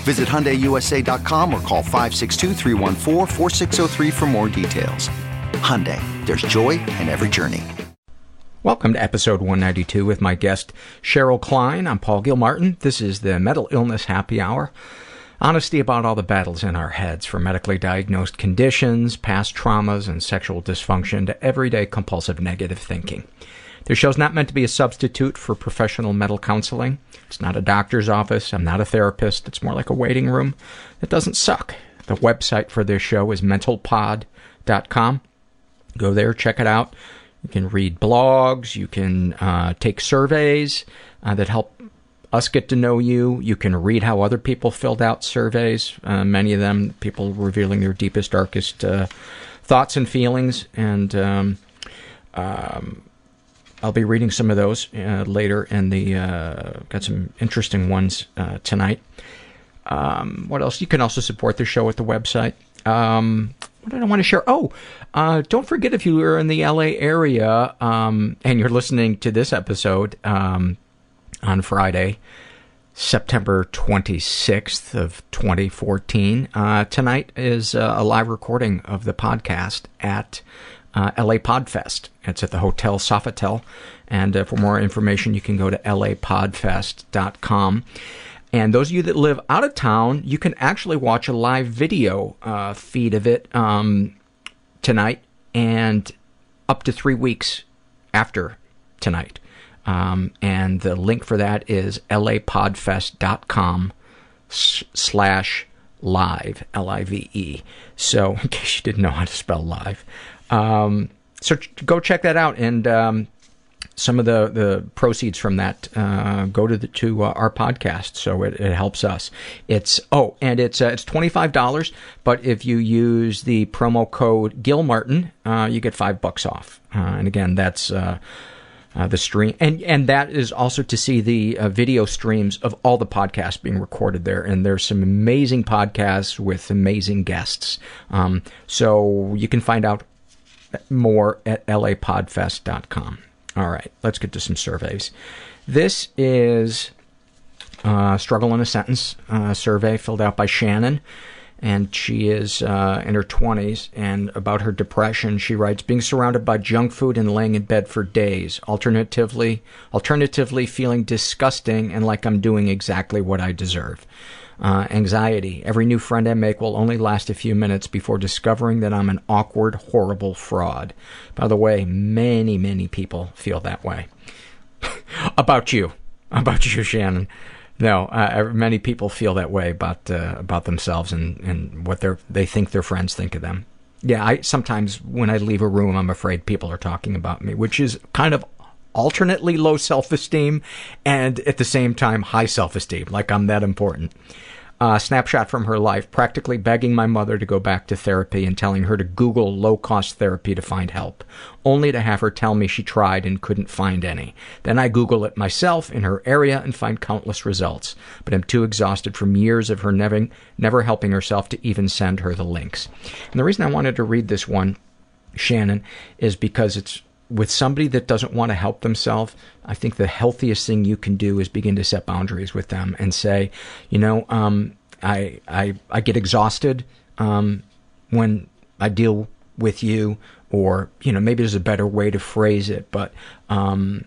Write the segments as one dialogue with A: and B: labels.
A: Visit HyundaiUSA.com or call 562 for more details. Hyundai, there's joy in every journey.
B: Welcome to episode 192 with my guest Cheryl Klein. I'm Paul Gilmartin. This is the Mental Illness Happy Hour. Honesty about all the battles in our heads, from medically diagnosed conditions, past traumas, and sexual dysfunction to everyday compulsive negative thinking. This show's not meant to be a substitute for professional mental counseling. It's not a doctor's office. I'm not a therapist. It's more like a waiting room that doesn't suck. The website for this show is mentalpod.com. Go there, check it out. You can read blogs. You can uh, take surveys uh, that help us get to know you. You can read how other people filled out surveys. Uh, many of them, people revealing their deepest, darkest uh, thoughts and feelings. And um, um, I'll be reading some of those uh, later, and the uh, got some interesting ones uh, tonight. Um, what else? You can also support the show at the website. Um, what did I want to share? Oh, uh, don't forget if you are in the LA area um, and you're listening to this episode um, on Friday, September 26th of 2014. Uh, tonight is uh, a live recording of the podcast at uh, LA Podfest. It's at the Hotel Sofitel. And uh, for more information, you can go to lapodfest.com. And those of you that live out of town, you can actually watch a live video uh, feed of it um, tonight and up to three weeks after tonight. Um, and the link for that is lapodfest.com slash live, L-I-V-E. So, in case you didn't know how to spell live. Um, so ch- go check that out, and um, some of the, the proceeds from that uh, go to the, to uh, our podcast, so it, it helps us. It's oh, and it's uh, it's twenty five dollars, but if you use the promo code Gilmartin, uh, you get five bucks off. Uh, and again, that's. Uh, uh, the stream and and that is also to see the uh, video streams of all the podcasts being recorded there and there's some amazing podcasts with amazing guests um, so you can find out more at lapodfest.com. All right, let's get to some surveys. This is a Struggle in a Sentence uh, survey filled out by Shannon. And she is uh, in her 20s. And about her depression, she writes Being surrounded by junk food and laying in bed for days. Alternatively, alternatively feeling disgusting and like I'm doing exactly what I deserve. Uh, anxiety. Every new friend I make will only last a few minutes before discovering that I'm an awkward, horrible fraud. By the way, many, many people feel that way. About you. About you, Shannon. No, uh, many people feel that way about uh, about themselves and, and what they they think their friends think of them. Yeah, I sometimes when I leave a room, I'm afraid people are talking about me, which is kind of alternately low self esteem and at the same time high self esteem, like I'm that important. Uh, snapshot from her life, practically begging my mother to go back to therapy and telling her to Google low cost therapy to find help, only to have her tell me she tried and couldn't find any. Then I Google it myself in her area and find countless results, but am too exhausted from years of her never, never helping herself to even send her the links. And the reason I wanted to read this one, Shannon, is because it's with somebody that doesn't want to help themselves, I think the healthiest thing you can do is begin to set boundaries with them and say, you know, um, I, I, I get exhausted um, when I deal with you, or, you know, maybe there's a better way to phrase it, but um,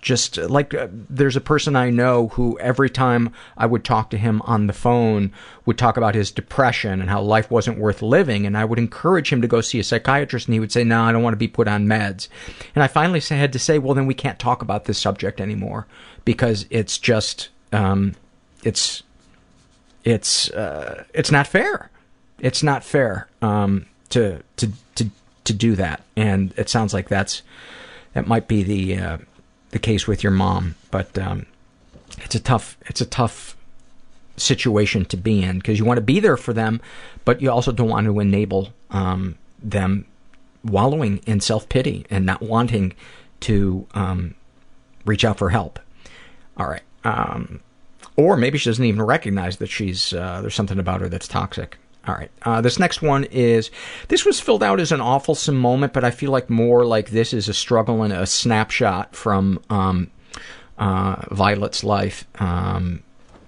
B: just like uh, there's a person I know who every time I would talk to him on the phone would talk about his depression and how life wasn't worth living and I would encourage him to go see a psychiatrist and he would say no I don't want to be put on meds. And I finally had to say well then we can't talk about this subject anymore because it's just um, it's it's uh, it's not fair. It's not fair um, to to to to do that. And it sounds like that's that might be the uh, the case with your mom, but um, it's a tough it's a tough situation to be in because you want to be there for them, but you also don't want to enable um, them wallowing in self pity and not wanting to um, reach out for help. All right. Um, or maybe she doesn't even recognize that she's uh, there's something about her that's toxic. All right. Uh, this next one is this was filled out as an awful moment, but I feel like more like this is a struggle and a snapshot from um, uh, Violet's life. Um,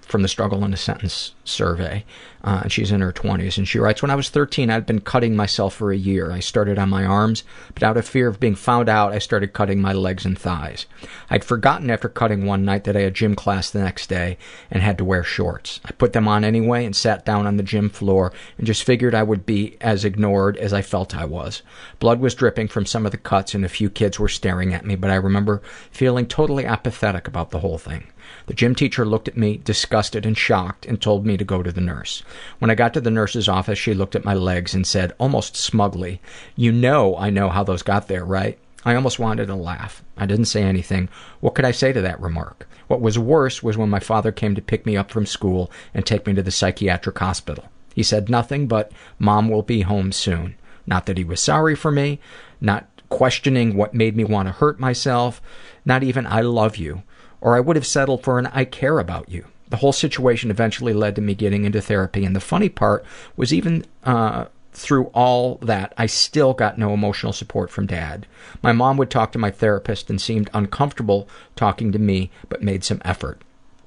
B: from the Struggle in a Sentence survey. Uh, and she's in her 20s. And she writes, When I was 13, I'd been cutting myself for a year. I started on my arms, but out of fear of being found out, I started cutting my legs and thighs. I'd forgotten after cutting one night that I had gym class the next day and had to wear shorts. I put them on anyway and sat down on the gym floor and just figured I would be as ignored as I felt I was. Blood was dripping from some of the cuts and a few kids were staring at me, but I remember feeling totally apathetic about the whole thing. The gym teacher looked at me, disgusted and shocked, and told me to go to the nurse. When I got to the nurse's office, she looked at my legs and said, almost smugly, You know I know how those got there, right? I almost wanted to laugh. I didn't say anything. What could I say to that remark? What was worse was when my father came to pick me up from school and take me to the psychiatric hospital. He said nothing but, Mom will be home soon. Not that he was sorry for me, not questioning what made me want to hurt myself, not even I love you or I would have settled for an I care about you. The whole situation eventually led to me getting into therapy, and the funny part was even uh, through all that, I still got no emotional support from dad. My mom would talk to my therapist and seemed uncomfortable talking to me, but made some effort.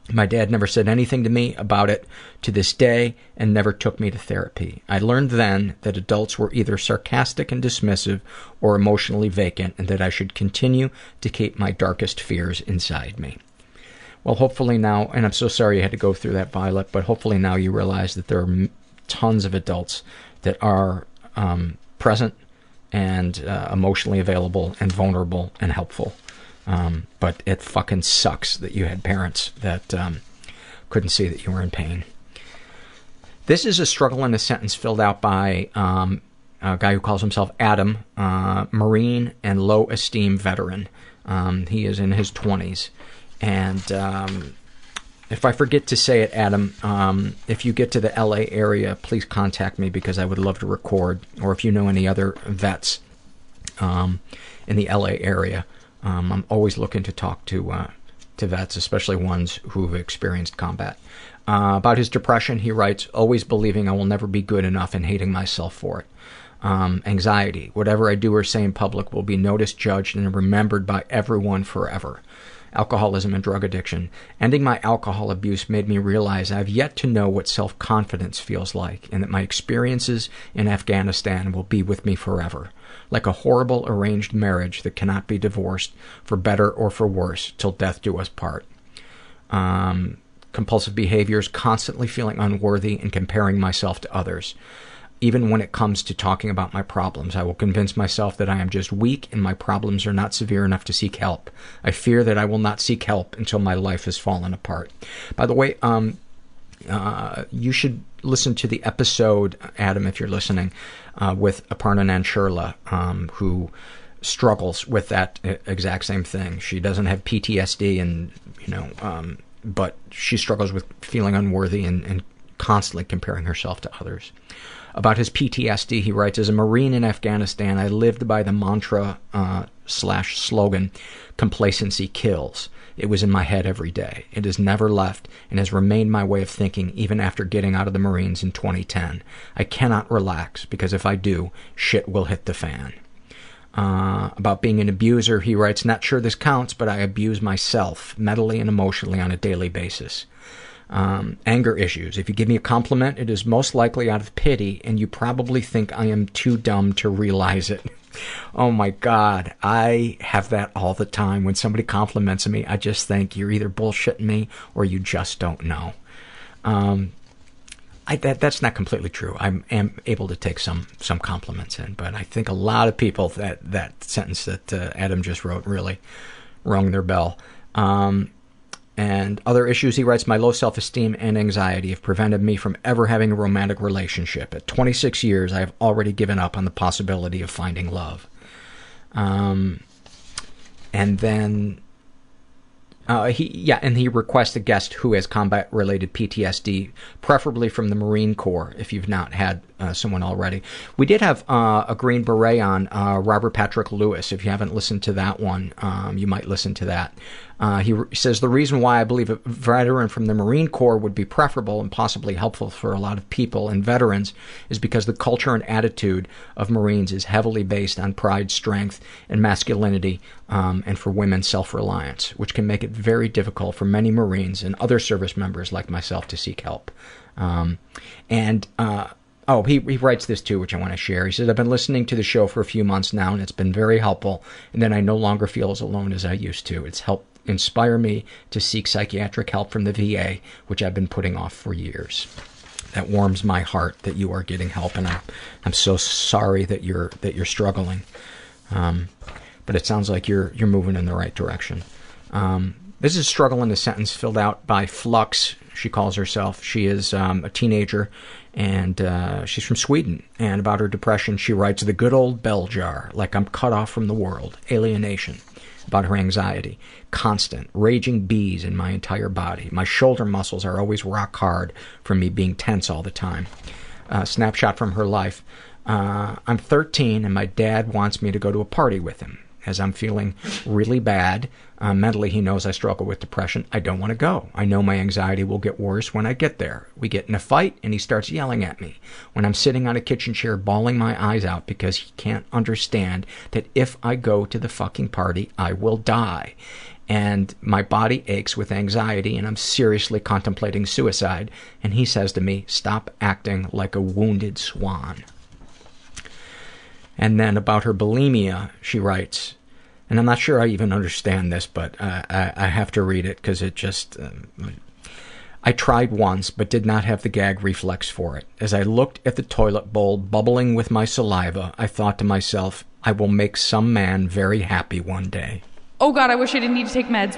B: My dad never said anything to me about it to this day and never took me to therapy. I learned then that adults were either sarcastic and dismissive or emotionally vacant and that I should continue to keep my darkest fears inside me. Well, hopefully now, and I'm so sorry you had to go through that, Violet, but hopefully now you realize that there are tons of adults that are um, present and uh, emotionally available and vulnerable and helpful. Um, but it fucking sucks that you had parents that um, couldn't see that you were in pain. This is a struggle in a sentence filled out by um, a guy who calls himself Adam, uh, Marine and low esteem veteran. Um, he is in his 20s. And um, if I forget to say it, Adam, um, if you get to the LA area, please contact me because I would love to record. Or if you know any other vets um, in the LA area, um, I'm always looking to talk to uh, to vets, especially ones who've experienced combat. Uh, about his depression, he writes, always believing I will never be good enough and hating myself for it. Um, anxiety. Whatever I do or say in public will be noticed, judged, and remembered by everyone forever alcoholism and drug addiction. Ending my alcohol abuse made me realize I've yet to know what self-confidence feels like and that my experiences in Afghanistan will be with me forever. Like a horrible arranged marriage that cannot be divorced for better or for worse till death do us part. Um, compulsive behaviors, constantly feeling unworthy and comparing myself to others. Even when it comes to talking about my problems. I will convince myself that I am just weak and my problems are not severe enough to seek help. I fear that I will not seek help until my life has fallen apart. By the way, um, uh, you should listen to the episode, Adam, if you're listening, uh, with Aparna Nancherla, um, who struggles with that e- exact same thing. She doesn't have PTSD, and you know, um, but she struggles with feeling unworthy and, and constantly comparing herself to others. About his PTSD, he writes, As a Marine in Afghanistan, I lived by the mantra uh, slash slogan, complacency kills. It was in my head every day. It has never left and has remained my way of thinking even after getting out of the Marines in 2010. I cannot relax because if I do, shit will hit the fan. Uh, about being an abuser, he writes, Not sure this counts, but I abuse myself mentally and emotionally on a daily basis. Um, anger issues. If you give me a compliment, it is most likely out of pity, and you probably think I am too dumb to realize it. oh my God, I have that all the time. When somebody compliments me, I just think you're either bullshitting me or you just don't know. Um, I, that, that's not completely true. I am able to take some some compliments in, but I think a lot of people that that sentence that uh, Adam just wrote really rung their bell. Um, and other issues, he writes, my low self-esteem and anxiety have prevented me from ever having a romantic relationship. At 26 years, I have already given up on the possibility of finding love. Um, and then uh, he, yeah, and he requests a guest who has combat-related PTSD, preferably from the Marine Corps, if you've not had uh, someone already. We did have uh, a Green Beret on, uh, Robert Patrick Lewis. If you haven't listened to that one, um, you might listen to that. Uh, he re- says the reason why I believe a veteran from the Marine Corps would be preferable and possibly helpful for a lot of people and veterans is because the culture and attitude of Marines is heavily based on pride, strength, and masculinity, um, and for women, self-reliance, which can make it very difficult for many Marines and other service members like myself to seek help. Um, and uh, Oh, he, he writes this too, which I want to share. He says, I've been listening to the show for a few months now, and it's been very helpful, and then I no longer feel as alone as I used to. It's helped inspire me to seek psychiatric help from the VA, which I've been putting off for years. That warms my heart that you are getting help, and I'm, I'm so sorry that you're, that you're struggling. Um, but it sounds like you're, you're moving in the right direction. Um, this is struggle in a sentence filled out by Flux, she calls herself. She is um, a teenager and uh, she's from Sweden. And about her depression, she writes, The good old bell jar, like I'm cut off from the world, alienation. About her anxiety, constant, raging bees in my entire body. My shoulder muscles are always rock hard from me being tense all the time. Uh, snapshot from her life. Uh, I'm 13 and my dad wants me to go to a party with him. As I'm feeling really bad, uh, mentally he knows I struggle with depression. I don't want to go. I know my anxiety will get worse when I get there. We get in a fight and he starts yelling at me. When I'm sitting on a kitchen chair bawling my eyes out because he can't understand that if I go to the fucking party, I will die. And my body aches with anxiety and I'm seriously contemplating suicide. And he says to me, stop acting like a wounded swan. And then about her bulimia, she writes, and I'm not sure I even understand this, but uh, I, I have to read it because it just. Um, I tried once, but did not have the gag reflex for it. As I looked at the toilet bowl bubbling with my saliva, I thought to myself, I will make some man very happy one day.
C: Oh god, I wish I didn't need to take meds.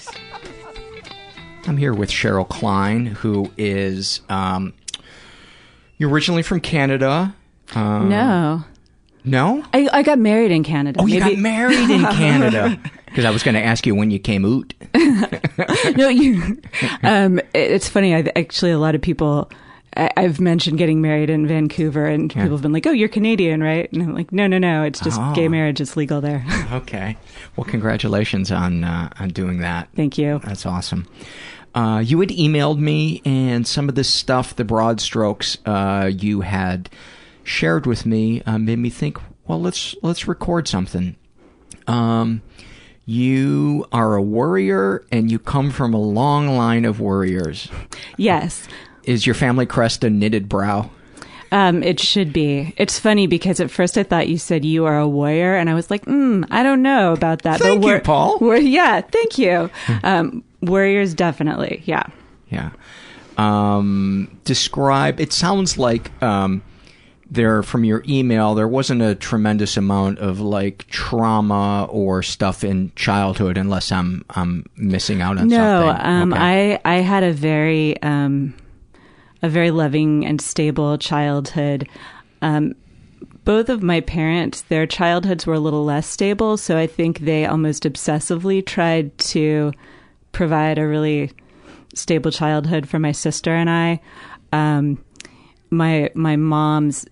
B: I'm here with Cheryl Klein, who is um, you're originally from Canada. Um,
D: No.
B: No?
E: I, I got married in Canada.
B: Oh, you
E: Maybe-
B: got married in Canada. Because I was going to ask you when you came out.
E: no, you. Um, it- it's funny. I actually a lot of people. I, I've mentioned getting married in Vancouver, and people have been like, "Oh, you're Canadian, right?" And I'm like, "No, no, no. It's just
B: Oh.
E: gay marriage is legal there."
B: Okay. Well, congratulations on uh, on doing that.
E: Thank you.
B: That's awesome. Uh, you had emailed me, and some of this stuff, the broad strokes uh, you had shared with me, uh, made me think. Well, let's let's record something. Um, you are a warrior, and you come from a long line of warriors.
E: yes.
B: Is your family crest a knitted brow?
E: Um, it should be. It's funny because at first I thought you said you are a warrior, and I was like, mm, I don't know about that.
B: Thank
E: but
B: you, Paul.
E: yeah, thank you. um, warriors, definitely. Yeah.
B: Yeah. Um, describe. It sounds like um, there from your email there wasn't a tremendous amount of like trauma or stuff in childhood, unless I'm I'm missing out on
E: no,
B: something.
E: um,
B: Okay.
E: I I had a very um, a very loving and stable childhood. Um, both of my parents, their childhoods were a little less stable, so I think they almost obsessively tried to provide a really stable childhood for my sister and I. Um, my my mom's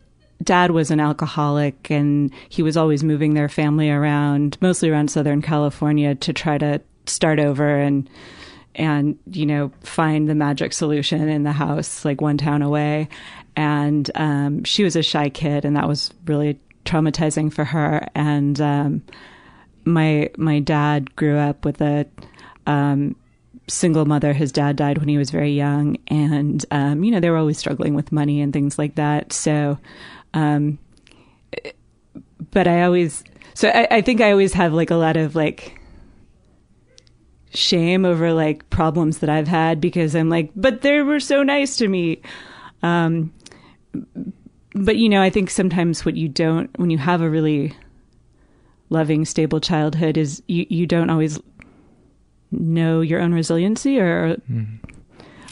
E: dad was an alcoholic and he was always moving their family around mostly around southern california to try to start over and and you know find the magic solution in the house like one town away and um, she was a shy kid and that was really traumatizing for her and um, my my dad grew up with a um, single mother. His dad died when he was very young, and um, you know they were always struggling with money and things like that. So, um, but I always, so I, I think I always have like a lot of like shame over like problems that I've had because I'm like, but they were so nice to me. Um, but you know, I think sometimes what you don't, when you have a really loving, stable childhood, is you you don't always know your own resiliency or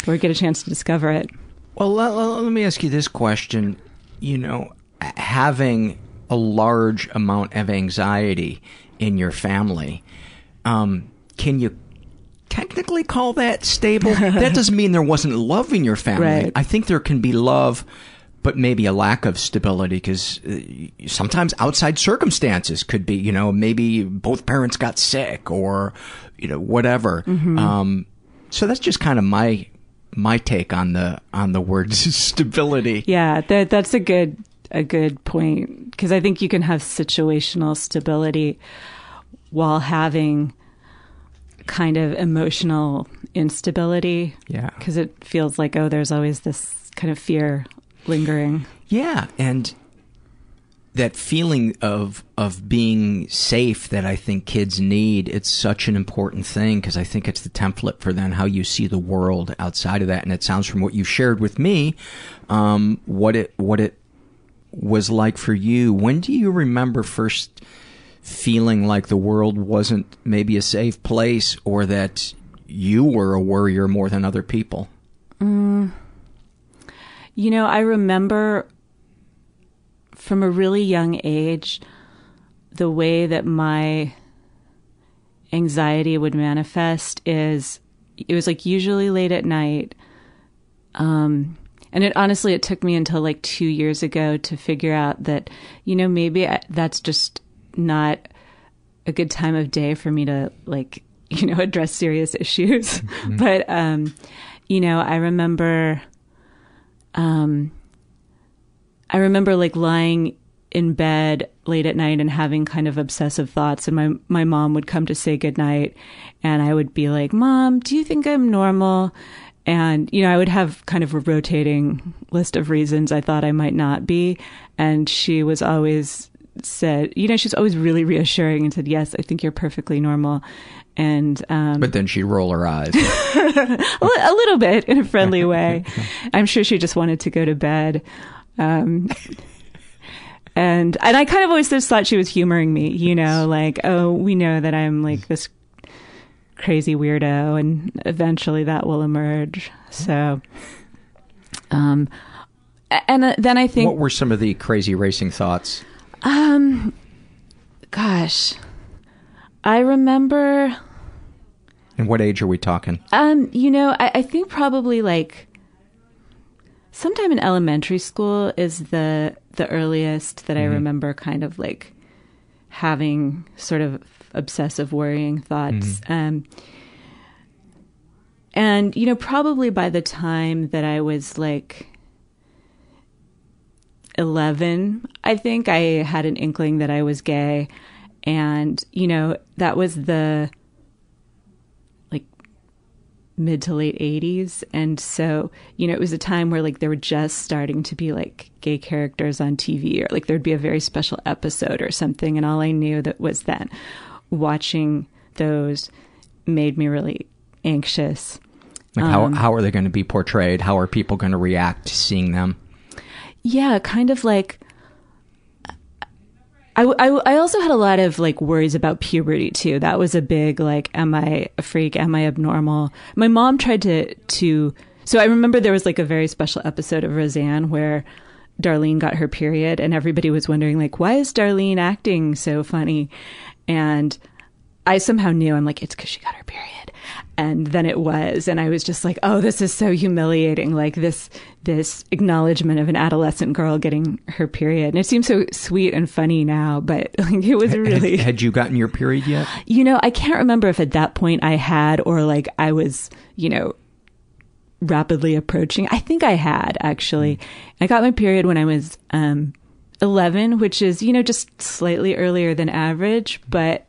E: or get a chance to discover it.
B: Well, let, let- let me ask you this question. You know, having a large amount of anxiety in your family, um, can you technically call that stable? that doesn't mean there wasn't love in your family.
E: Right.
B: I think there can be love, but maybe a lack of stability because uh, sometimes outside circumstances could be, you know, maybe both parents got sick or, you know, whatever.
E: Mhm.
B: Um, so that's just kind of my my take on the on the word stability.
E: Yeah, that that's a good a good point because I think you can have situational stability while having kind of emotional instability.
B: Yeah.
E: Because it feels like oh, there's always this kind of fear lingering.
B: Yeah, and that feeling of of being safe that I think kids need, it's such an important thing because I think it's the template for then how you see the world outside of that. And it sounds from what you shared with me, um, what it what it was like for you. When do you remember first feeling like the world wasn't maybe a safe place or that you were a worrier more than other people?
E: Mm. You know, I remember from a really young age the way that my anxiety would manifest is it was like usually late at night um and it honestly it took me until like 2 years ago to figure out that you know maybe I, that's just not a good time of day for me to like you know address serious issues. But um you know i remember um i remember like lying in bed late at night and having kind of obsessive thoughts and my my mom would come to say goodnight and i would be like mom do you think i'm normal and you know i would have kind of a rotating list of reasons i thought i might not be and she was always said you know she's always really reassuring and said yes i think you're perfectly normal and um
B: But then she'd roll her eyes.
E: a a little bit in a friendly way. I'm sure she just wanted to go to bed. Um, and and I kind of always just thought she was humoring me, you know, like, oh, we know that I'm like this crazy weirdo, and eventually that will emerge. So, um, and uh, then I think
B: what were some of the crazy racing thoughts?
E: Um, gosh, I remember.
B: And what age are we talking?
E: Um, you know, I, I think probably like sometime in elementary school is the the earliest that I
B: Mhm.
E: remember kind of like having sort of obsessive worrying thoughts. Um, and you know, probably by the time that I was like 11, I think I had an inkling that I was gay. And, you know, that was the mid to late 80s. And so, you know, it was a time where like there were just starting to be like gay characters on TV or like there'd be a very special episode or something. And all I knew that was that watching those made me really anxious.
B: Like how
E: Um,
B: how are they going to be portrayed? How are people going to react to seeing them?
E: Yeah, kind of like. I, I, also had a lot of like worries about puberty too. That was a big like, am I a freak? Am I abnormal? My mom tried to to. So I remember there was like a very special episode of Roseanne where Darlene got her period, and everybody was wondering like, why is Darlene acting so funny? And I somehow knew I'm like, it's because she got her period. And then it was, and I was just like, oh, this is so humiliating. Like this, this acknowledgement of an adolescent girl getting her period. And it seems so sweet and funny now, but like it was
B: Had-
E: really,
B: Had, you gotten your period yet?
E: you know, I can't remember if at that point I had or like I was, you know, rapidly approaching. I think I had actually. I got my period when I was um 11, which is, you know, just slightly earlier than average, but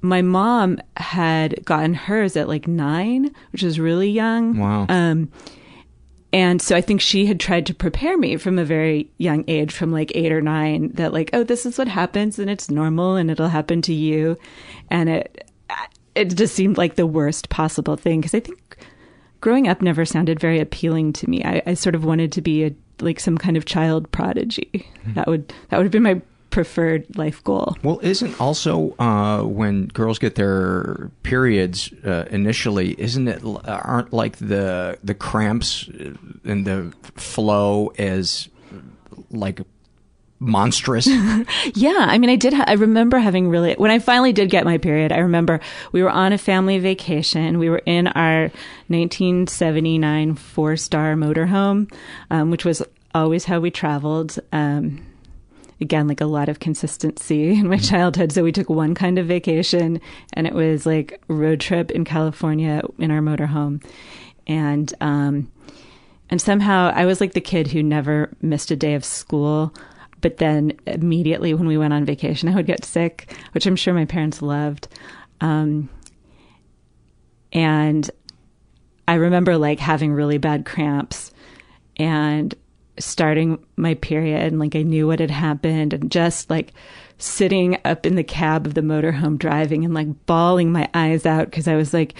E: my mom had gotten hers at like 9, which is really young.
B: Wow.
E: Um and so I think she had tried to prepare me from a very young age, from like eight or nine, that like, oh, this is what happens and it's normal and it'll happen to you. And it, it just seemed like the worst possible thing. Cause I think growing up never sounded very appealing to me. I, I sort of wanted to be a, like some kind of child prodigy. That would, that would have been my preferred life goal.
B: Well, isn't also uh, when girls get their periods uh, initially, isn't it aren't like the the cramps and the flow as like monstrous?
E: yeah, I mean, I did. Ha- I remember having really when I finally did get my period. I remember we were on a family vacation. We were in our 1979 four star motorhome, um, which was always how we traveled. Um, again, like a lot of consistency in my childhood. So we took one kind of vacation, and it was like road trip in California in our motorhome, and um, and somehow I was like the kid who never missed a day of school. But then immediately when we went on vacation, I would get sick, which I'm sure my parents loved. Um, and I remember like having really bad cramps and starting my period and like I knew what had happened and just like sitting up in the cab of the motorhome driving and like bawling my eyes out because I was like,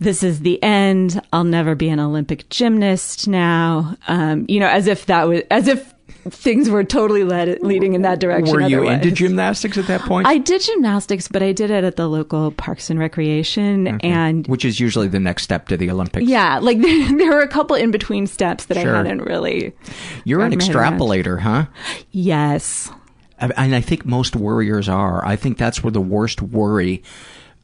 E: this is the end. I'll never be an Olympic gymnast now. Um, you know, as if that was, as if things were totally led, leading in that direction.
B: Were you
E: otherwise.
B: into gymnastics at that point?
E: I did gymnastics, but I did it at the local Parks and Recreation.
B: Okay.
E: And
B: which is usually the next step to the Olympics.
E: yeah, like there, there were a couple in between steps that
B: Sure.
E: I hadn't really.
B: You're an
E: gotten my head around.
B: extrapolator, huh?
E: Yes.
B: And I think most worriers are. I think that's where the worst worry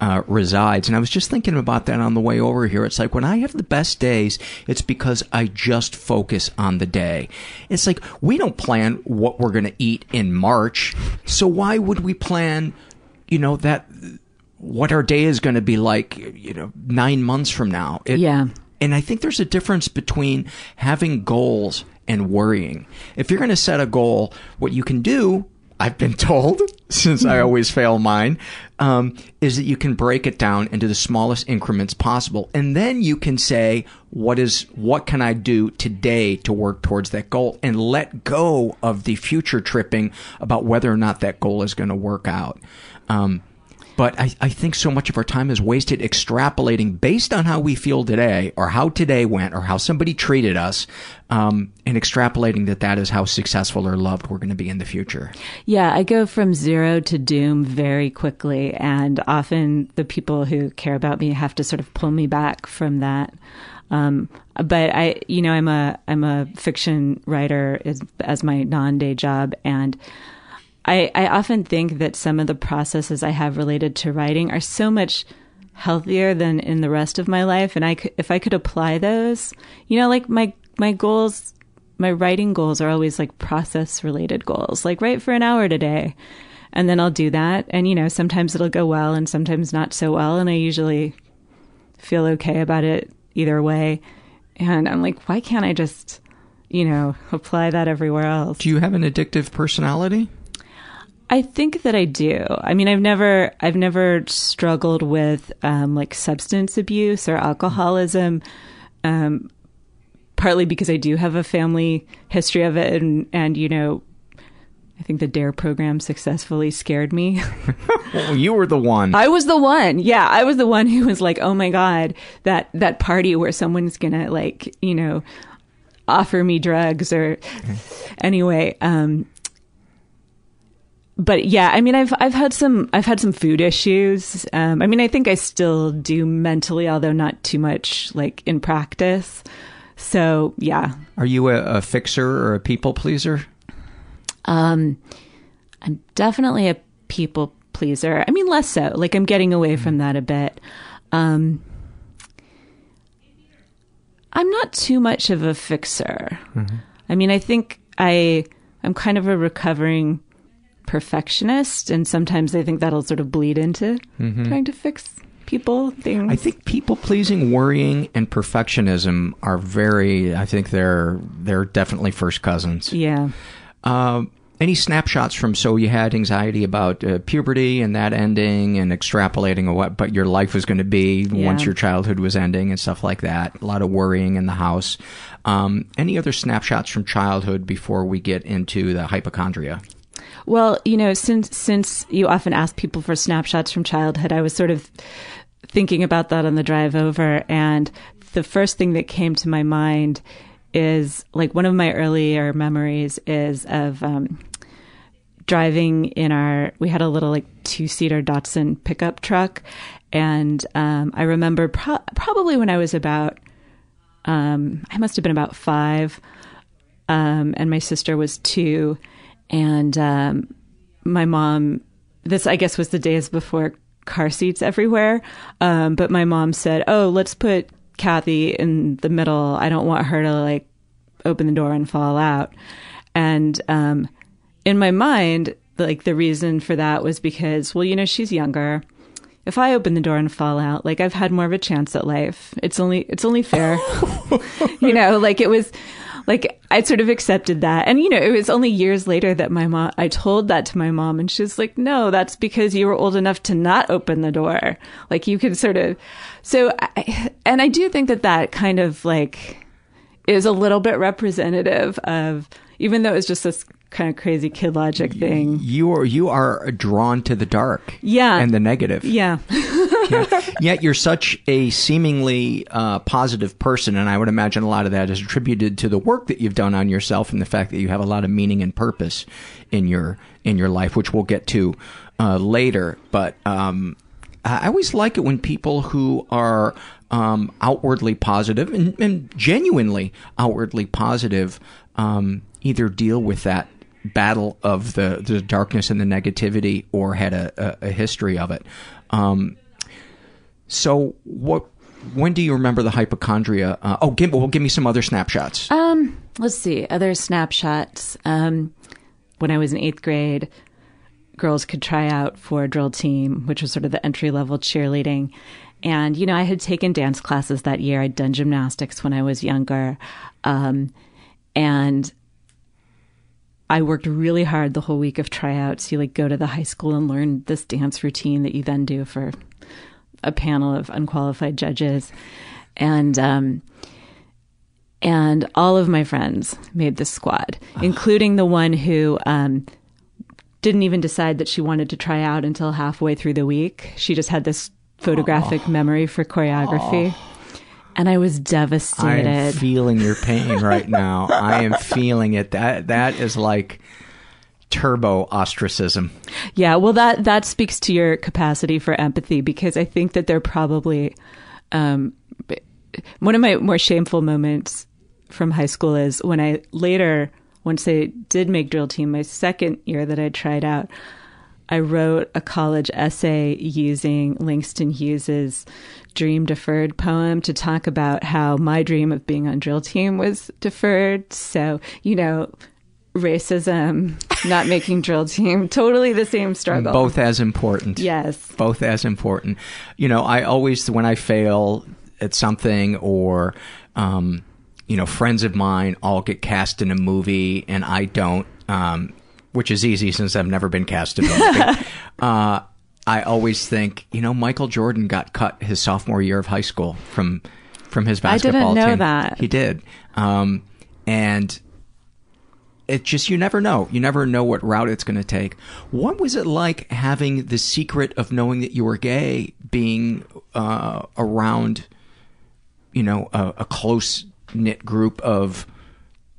B: uh, resides. And I was just thinking about that on the way over here. It's like when I have the best days, it's because I just focus on the day. It's like we don't plan what we're going to eat in March. So why would we plan, you know, that what our day is going to be like, you know, nine months from now? It-
E: Yeah.
B: and I think there's a difference between having goals and worrying. If you're going to set a goal, what you can do, I've been told, since I always fail mine, um, is that you can break it down into the smallest increments possible, and then you can say, "What is? What can I do today to work towards that goal?" And let go of the future tripping about whether or not that goal is going to work out. Um, but I, I think so much of our time is wasted extrapolating based on how we feel today or how today went or how somebody treated us um, and extrapolating that that is how successful or loved we're going to be in the future.
E: Yeah, I go from zero to doom very quickly, and often the people who care about me have to sort of pull me back from that. Um, but I, you know, I'm a I'm a fiction writer as, as my non day job, and I I often think that some of the processes I have related to writing are so much healthier than in the rest of my life, and I if I could apply those, you know, like my my goals. My writing goals are always like process related goals, like write for an hour today and then I'll do that. And, you know, sometimes it'll go well and sometimes not so well. And I usually feel okay about it either way. And I'm like, why can't I just, you know, apply that everywhere else?
B: Do you have an addictive personality?
E: I think that I do. I mean, I've never, I've never struggled with um, like substance abuse or alcoholism. Um, partly because I do have a family history of it, and and you know, I think the DARE program successfully scared me.
B: well, you were the one.
E: I was the one. Yeah, I was the one who was like, "Oh my god, that that party where someone's going to like, you know, offer me drugs or anyway, um but yeah, I mean, I've I've had some I've had some food issues. Um, I mean, I think I still do mentally, although not too much like in practice. So yeah.
B: Are you a, a fixer or a people pleaser?
E: Um, I'm definitely a people pleaser. I mean, less so. Like I'm getting away from that a bit. Um, I'm not too much of a fixer.
B: Mm-hmm.
E: I mean, I think I I'm kind of a recovering perfectionist, and sometimes I think that'll sort of bleed into
B: Mhm.
E: trying to fix people things.
B: I think people pleasing, worrying, and perfectionism are very. I think they're they're definitely first cousins.
E: Yeah.
B: Um, any snapshots from so you had anxiety about uh, puberty and that ending and extrapolating what but your life was going to be
E: Yeah.
B: once your childhood was ending and stuff like that. A lot of worrying in the house. Um, any other snapshots from childhood before we get into the hypochondria?
E: Well, you know, since since you often ask people for snapshots from childhood, I was sort of thinking about that on the drive over, and the first thing that came to my mind is like one of my earlier memories is of um, driving in our. We had a little like two seater Datsun pickup truck, and um, I remember pro- probably when I was about. Um, I must have been about five, um, and my sister was two, and um, my mom. This I guess was the days before car seats everywhere, um, but my mom said, "Oh, let's put Kathy in the middle. I don't want her to like open the door and fall out." And um, in my mind, like the reason for that was because, well, you know, she's younger. If I open the door and fall out, like I've had more of a chance at life. It's only it's only fair. you know, like it was like I sort of accepted that. And you know, it was only years later that my mom I told that to my mom and she's like, "No, that's because you were old enough to not open the door. Like you could sort of So I, and I do think that that kind of like is a little bit representative of even though it was just this kind of crazy kid logic thing.
B: You are you are drawn to the dark,
E: Yeah.
B: and the negative.
E: Yeah.
B: Yeah. Yet you're such a seemingly uh, positive person, and I would imagine a lot of that is attributed to the work that you've done on yourself and the fact that you have a lot of meaning and purpose in your in your life, which we'll get to uh, later. But um, I always like it when people who are um, outwardly positive and, and genuinely outwardly positive um, either deal with that battle of the, the darkness and the negativity or had a, a, a history of it. Um, so what? When do you remember the hypochondria? Uh, oh, give, well, give me some other snapshots.
E: Um, let's see. Other snapshots. Um, when I was in eighth grade, girls could try out for a drill team, which was sort of the entry level cheerleading. And, you know, I had taken dance classes that year. I'd done gymnastics when I was younger. Um, and I worked really hard the whole week of tryouts. You like go to the high school and learn this dance routine that you then do for a panel of unqualified judges. And, um, and all of my friends made the squad, including the one who um, didn't even decide that she wanted to try out until halfway through the week. She just had this photographic memory for choreography. And I was devastated.
B: I am feeling your pain right now. I am feeling it. That that is like turbo ostracism.
E: Yeah, well, that that speaks to your capacity for empathy because I think that they're probably um, one of my more shameful moments from high school is when I later, once I did make drill team, my second year that I tried out, I wrote a college essay using Langston Hughes's dream deferred poem to talk about how my dream of being on drill team was deferred. So, you know, racism, not making drill team, totally the same struggle.
B: Both as important.
E: Yes.
B: Both as important. You know, I always, when I fail at something or, um, you know, friends of mine all get cast in a movie and I don't, um, which is easy since I've never been cast in uh, I always think, you know, Michael Jordan got cut his sophomore year of high school from from his basketball team.
E: I didn't know
B: team.
E: that.
B: He did. Um, and it just you never know. You never know what route it's going to take. What was it like having the secret of knowing that you were gay being uh, around, you know, a, a close knit group of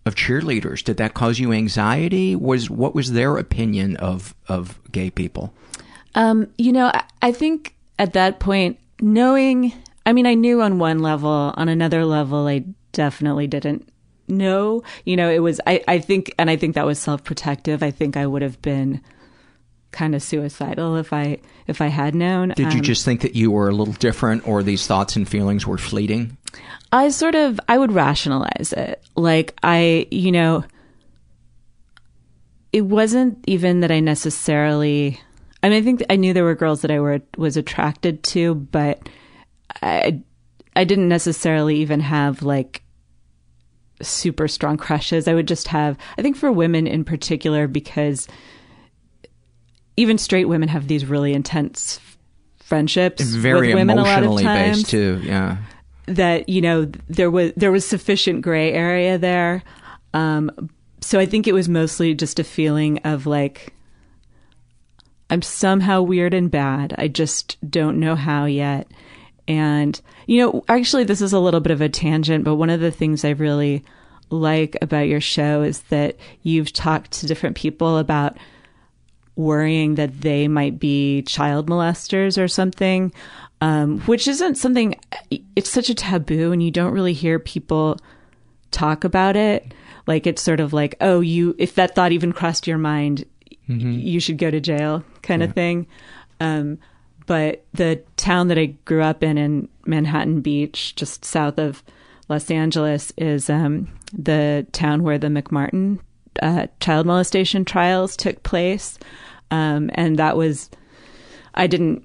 B: of cheerleaders? Did that cause you anxiety? Was what was their opinion of of gay people?
E: Um, you know, I, I think at that point, knowing, I mean, I knew on one level, on another level, I definitely didn't know. You know, it was, I, I think, and I think that was self protective. I think I would have been kind of suicidal if I, if I had known.
B: Did you
E: Um,
B: just think that you were a little different or these thoughts and feelings were fleeting?
E: I sort of I would rationalize it. Like I, you know, it wasn't even that I necessarily I mean I think I knew there were girls that I were was attracted to, but I I didn't necessarily even have like super strong crushes. I would just have I think for women in particular because even straight women have these really intense friendships
B: Very
E: with women a lot of
B: emotionally
E: times
B: based too. Yeah.
E: That you know there was there was sufficient gray area there. Um so i think it was mostly just a feeling of like i'm somehow weird and bad. I just don't know how yet. And you know actually this is a little bit of a tangent but one of the things i really like about your show is that you've talked to different people about worrying that they might be child molesters or something, um, which isn't something, it's such a taboo and you don't really hear people talk about it. Like it's sort of like, oh, you, if that thought even crossed your mind, you should go to jail kind of thing. Um, but the town that I grew up in, in Manhattan Beach, just south of Los Angeles, is um, the town where the McMartin uh, child molestation trials took place. Um, and that was, I didn't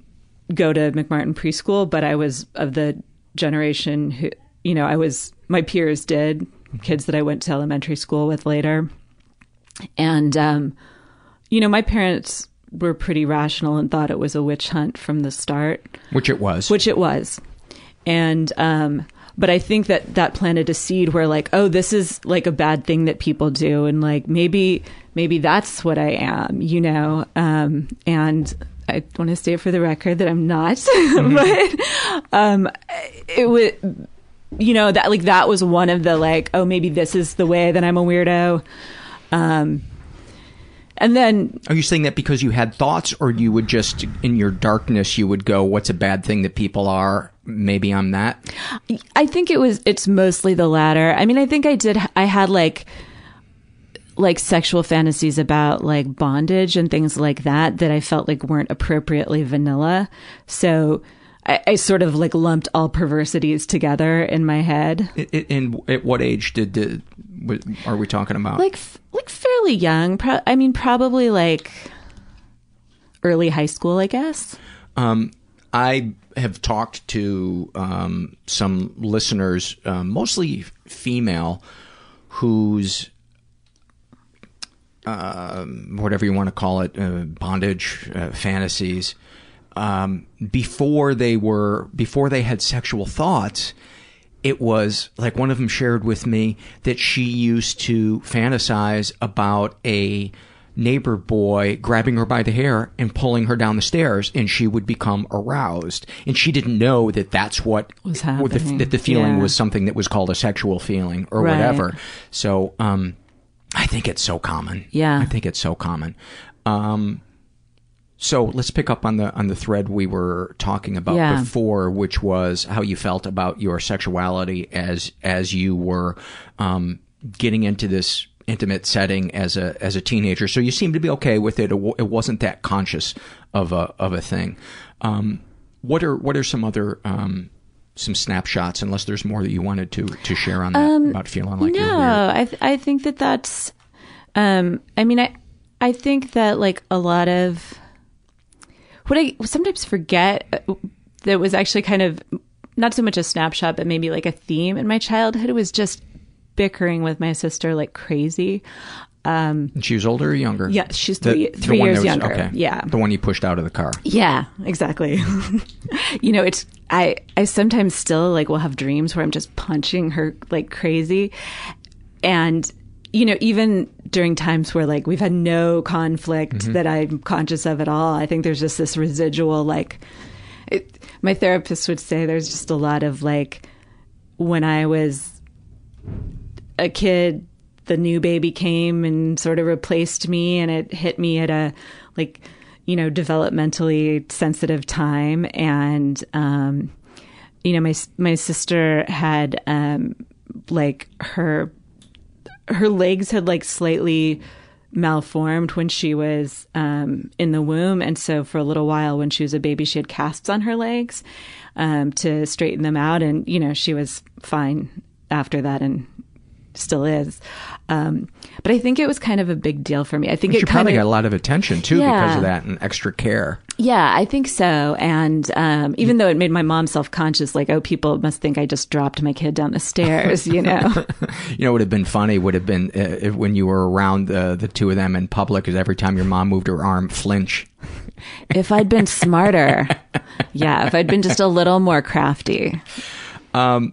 E: go to McMartin preschool, but I was of the generation who, you know, I was, my peers did, kids that I went to elementary school with later. And, um, you know, my parents were pretty rational and thought it was a witch hunt from the start.
B: Which it was.
E: Which it was. And, um, but I think that that planted a seed where like, oh, this is like a bad thing that people do. And like, maybe, maybe that's what I am, you know? Um, and I want to say for the record that I'm not, but, um, it would, you know, that like, that was one of the like, oh, maybe this is the way that I'm a weirdo. Um, and then
B: Are you saying that because you had thoughts, or you would just, in your darkness, you would go, "What's a bad thing that people are? Maybe I'm that."
E: I think it was it's mostly the latter. I mean, I think I did I had like like sexual fantasies about like bondage and things like that that I felt like weren't appropriately vanilla. So I, I sort of like lumped all perversities together in my head.
B: And at what age did the, what are we talking about?
E: Like like fairly young. Pro- I mean, probably like early high school, I guess.
B: Um, I have talked to um, some listeners, um, mostly female, whose um, whatever you want to call it, uh, bondage uh, fantasies, um, before they were before they had sexual thoughts. It was like one of them shared with me that she used to fantasize about a neighbor boy grabbing her by the hair and pulling her down the stairs and she would become aroused and she didn't know that that's what
E: Was
B: what the,
E: happening.
B: that the feeling
E: Yeah.
B: was something that was called a sexual feeling or
E: Right.
B: whatever so um i think it's so common
E: Yeah.
B: i think it's so common um So let's pick up on the on the thread we were talking about
E: Yeah.
B: before, which was how you felt about your sexuality as as you were um, getting into this intimate setting as a as a teenager. So you seemed to be okay with it. It, w- it wasn't that conscious of a of a thing. Um, what are what are some other um, some snapshots? Unless there's more that you wanted to to share on that
E: Um,
B: about feeling like
E: no,
B: you're.
E: I th- I think that that's. Um, I mean, I I think that like a lot of what I sometimes forget uh, that was actually kind of not so much a snapshot, but maybe like a theme in my childhood was just bickering with my sister like crazy. Um,
B: she was older or younger?
E: Yeah, she's three-
B: the
E: three
B: one
E: years
B: was-
E: younger.
B: Okay.
E: Yeah.
B: the one you pushed out of the car.
E: Yeah, exactly. you know, it's I I sometimes still like will have dreams where I'm just punching her like crazy. And you know, even during times where like we've had no conflict
F: Mhm.
E: that I'm conscious of at all, I think there's just this residual like it, my therapist would say there's just a lot of like when I was a kid, the new baby came and sort of replaced me, and it hit me at a like you know developmentally sensitive time, and um, you know my my sister had um, like her her legs had like slightly malformed when she was um, in the womb, and so for a little while when she was a baby, she had casts on her legs um, to straighten them out, and you know she was fine after that, and still is. Um, but I think it was kind of a big deal for me. I think
B: She
E: it kind
B: probably
E: of
B: got a lot of attention too because of that and extra care.
E: yeah, I think so. And um, even though it made my mom self conscious, like, oh, people must think I just dropped my kid down the stairs, you know?
B: You know, what would have been funny would have been uh, if when you were around the the two of them in public, is every time your mom moved her arm, flinch.
E: if I'd been smarter, yeah, if I'd been just a little more crafty.
B: Um,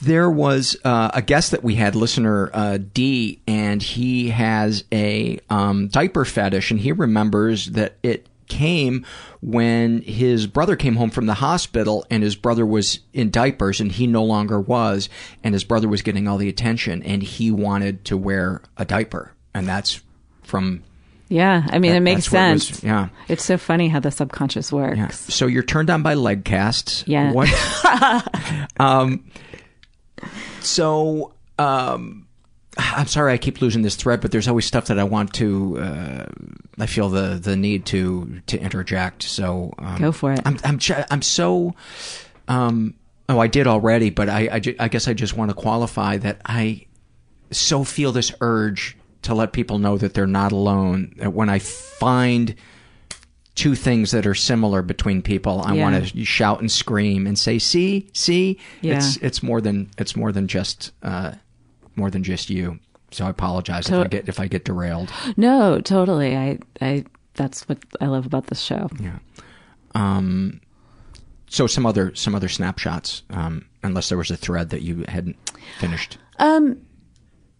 B: there was uh, a guest that we had, listener uh, D, and he has a um, diaper fetish, and he remembers that it came when his brother came home from the hospital and his brother was in diapers and he no longer was and his brother was getting all the attention and he wanted to wear a diaper and that's from
E: Yeah, I mean,
B: That-
E: it makes
B: what it was-
E: sense.
B: yeah.
E: It's so funny how the subconscious works.
B: Yeah. So you're turned on by leg casts.
E: Yeah.
B: What? um. So, um, I'm sorry I keep losing this thread, but there's always stuff that I want to. Uh, I feel the the need to to interject. So um,
E: Go for it.
B: I'm I'm I'm so. Um. Oh, I did already, but I I, ju- I guess I just want to qualify that I so feel this urge to let people know that they're not alone. That when I find two things that are similar between people, I
E: Yeah.
B: want to shout and scream and say, "See, see,
E: Yeah.
B: it's it's more than it's more than just uh, more than just you." So I apologize if I get if I get derailed.
E: No, totally. I, I, that's what I love about this show.
B: Yeah. Um. So some other some other snapshots, um, unless there was a thread that you hadn't finished.
E: Um,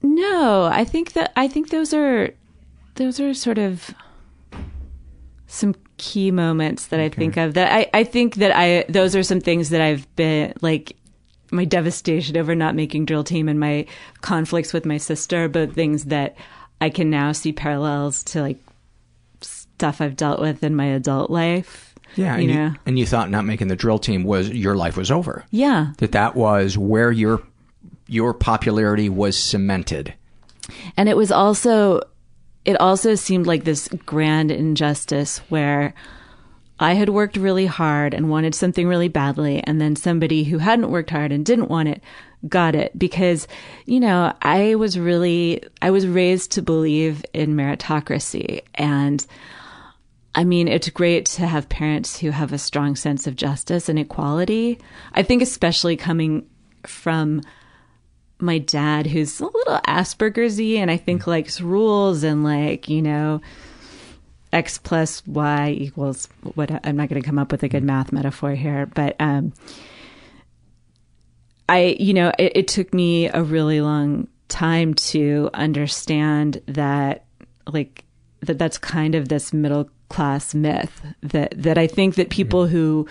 E: no, I think that I think those are those are sort of some key moments that I think of. That I I think that I those are some things that I've been like my devastation over not making drill team and my conflicts with my sister, but things that I can now see parallels to like stuff I've dealt with in my adult life.
B: Yeah,
E: you
B: and
E: know.
B: you, and you thought not making the drill team was your life was over.
E: Yeah.
B: That that was where your your popularity was cemented.
E: And it was also, it also seemed like this grand injustice where I had worked really hard and wanted something really badly, and then somebody who hadn't worked hard and didn't want it got it because, you know, I was really, I was raised to believe in meritocracy. And I mean, it's great to have parents who have a strong sense of justice and equality. I think, especially coming from my dad who's a little Asperger's y and I think likes rules and like, you know, X plus Y equals what I'm not going to come up with a good math metaphor here, but, um, I, you know, it, it took me a really long time to understand that, like, that that's kind of this middle class myth that, that I think that people who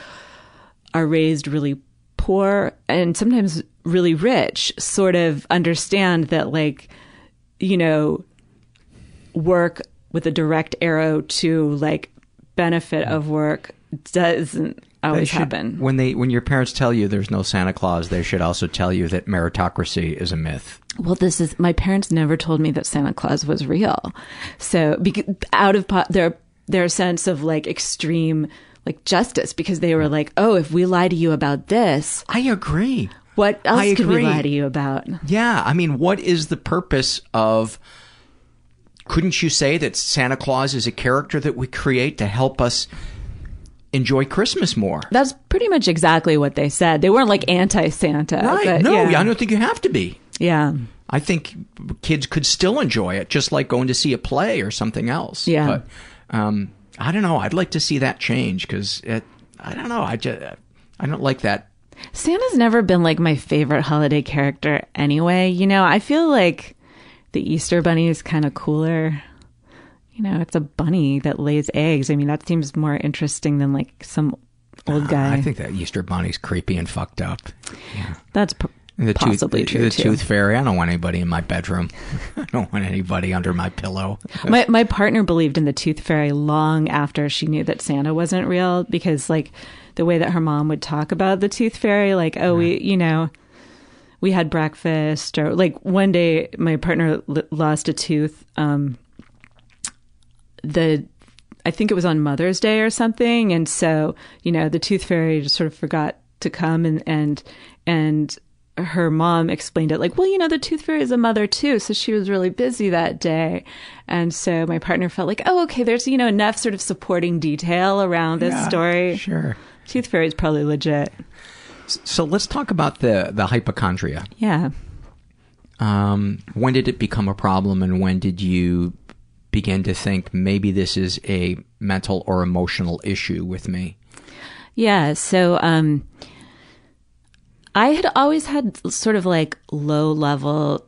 E: are raised really poor and sometimes really rich sort of understand that like you know work with a direct arrow to like benefit of work doesn't always
B: should-
E: happen.
B: When they when your parents tell you there's no Santa Claus, they should also tell you that meritocracy is a myth.
E: Well, this is my parents never told me that Santa Claus was real. So, because, out of po- their their sense of like extreme like justice, because they were like, "Oh, if we lie to you about this,
B: I agree.
E: What else
B: I
E: could we lie to you about?"
B: Yeah, I mean, what is the purpose of? Couldn't you say that Santa Claus is a character that we create to help us enjoy Christmas more?
E: That's pretty much exactly what they said. They weren't like anti Santa,
B: Right?
E: But
B: no,
E: yeah.
B: I don't think you have to be.
E: Yeah.
B: I think kids could still enjoy it, just like going to see a play or something else.
E: Yeah.
B: But um, I don't know. I'd like to see that change because I don't know. I just I don't like that.
E: Santa's never been like my favorite holiday character anyway. You know, I feel like the Easter Bunny is kind of cooler. You know, it's a bunny that lays eggs. I mean, that seems more interesting than like some old ah, guy.
B: I think that Easter Bunny's creepy and fucked up. Yeah.
E: That's p-
B: The
E: possibly
B: tooth,
E: true
B: The
E: too.
B: tooth fairy. I don't want anybody in my bedroom. I don't want anybody under my pillow.
E: my my partner believed in the tooth fairy long after she knew that Santa wasn't real because like the way that her mom would talk about the tooth fairy like oh we you know we had breakfast or like one day my partner l- lost a tooth um the I think it was on Mother's Day or something and so you know the tooth fairy just sort of forgot to come and and and her mom explained it like, well, you know, the tooth fairy is a mother too, so she was really busy that day, and so my partner felt like, oh, okay, there's you know enough sort of supporting detail around this
B: Yeah,
E: story.
B: Sure,
E: tooth fairy is probably legit.
B: So let's talk about the the hypochondria.
E: Yeah.
B: Um, when did it become a problem, and when did you begin to think maybe this is a mental or emotional issue with me?
E: Yeah. So, um, I had always had sort of like low level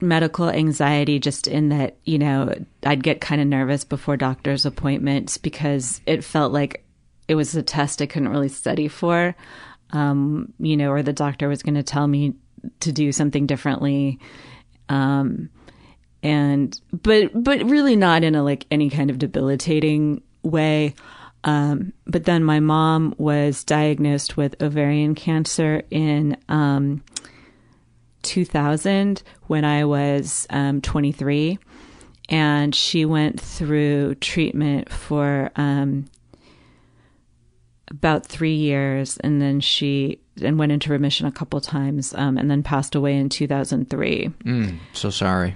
E: medical anxiety, just in that, you know, I'd get kind of nervous before doctor's appointments because it felt like it was a test I couldn't really study for, um, you know, or the doctor was going to tell me to do something differently. Um, and, but, but really not in a like any kind of debilitating way. Um, but then my mom was diagnosed with ovarian cancer in um, 2000 when I was um, 23. And she went through treatment for um, about three years. And then she and went into remission a couple times um, and then passed away in 2003.
B: Mm, so sorry.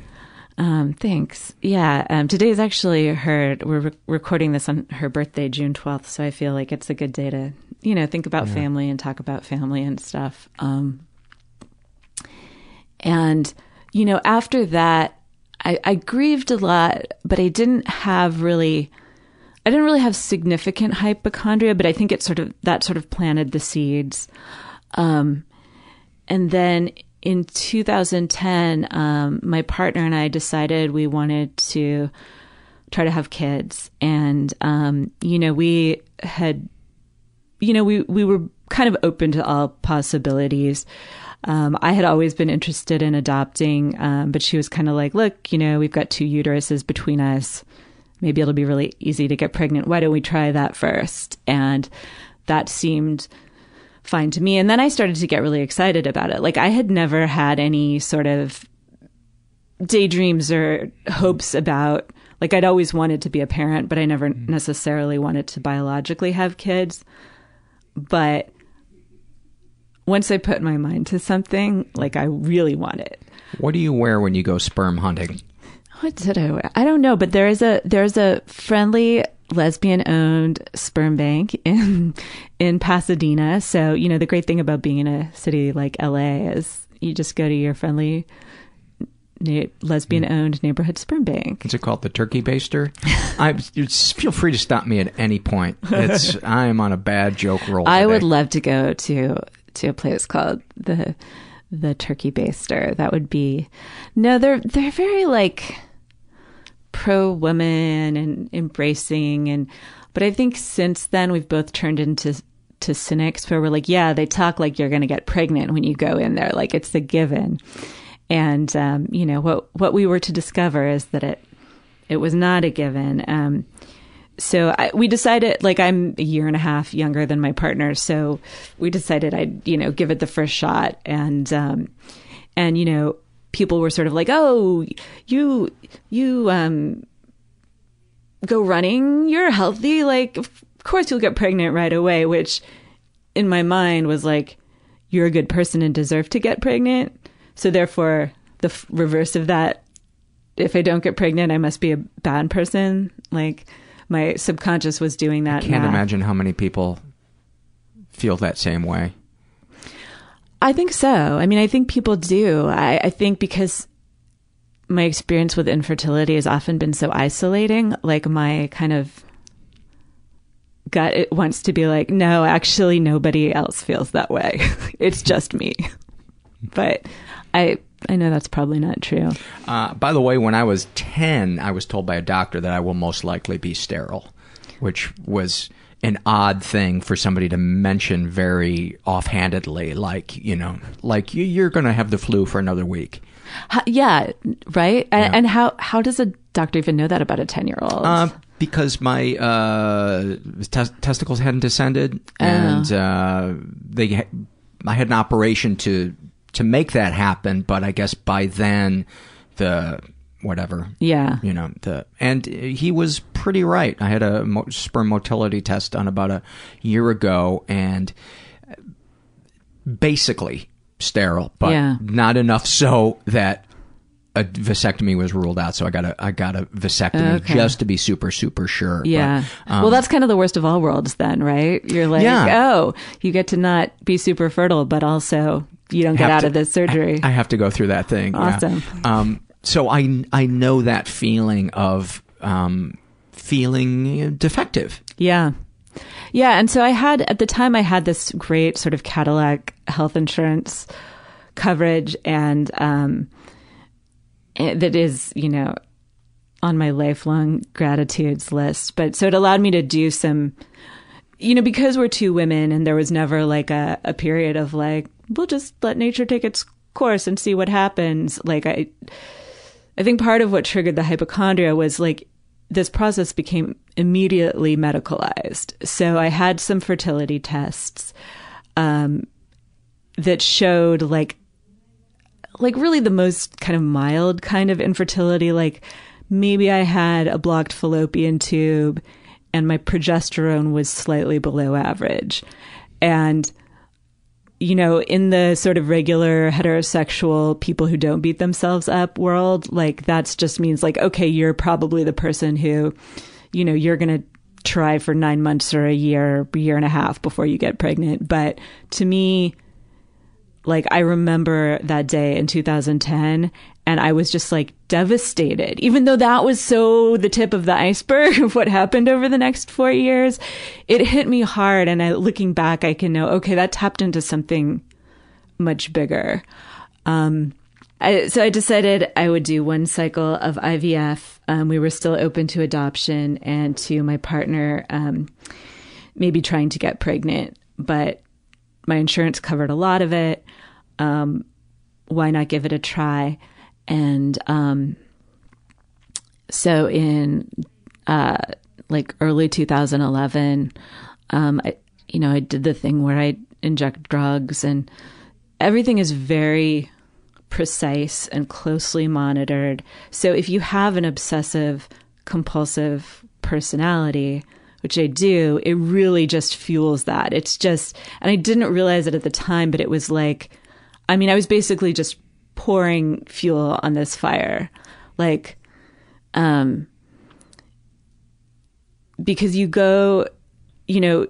E: Um, thanks. Yeah. Um, today is actually her, we're re- recording this on her birthday, June 12th. So I feel like it's a good day to, you know, think about
F: Yeah.
E: family and talk about family and stuff. Um, and, you know, after that, I, I grieved a lot, but I didn't have really, I didn't really have significant hypochondria, but I think it sort of, that sort of planted the seeds. Um, and then in 2010, um, my partner and I decided we wanted to try to have kids. And, um, you know, we had, you know, we, we were kind of open to all possibilities. Um, I had always been interested in adopting, um, but she was kind of like, look, you know, we've got two uteruses between us. Maybe it'll be really easy to get pregnant. Why don't we try that first? And that seemed fine to me. And then I started to get really excited about it. Like I had never had any sort of daydreams or hopes about like I'd always wanted to be a parent, but I never mm-hmm. necessarily wanted to biologically have kids. But once I put my mind to something, like I really want it.
B: What do you wear when you go sperm hunting?
E: What did I wear? I don't know, but there is a there's a friendly lesbian owned sperm bank in in Pasadena. So, you know, the great thing about being in a city like LA is you just go to your friendly na- lesbian owned neighborhood sperm bank.
B: Is it called the turkey baster? I feel free to stop me at any point. It's I am on a bad joke roll.
E: I would love to go to to a place called the the Turkey Baster. That would be no, they're they're very like pro women and embracing and but I think since then we've both turned into to cynics where we're like, yeah, they talk like you're going to get pregnant when you go in there, like it's a given. And um, you know what what we were to discover is that it it was not a given. Um, so I, we decided, like, I'm a year and a half younger than my partner, so we decided I'd, you know, give it the first shot, and um, and you know, people were sort of like, "Oh, you you um go running, you're healthy, like of course you'll get pregnant right away," which in my mind was like, "You're a good person and deserve to get pregnant." So therefore, the f- reverse of that, if I don't get pregnant, I must be a bad person. Like my subconscious was doing that.
B: I can't
E: math.
B: imagine how many people feel that same way.
E: I think so. I mean, I think people do. I, I think because my experience with infertility has often been so isolating, like my kind of gut it wants to be like, no, actually, nobody else feels that way. it's just me. but I I know that's probably not true.
B: Uh, by the way, when I was 10, I was told by a doctor that I will most likely be sterile, which was an odd thing for somebody to mention very offhandedly, like, you know, like you, you're going to have the flu for another week.
E: How, yeah, right? And, and how, how does a doctor even know that about a 10 year old?
B: Uh, because my uh, tes- testicles hadn't descended, and uh, they, ha- I had an operation to to make that happen. But I guess by then, the whatever,
E: Yeah.
B: you know, the and he was pretty right. I had a mo- sperm motility test done about a year ago, and basically sterile, but
E: Yeah.
B: not enough so that a vasectomy was ruled out. So I got a I got a vasectomy
E: Okay.
B: just to be super super sure. But,
E: Yeah.
B: um,
E: well, that's kind of the worst of all worlds, then, right? You're like,
B: Yeah.
E: oh, you get to not be super fertile, but also you don't get out
B: to-
E: of this surgery.
B: I have to go through that thing. yeah.
E: Awesome.
B: Um, so I I know that feeling of um, feeling defective.
E: Yeah. Yeah. And so I had, at the time, I had this great sort of Cadillac health insurance coverage and, um, that is, you know, on my lifelong gratitudes list. But so it allowed me to do some, you know, because we're two women and there was never like a, a period of like, we'll just let nature take its course and see what happens. Like I, I think part of what triggered the hypochondria was like this process became immediately medicalized. So I had some fertility tests um, that showed like like really the most kind of mild kind of infertility. Like maybe I had a blocked fallopian tube and my progesterone was slightly below average. And you know, in the sort of regular heterosexual people who don't beat themselves up world, like that's just means like, okay, you're probably the person who, you know, you're going to try for nine months or a year, year and a half before you get pregnant. But to me, like I remember that day in 2010 and I was just like devastated, even though that was so the tip of the iceberg of what happened over the next four years. It hit me hard. And I, looking back, I can know, okay, that tapped into something much bigger. Um, I, so I decided I would do one cycle of IVF. Um, we were still open to adoption and to my partner, um, maybe trying to get pregnant, but my insurance covered a lot of it. Um, why not give it a try? And um, so in uh, like early 2011, um, I, you know, I did the thing where I inject drugs, and everything is very precise and closely monitored. So if you have an obsessive compulsive personality, which I do, it really just fuels that. It's just, and I didn't realize it at the time, but it was like, I mean, I was basically just pouring fuel on this fire. Like, um, because you go, you know,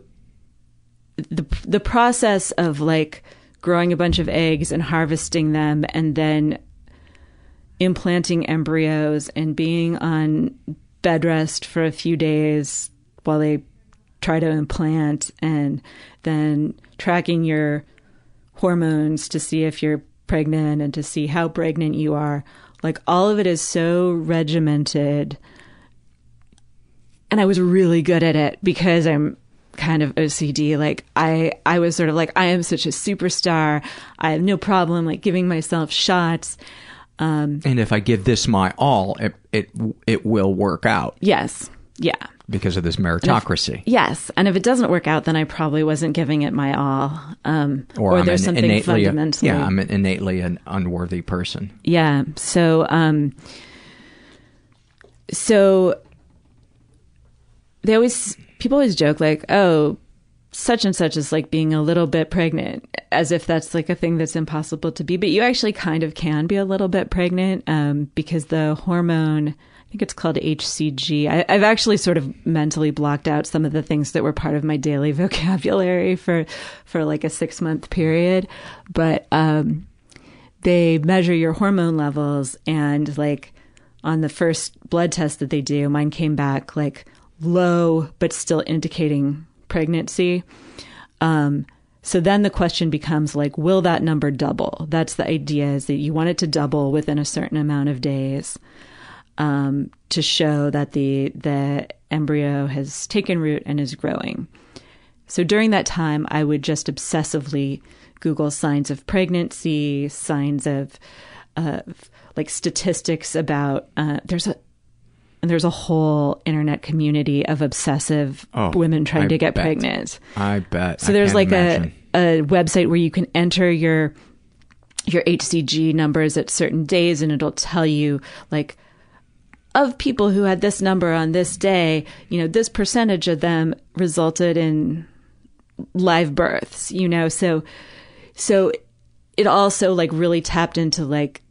E: the the process of like growing a bunch of eggs and harvesting them and then implanting embryos and being on bed rest for a few days while they try to implant and then tracking your hormones to see if you're pregnant and to see how pregnant you are like all of it is so regimented and I was really good at it because I'm kind of OCD. Like I, I was sort of like, I am such a superstar. I have no problem like giving myself shots. Um,
B: And if I give this my all, it it it will work out.
E: yes. Yeah.
B: Because of this meritocracy.
E: Yes, and if it doesn't work out, then I probably wasn't giving it my all, um, or,
B: I'm
E: there's
B: an
E: something
B: innately,
E: fundamentally.
B: yeah, I'm an innately an unworthy person.
E: Yeah. So, um, so they always people always joke like, oh, such and such is like being a little bit pregnant, as if that's like a thing that's impossible to be. But you actually kind of can be a little bit pregnant um, because the hormone. I think it's called HCG. I, I've actually sort of mentally blocked out some of the things that were part of my daily vocabulary for for like a six month period, but um, they measure your hormone levels and like on the first blood test that they do, mine came back like low, but still indicating pregnancy. Um, so then the question becomes like, will that number double? That's the idea is that you want it to double within a certain amount of days um, to show that the the embryo has taken root and is growing. So during that time, I would just obsessively Google signs of pregnancy, signs of uh, like statistics about. Uh, there's a and there's a whole internet community of obsessive
B: Oh,
E: women trying
B: I
E: to get
B: bet.
E: pregnant.
B: I bet.
E: So there's like
B: imagine.
E: a, a website where you can enter your your HCG numbers at certain days and it'll tell you like of people who had this number on this day, you know, this percentage of them resulted in live births, you know. So so it also like really tapped into like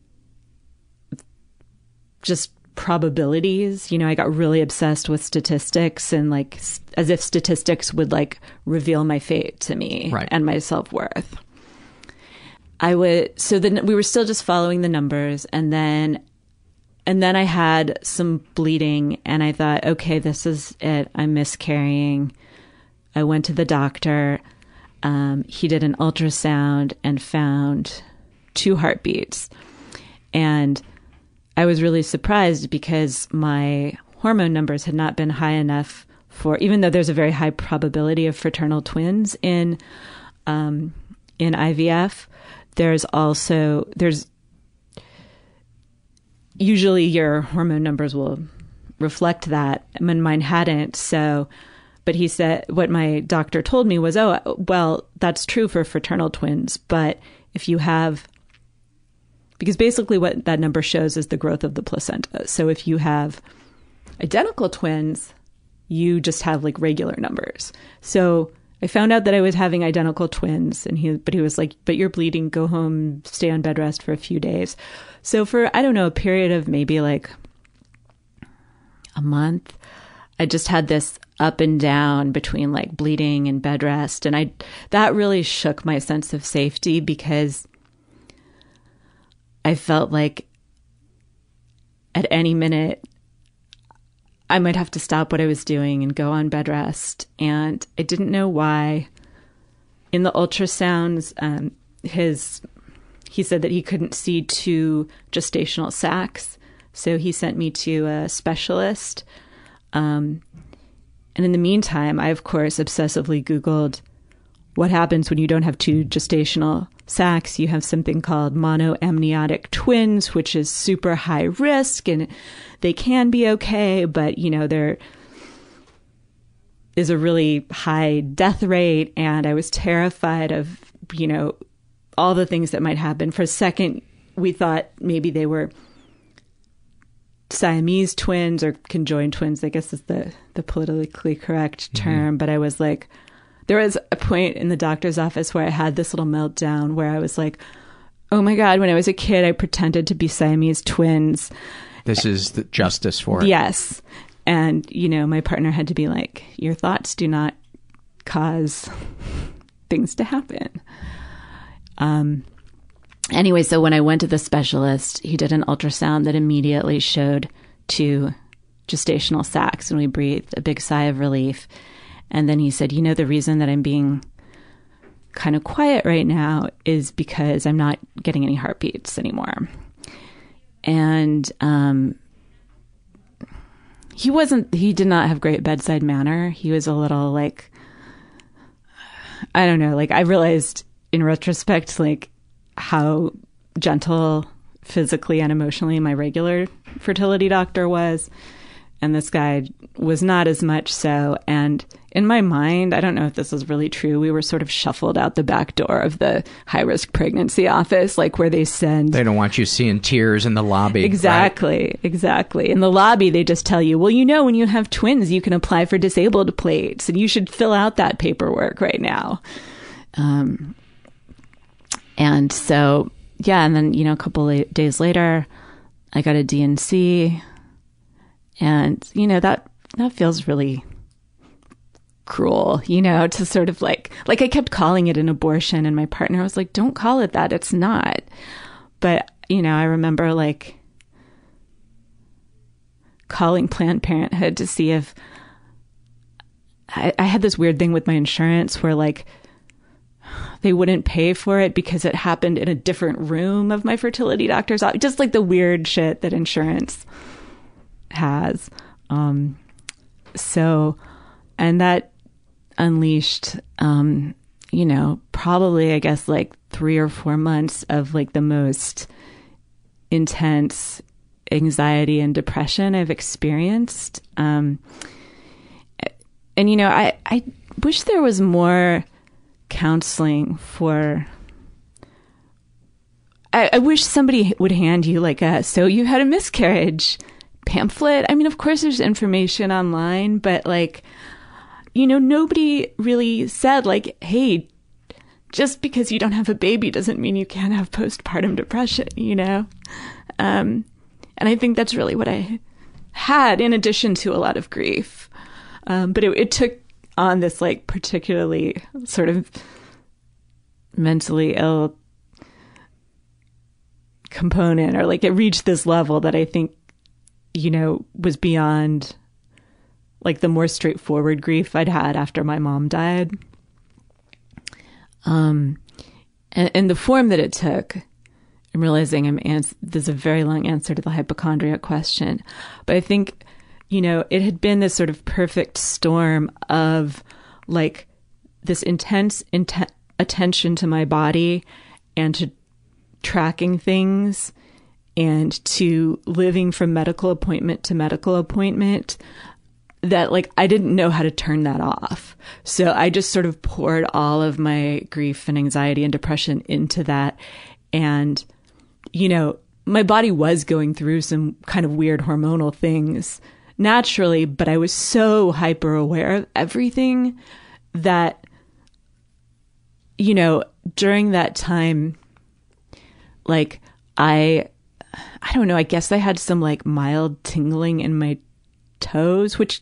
E: just probabilities. You know, I got really obsessed with statistics and like s- as if statistics would like reveal my fate to me
B: Right.
E: and my self worth. I would, so then we were still just following the numbers and then, and then I had some bleeding and I thought, okay, this is it. I'm miscarrying. I went to the doctor. Um, he did an ultrasound and found two heartbeats. And I was really surprised because my hormone numbers had not been high enough for, even though there's a very high probability of fraternal twins in um, in IVF. There's also there's usually your hormone numbers will reflect that, and mine hadn't. So, but he said what my doctor told me was, oh, well, that's true for fraternal twins, but if you have because basically what that number shows is the growth of the placenta. So if you have identical twins, you just have like regular numbers. So I found out that I was having identical twins and he but he was like, "But you're bleeding, go home, stay on bed rest for a few days." So for I don't know, a period of maybe like a month, I just had this up and down between like bleeding and bed rest. And I that really shook my sense of safety because I felt like at any minute I might have to stop what I was doing and go on bed rest. And I didn't know why. In the ultrasounds, um, his he said that he couldn't see two gestational sacs, so he sent me to a specialist. Um, and in the meantime, I of course obsessively Googled what happens when you don't have two gestational sacs. You have something called monoamniotic twins, which is super high risk and they can be okay, but you know, there is a really high death rate. And I was terrified of, you know, all the things that might happen. For a second, we thought maybe they were Siamese twins or conjoined twins, I guess is the, the politically correct mm-hmm. term. But I was like, there was a point in the doctor's office where I had this little meltdown where I was like, oh my God, when I was a kid, I pretended to be Siamese twins.
B: This is the justice for it.
E: Yes. And, you know, my partner had to be like, your thoughts do not cause things to happen. Um, anyway, so when I went to the specialist, he did an ultrasound that immediately showed two gestational sacs, and we breathed a big sigh of relief. And then he said, You know, the reason that I'm being kind of quiet right now is because I'm not getting any heartbeats anymore. And um, he wasn't, he did not have great bedside manner. He was a little like, I don't know, like I realized in retrospect, like how gentle physically and emotionally my regular fertility doctor was. And this guy was not as much so. And in my mind, I don't know if this is really true. We were sort of shuffled out the back door of the high risk pregnancy office, like where they send.
B: They don't want you seeing tears in the lobby.
E: Exactly, right? exactly. In the lobby, they just tell you, well, you know, when you have twins, you can apply for disabled plates, and you should fill out that paperwork right now. Um, and so, yeah, and then you know, a couple of days later, I got a D&C, and you know that that feels really cruel, you know, to sort of like like I kept calling it an abortion and my partner was like, "Don't call it that. It's not." But, you know, I remember like calling Planned Parenthood to see if I, I had this weird thing with my insurance where like they wouldn't pay for it because it happened in a different room of my fertility doctor's office. Just like the weird shit that insurance has. Um, so, and that unleashed, um, you know, probably, I guess, like three or four months of like the most intense anxiety and depression I've experienced. Um, and, you know, I, I wish there was more counseling for. I, I wish somebody would hand you like a so you had a miscarriage pamphlet. I mean, of course, there's information online, but like, you know, nobody really said, like, hey, just because you don't have a baby doesn't mean you can't have postpartum depression, you know? Um, and I think that's really what I had in addition to a lot of grief. Um, but it, it took on this, like, particularly sort of mentally ill component, or like it reached this level that I think you know, was beyond like the more straightforward grief I'd had after my mom died. Um, and, and the form that it took, I'm realizing I'm ans- there's a very long answer to the hypochondriac question, but I think, you know, it had been this sort of perfect storm of like this intense inten- attention to my body and to tracking things and to living from medical appointment to medical appointment that like I didn't know how to turn that off. So I just sort of poured all of my grief and anxiety and depression into that. And, you know, my body was going through some kind of weird hormonal things naturally, but I was so hyper aware of everything that, you know, during that time, like I I don't know, I guess I had some like mild tingling in my toes, which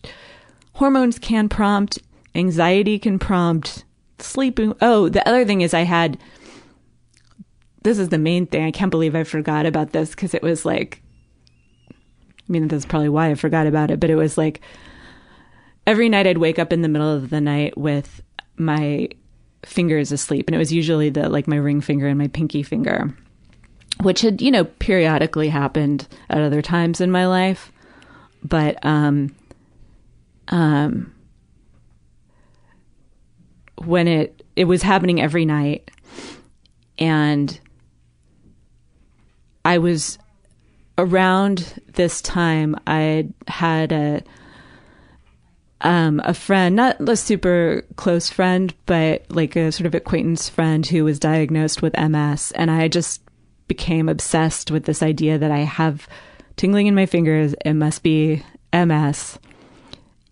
E: hormones can prompt, anxiety can prompt, sleeping. Oh, the other thing is I had this is the main thing. I can't believe I forgot about this because it was like I mean, that's probably why I forgot about it, but it was like every night I'd wake up in the middle of the night with my fingers asleep, and it was usually the like my ring finger and my pinky finger which had, you know, periodically happened at other times in my life. But, um, um, when it, it was happening every night and I was around this time, I had a, um, a friend, not a super close friend, but like a sort of acquaintance friend who was diagnosed with MS. And I just became obsessed with this idea that I have tingling in my fingers. It must be MS.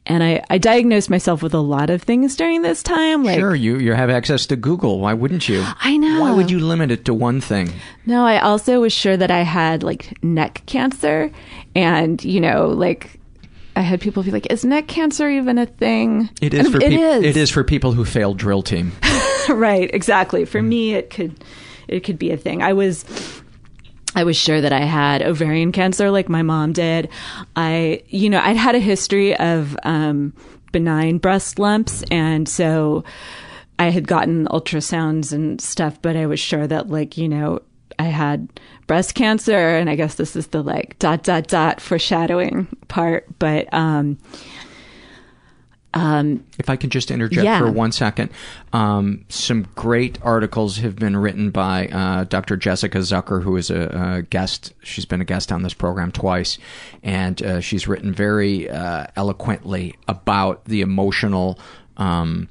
E: And I, I diagnosed myself with a lot of things during this time. Like,
B: sure, you, you have access to Google. Why wouldn't you?
E: I know.
B: Why would you limit it to one thing?
E: No, I also was sure that I had like neck cancer. And, you know, like I had people be like, "Is neck cancer even a thing?"
B: It is. And for it is. It is for people who failed drill team.
E: right. Exactly. For mm. me, it could it could be a thing. I was I was sure that I had ovarian cancer like my mom did. I, you know, I'd had a history of um, benign breast lumps. And so I had gotten ultrasounds and stuff, but I was sure that, like, you know, I had breast cancer. And I guess this is the like dot, dot, dot foreshadowing part. But, um, Um,
B: if I can just interject
E: Yeah.
B: for one second, um, some great articles have been written by uh, Dr. Jessica Zucker, who is a, a guest. She's been a guest on this program twice, and uh, she's written very uh, eloquently about the emotional um,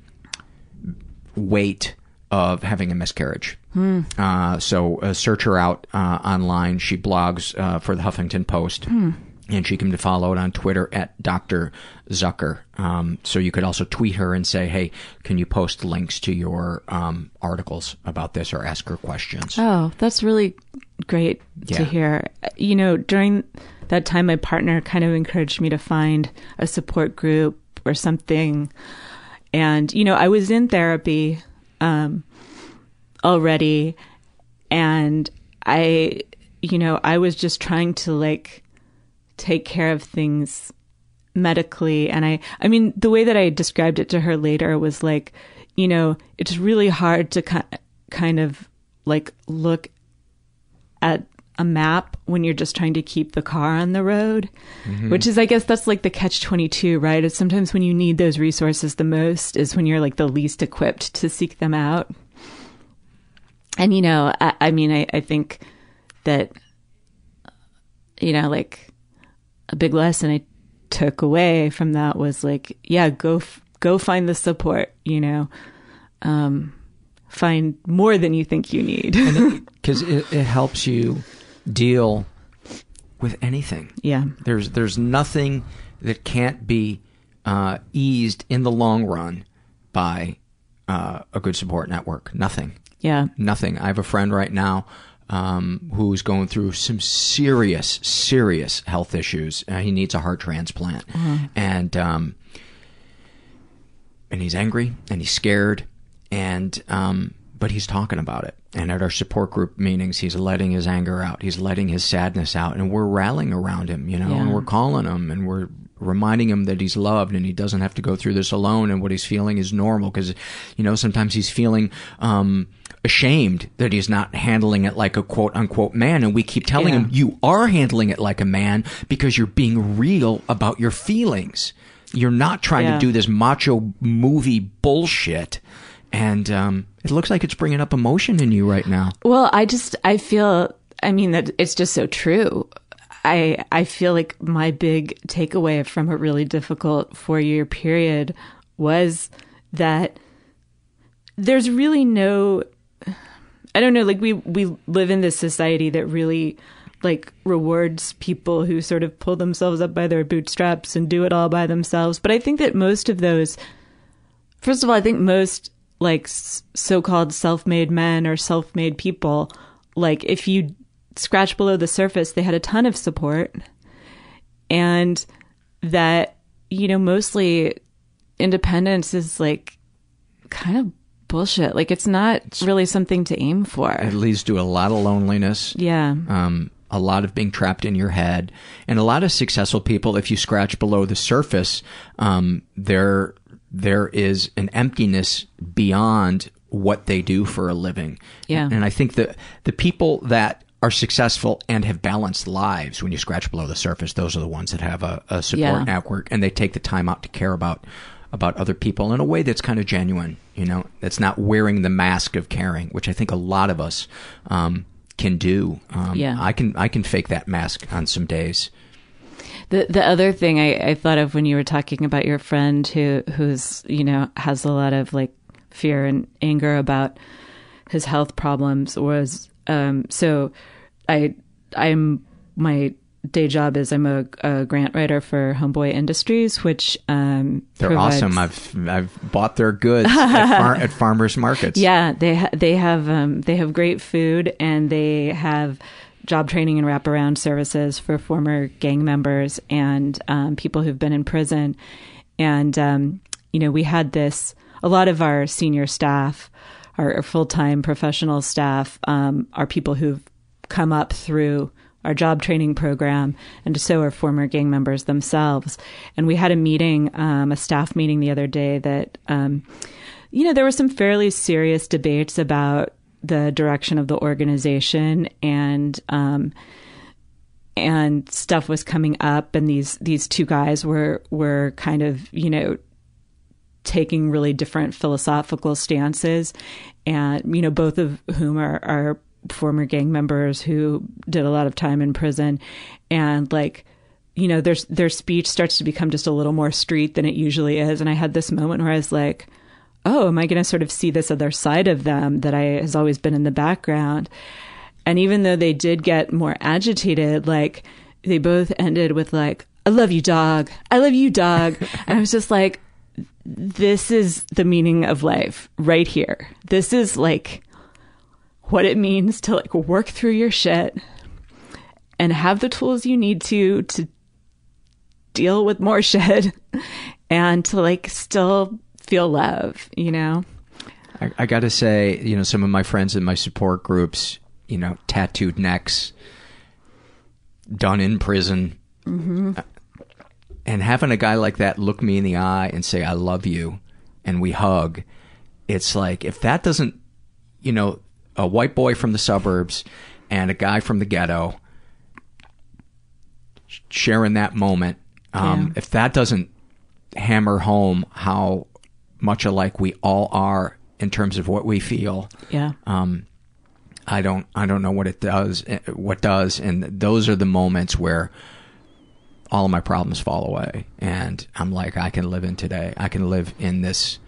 B: weight of having a miscarriage.
E: Hmm.
B: Uh, so uh, search her out uh, online. She blogs uh, for the Huffington Post.
E: Hmm.
B: And she can be followed on Twitter at Dr. Zucker. Um, so you could also tweet her and say, hey, can you post links to your um, articles about this or ask her questions?
E: Oh, that's really great
B: Yeah.
E: to hear. You know, during that time, my partner kind of encouraged me to find a support group or something. And, you know, I was in therapy um, already. And I, you know, I was just trying to like take care of things medically and i i mean the way that i described it to her later was like you know it's really hard to ki- kind of like look at a map when you're just trying to keep the car on the road
F: Mhm.
E: which is i guess that's like the catch 22 right it's sometimes when you need those resources the most is when you're like the least equipped to seek them out and you know i, I mean I, I think that you know like a big lesson I took away from that was like, yeah, go f- go find the support. You know, um, find more than you think you need.
B: Because it, it helps you deal with anything.
E: Yeah.
B: There's there's nothing that can't be uh, eased in the long run by uh, a good support network. Nothing.
E: Yeah.
B: Nothing. I have a friend right now um, who's going through some serious, serious health issues. Uh, he needs a heart transplant,
F: Mhm.
B: and um, and he's angry and he's scared, and um, but he's talking about it. And at our support group meetings, he's letting his anger out. He's letting his sadness out, and we're rallying around him, you know, and we're calling him, and we're reminding him that he's loved and he doesn't have to go through this alone, and what he's feeling is normal. Because, you know, sometimes he's feeling um, ashamed that he's not handling it like a quote unquote man, and we keep telling
E: Yeah.
B: him you are handling it like a man because you're being real about your feelings. You're not trying
E: Yeah.
B: to do this macho movie bullshit. And um, it looks like it's bringing up emotion in you right now.
E: Well, I just I feel I mean that it's just so true. I I feel like my big takeaway from a really difficult 4-year period was that there's really no I don't know like we we live in this society that really like rewards people who sort of pull themselves up by their bootstraps and do it all by themselves, but I think that most of those First of all, I think most like so-called self-made men or self-made people, like if you scratch below the surface, they had a ton of support, and that you know mostly independence is like kind of bullshit. Like it's not really something to aim for.
B: It leads to a lot of loneliness.
E: Yeah.
B: Um, a lot of being trapped in your head, and a lot of successful people. If you scratch below the surface, um, there there is an emptiness beyond what they do for a living.
E: Yeah.
B: And I think that the people that are successful and have balanced lives, when you scratch below the surface, those are the ones that have a, a support
E: Yeah.
B: network and they take the time out to care about about other people in a way that's kind of genuine. You know, that's not wearing the mask of caring, which I think a lot of us um, can do. Um,
E: Yeah.
B: I can I can fake that mask on some days.
E: The the other thing I, I thought of when you were talking about your friend who who's you know has a lot of like fear and anger about his health problems was um so I I'm my day job is I'm a, a grant writer for Homeboy Industries, which um
B: They're
E: provides-
B: awesome. I've I've bought their goods at, far, at farmers markets.
E: Yeah, they ha- they have um, they have great food and they have job training and wraparound services for former gang members and um, people who've been in prison. And um, you know, we had this. A lot of our senior staff, our, our full time professional staff, um, are people who've come up through our job training program, and so are former gang members themselves. And we had a meeting, um, a staff meeting the other day that, um, you know, there were some fairly serious debates about the direction of the organization and, um, and stuff was coming up and these these two guys were were kind of you know taking really different philosophical stances, and you know, both of whom are are former gang members who did a lot of time in prison, and like you know their their speech starts to become just a little more street than it usually is. And i had this moment where i was like oh am i going to sort of see this other side of them that i has always been in the background? And even though they did get more agitated like they both ended with like i love you dog. I love you dog. And i was just like this is the meaning of life right here. This is like what it means to like work through your shit and have the tools you need to to deal with more shit and to like still feel love, you know?
B: I, I got to say, you know, some of my friends in my support groups, you know, tattooed necks, done in prison,
E: Mm-hmm.
B: and having a guy like that look me in the eye and say, I love you, and we hug, it's like, if that doesn't, you know, a white boy from the suburbs and a guy from the ghetto sharing that moment, um,
E: Yeah.
B: if that doesn't hammer home how much alike we all are in terms of what we feel,
E: Yeah.
B: um, I don't I don't know what it does eh, what does and those are the moments where all of my problems fall away and I'm like I can live in today. I can live in this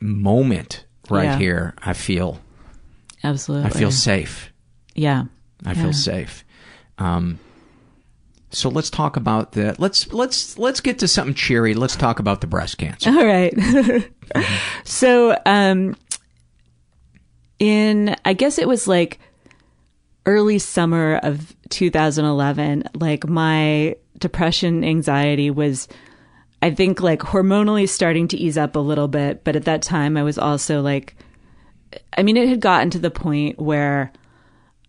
B: moment right
E: Yeah.
B: here. I feel
E: Absolutely.
B: I feel safe.
E: Yeah.
B: I
E: Yeah.
B: feel safe. Um so let's talk about the let's let's let's get to something cheery. Let's talk about the breast cancer.
E: All right. so, um, in, I guess it was like early summer of 2011, like my depression, anxiety was, I think, like hormonally starting to ease up a little bit. But at that time, I was also like, I mean, it had gotten to the point where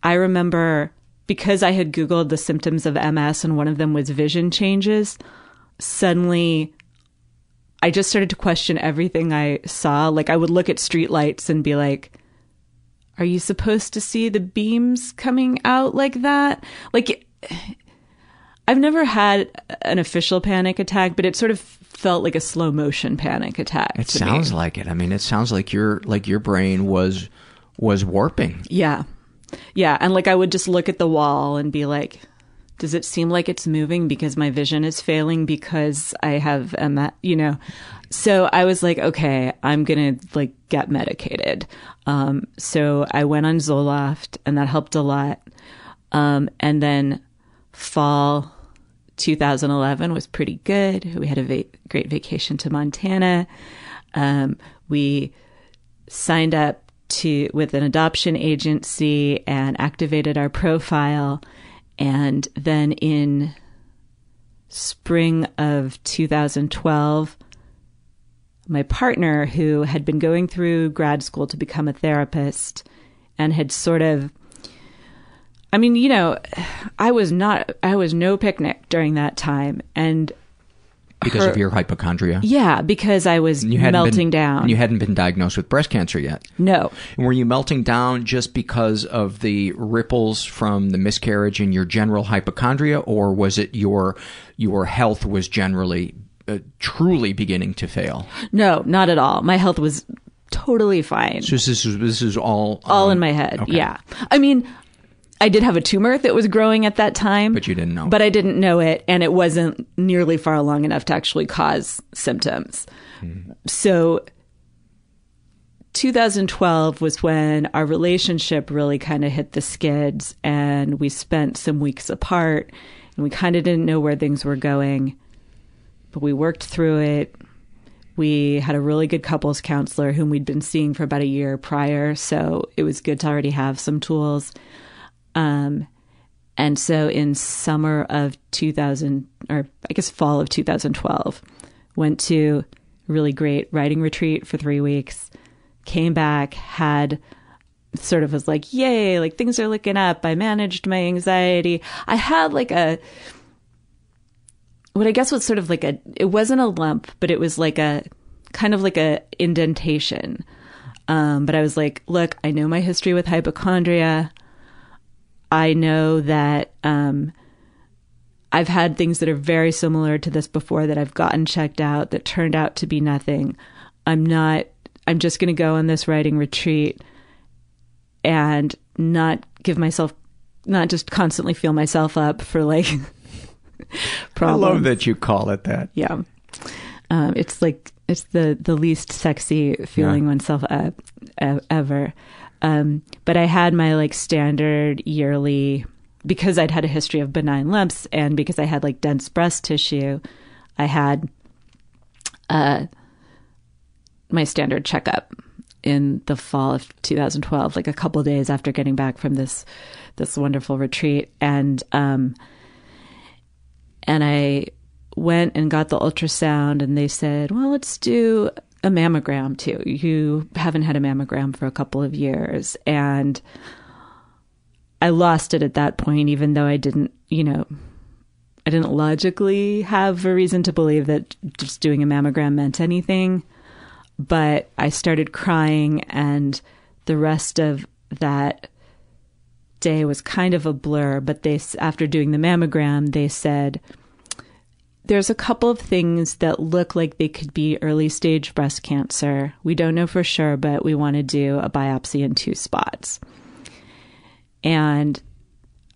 E: I remember because I had Googled the symptoms of MS and one of them was vision changes, suddenly I just started to question everything I saw. Like I would look at streetlights and be like, are you supposed to see the beams coming out like that? Like I've never had an official panic attack, but it sort of felt like a slow motion panic attack.
B: It
E: to me.
B: sounds like it. I mean, it sounds like your like your brain was was warping.
E: Yeah. Yeah. And like I would just look at the wall and be like, does it seem like it's moving because my vision is failing because I have a, you know? So I was like, okay, I'm going to like get medicated. Um, so I went on Zoloft and that helped a lot. Um, and then fall 2011 was pretty good. We had a va- great vacation to Montana. Um, we signed up to with an adoption agency and activated our profile and then in spring of 2012 my partner who had been going through grad school to become a therapist and had sort of I mean, you know, I was not I was no picnic during that time and
B: Because
E: her-
B: of your hypochondria.
E: yeah, because I was melting
B: been,
E: down.
B: and you hadn't been diagnosed with breast cancer yet.
E: no.
B: And were you melting down just because of the ripples from the miscarriage and your general hypochondria, or was it your your health was generally uh, truly beginning to fail?
E: No, not at all. My health was totally fine.
B: So this is this is all
E: all
B: um,
E: in my head.
B: okay.
E: Yeah. I mean, I did have a tumor that was growing at that time.
B: But you didn't know.
E: But I didn't know it, and it wasn't nearly far along enough to actually cause symptoms. Hmm. So 2012 was when our relationship really kind of hit the skids, and we spent some weeks apart, and we kind of didn't know where things were going. But we worked through it. We had a really good couples counselor whom we'd been seeing for about a year prior, so it was good to already have some tools. Um, and so in summer of 2000, or I guess fall of 2012, went to really great writing retreat for three weeks, came back, had sort of was like, yay, like things are looking up. I managed my anxiety. I had like a, what I guess was sort of like a, it wasn't a lump, but it was like a, kind of like a indentation. Um, but I was like, look, I know my history with hypochondria. I know that um, I've had things that are very similar to this before that I've gotten checked out that turned out to be nothing. I'm not, I'm just going to go on this writing retreat and not give myself, not just constantly feel myself up for like
B: I love that you call it that.
E: Yeah. Um, it's like, it's the, the least sexy feeling
B: Yeah.
E: oneself up ever. Um, but I had my like standard yearly, because I'd had a history of benign lumps and because I had like dense breast tissue, I had uh, my standard checkup in the fall of 2012, like a couple days after getting back from this this wonderful retreat, and um, and I went and got the ultrasound, and they said, "Well, let's do a mammogram too. You haven't had a mammogram for a couple of years," and I lost it at that point, even though I didn't, you know, I didn't logically have a reason to believe that just doing a mammogram meant anything. But I started crying, and the rest of that day was kind of a blur. But they, after doing the mammogram, they said, there's a couple of things that look like they could be early stage breast cancer. We don't know for sure, but we want to do a biopsy in two spots. And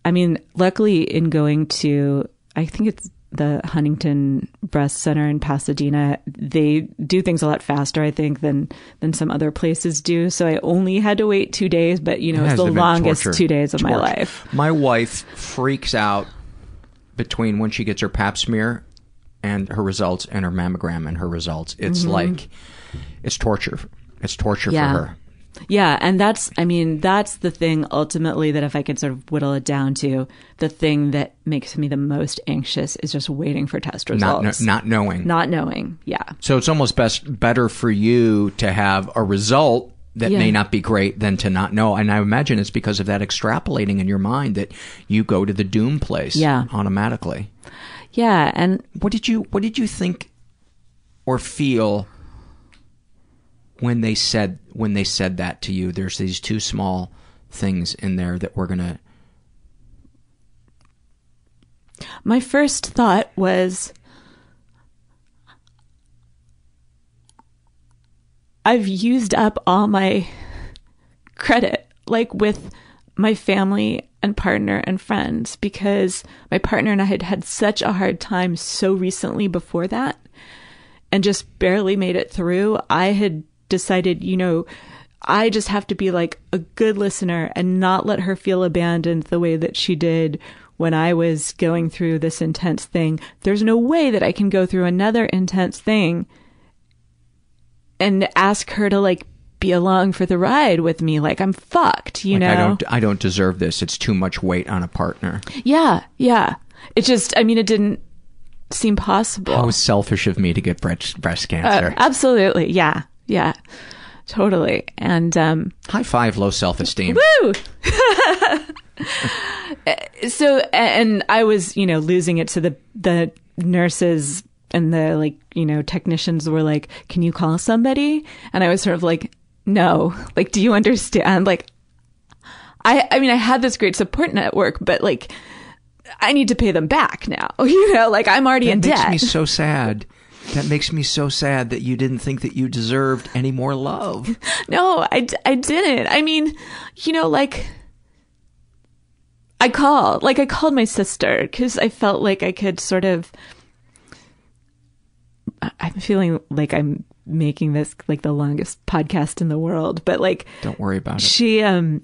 E: I mean, luckily, in going to, I think it's the Huntington Breast Center in Pasadena, they do things a lot faster, I think, than than some other places do. So I only had to wait two days, but you know,
B: It
E: it's
B: has
E: the longest
B: torture.
E: two days of my life.
B: My wife freaks out between when she gets her pap smear and her results and her mammogram and her results. It's
E: Mhm.
B: like it's torture. It's torture
E: Yeah.
B: for her.
E: Yeah, and that's I mean, that's the thing ultimately that if I could sort of whittle it down to, the thing that makes me the most anxious is just waiting for test
B: Not
E: results.
B: not knowing.
E: Not knowing. Yeah.
B: So it's almost best better for you to have a result that
E: Yeah.
B: may not be great than to not know. And I imagine it's because of that extrapolating in your mind that you go to the doom place
E: Yeah.
B: automatically.
E: Yeah, and
B: what did you what did you think or feel when they said when they said that to you? There's these two small things in there that we're gonna
E: My first thought was I've used up all my credit, like with my family and partner and friends, because my partner and I had had such a hard time so recently before that and just barely made it through. I had decided, you know, I just have to be like a good listener and not let her feel abandoned the way that she did when I was going through this intense thing. There's no way that I can go through another intense thing and ask her to like be along for the ride with me. Like I'm fucked, you
B: like,
E: know?
B: I don't I don't deserve this. It's too much weight on a partner.
E: Yeah, yeah. It just, I mean, it didn't seem possible.
B: How selfish of me to get breast breast cancer.
E: Uh, absolutely. Yeah. Yeah. Totally. And um
B: High five, low self esteem.
E: woo. so and I was, you know, losing it to the the nurses and the like, you know, technicians were like, "Can you call somebody?" And I was sort of like, "No. Like, do you understand? Like I I mean, I had this great support network, but like I need to pay them back now. You know, like I'm already
B: that
E: in debt.
B: That makes me so sad. That makes me so sad that you didn't think that you deserved any more love.
E: No, I, I didn't. I mean, you know, like, I called, like, I called my sister because I felt like I could sort of. I'm feeling like I'm making this like the longest podcast in the world, but like,
B: Don't worry about it.
E: she, um,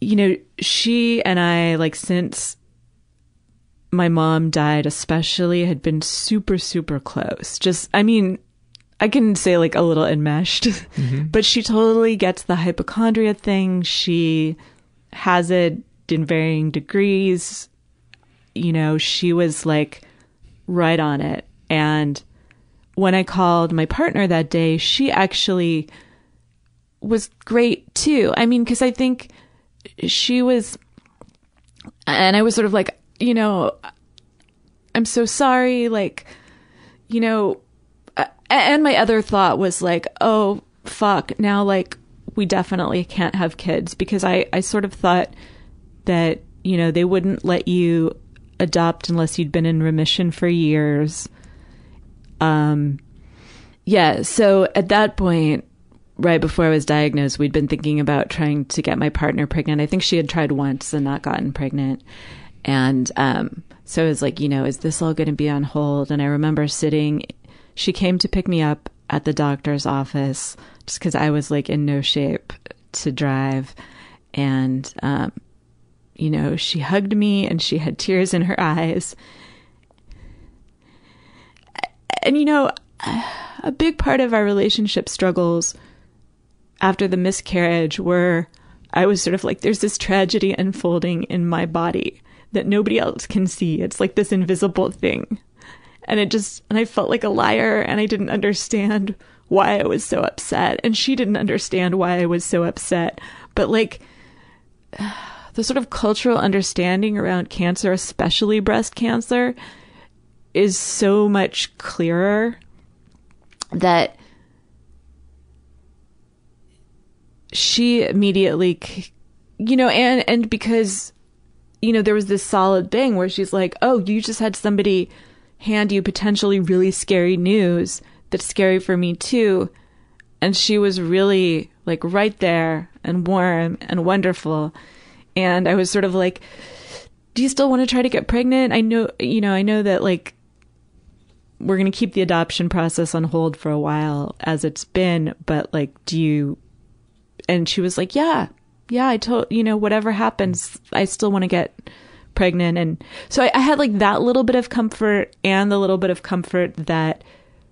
E: you know, she and I, like, since my mom died, especially, had been super, super close. Just, I mean, I can say like a little enmeshed, but she totally gets the hypochondria thing. She has it in varying degrees. You know, she was like right on it. And when I called my partner that day, she actually was great too. I mean, because I think she was, and I was sort of like, you know, I'm so sorry. Like, you know, uh, and my other thought was like, oh, fuck. Now, like, we definitely can't have kids because I, I sort of thought that, you know, they wouldn't let you adopt unless you'd been in remission for years. Um, yeah, so at that point, right before I was diagnosed, we'd been thinking about trying to get my partner pregnant. I think she had tried once and not gotten pregnant. And um, so it was like, you know, is this all going to be on hold? And I remember sitting, she came to pick me up at the doctor's office just because I was like in no shape to drive. And, um, you know, she hugged me and she had tears in her eyes. And, you know, a big part of our relationship struggles after the miscarriage were I was sort of like, there's this tragedy unfolding in my body that nobody else can see. It's like this invisible thing. And it just, and I felt like a liar and I didn't understand why I was so upset. And she didn't understand why I was so upset. But like, the sort of cultural understanding around cancer, especially breast cancer, is so much clearer that she immediately you know and and because you know there was this solid thing where she's like oh you just had somebody hand you potentially really scary news that's scary for me too. And she was really like right there and warm and wonderful. And i was sort of like do you still want to try to get pregnant? I know you know i know that like we're going to keep the adoption process on hold for a while as it's been but like do you and she was like yeah yeah i told you know whatever happens i still want to get pregnant. And so I, I had like that little bit of comfort and the little bit of comfort that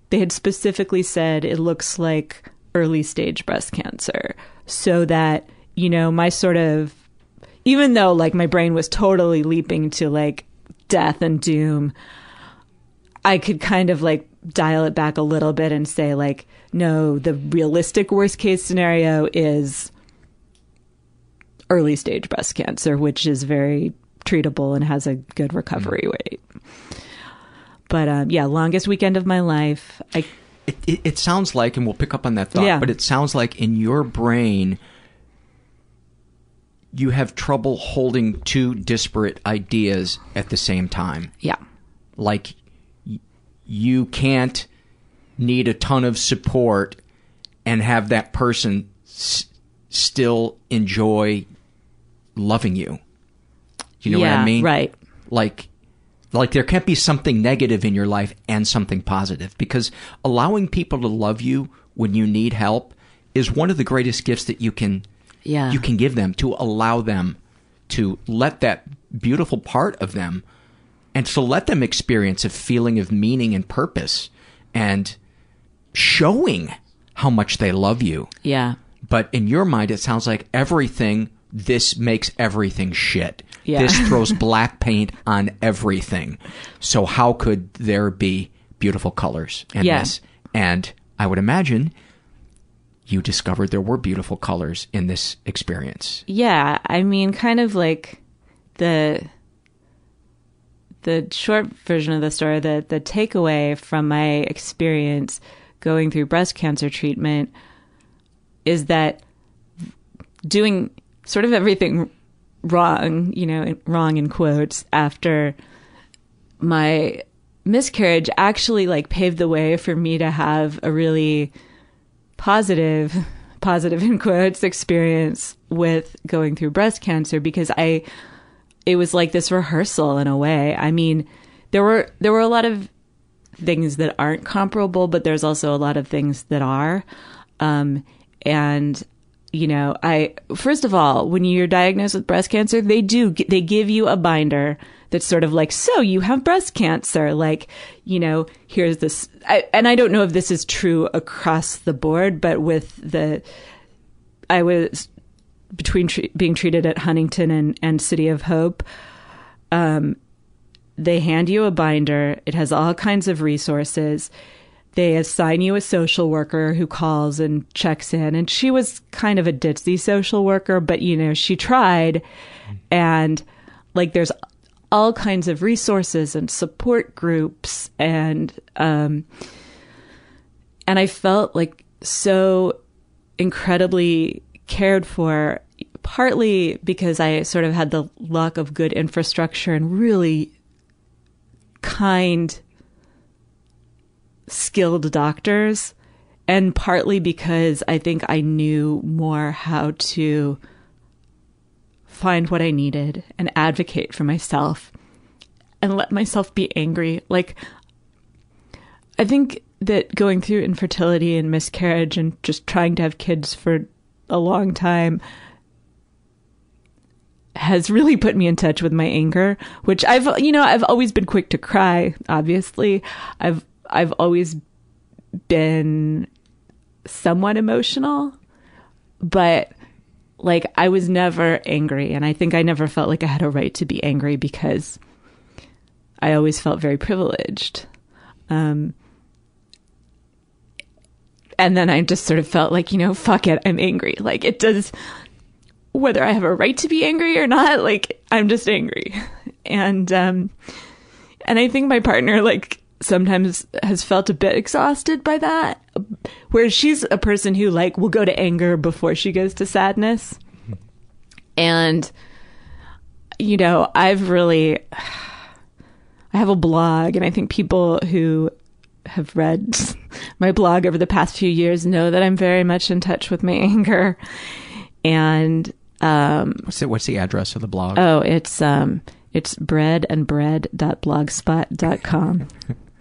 E: they had specifically said it looks like early stage breast cancer. So that you know my sort of even though like my brain was totally leaping to like death and doom I could kind of like dial it back a little bit and say like no the realistic worst case scenario is early stage breast cancer which is very treatable and has a good recovery rate but um, yeah longest weekend of my life i
B: It, it, it sounds like, and we'll pick up on that thought,
E: Yeah.
B: but it sounds like in your brain, you have trouble holding two disparate ideas at the same time.
E: Yeah.
B: Like, you can't need a ton of support and have that person s- still enjoy loving you. You know what I mean?
E: right.
B: Like, like there can't be something negative in your life and something positive because allowing people to love you when you need help is one of the greatest gifts that you can
E: Yeah.
B: you can give them to allow them to let that beautiful part of them and to let them experience a feeling of meaning and purpose and showing how much they love you.
E: Yeah.
B: But in your mind, it sounds like everything, this makes everything shit.
E: Yeah.
B: This throws black paint on everything. So how could there be beautiful colors in
E: Yeah.
B: this? And I would imagine you discovered there were beautiful colors in this experience.
E: Yeah, I mean, kind of like the the short version of the story. The the takeaway from my experience going through breast cancer treatment is that doing sort of everything wrong, you know, wrong in quotes after my miscarriage actually like paved the way for me to have a really positive positive in quotes experience with going through breast cancer because I it was like this rehearsal in a way. I mean, there were there were a lot of things that aren't comparable, but there's also a lot of things that are. Um, and you know, I first of all, when you're diagnosed with breast cancer, they do they give you a binder that's sort of like, so you have breast cancer. Like, you know, here's this, I, and I don't know if this is true across the board, but with the, I was between tre- being treated at Huntington and, and City of Hope. Um, they hand you a binder. It has all kinds of resources. They assign you a social worker who calls and checks in. And she was kind of a ditzy social worker, but you know, she tried. And like, there's all kinds of resources and support groups. And, um, and I felt like so incredibly cared for, partly because I sort of had the luck of good infrastructure and really kind, skilled doctors and partly because I think I knew more how to find what I needed and advocate for myself and let myself be angry. Like, I think that going through infertility and miscarriage and just trying to have kids for a long time has really put me in touch with my anger, which I've, you know, I've always been quick to cry, obviously. I've, I've always been somewhat emotional, but like I was never angry. And I think I never felt like I had a right to be angry because I always felt very privileged. Um, and then I just sort of felt like, you know, fuck it, I'm angry. Like it does, whether I have a right to be angry or not, like I'm just angry. And, um, and I think my partner, like, sometimes has felt a bit exhausted by that. Whereas she's a person who, like, will go to anger before she goes to sadness. And, you know, I've really, I have a blog, and I think people who have read my blog over the past few years know that I'm very much in touch with my anger. And um,
B: what's, the, what's the address of the blog?
E: Oh, it's um, it's breadandbread.blogspot.com.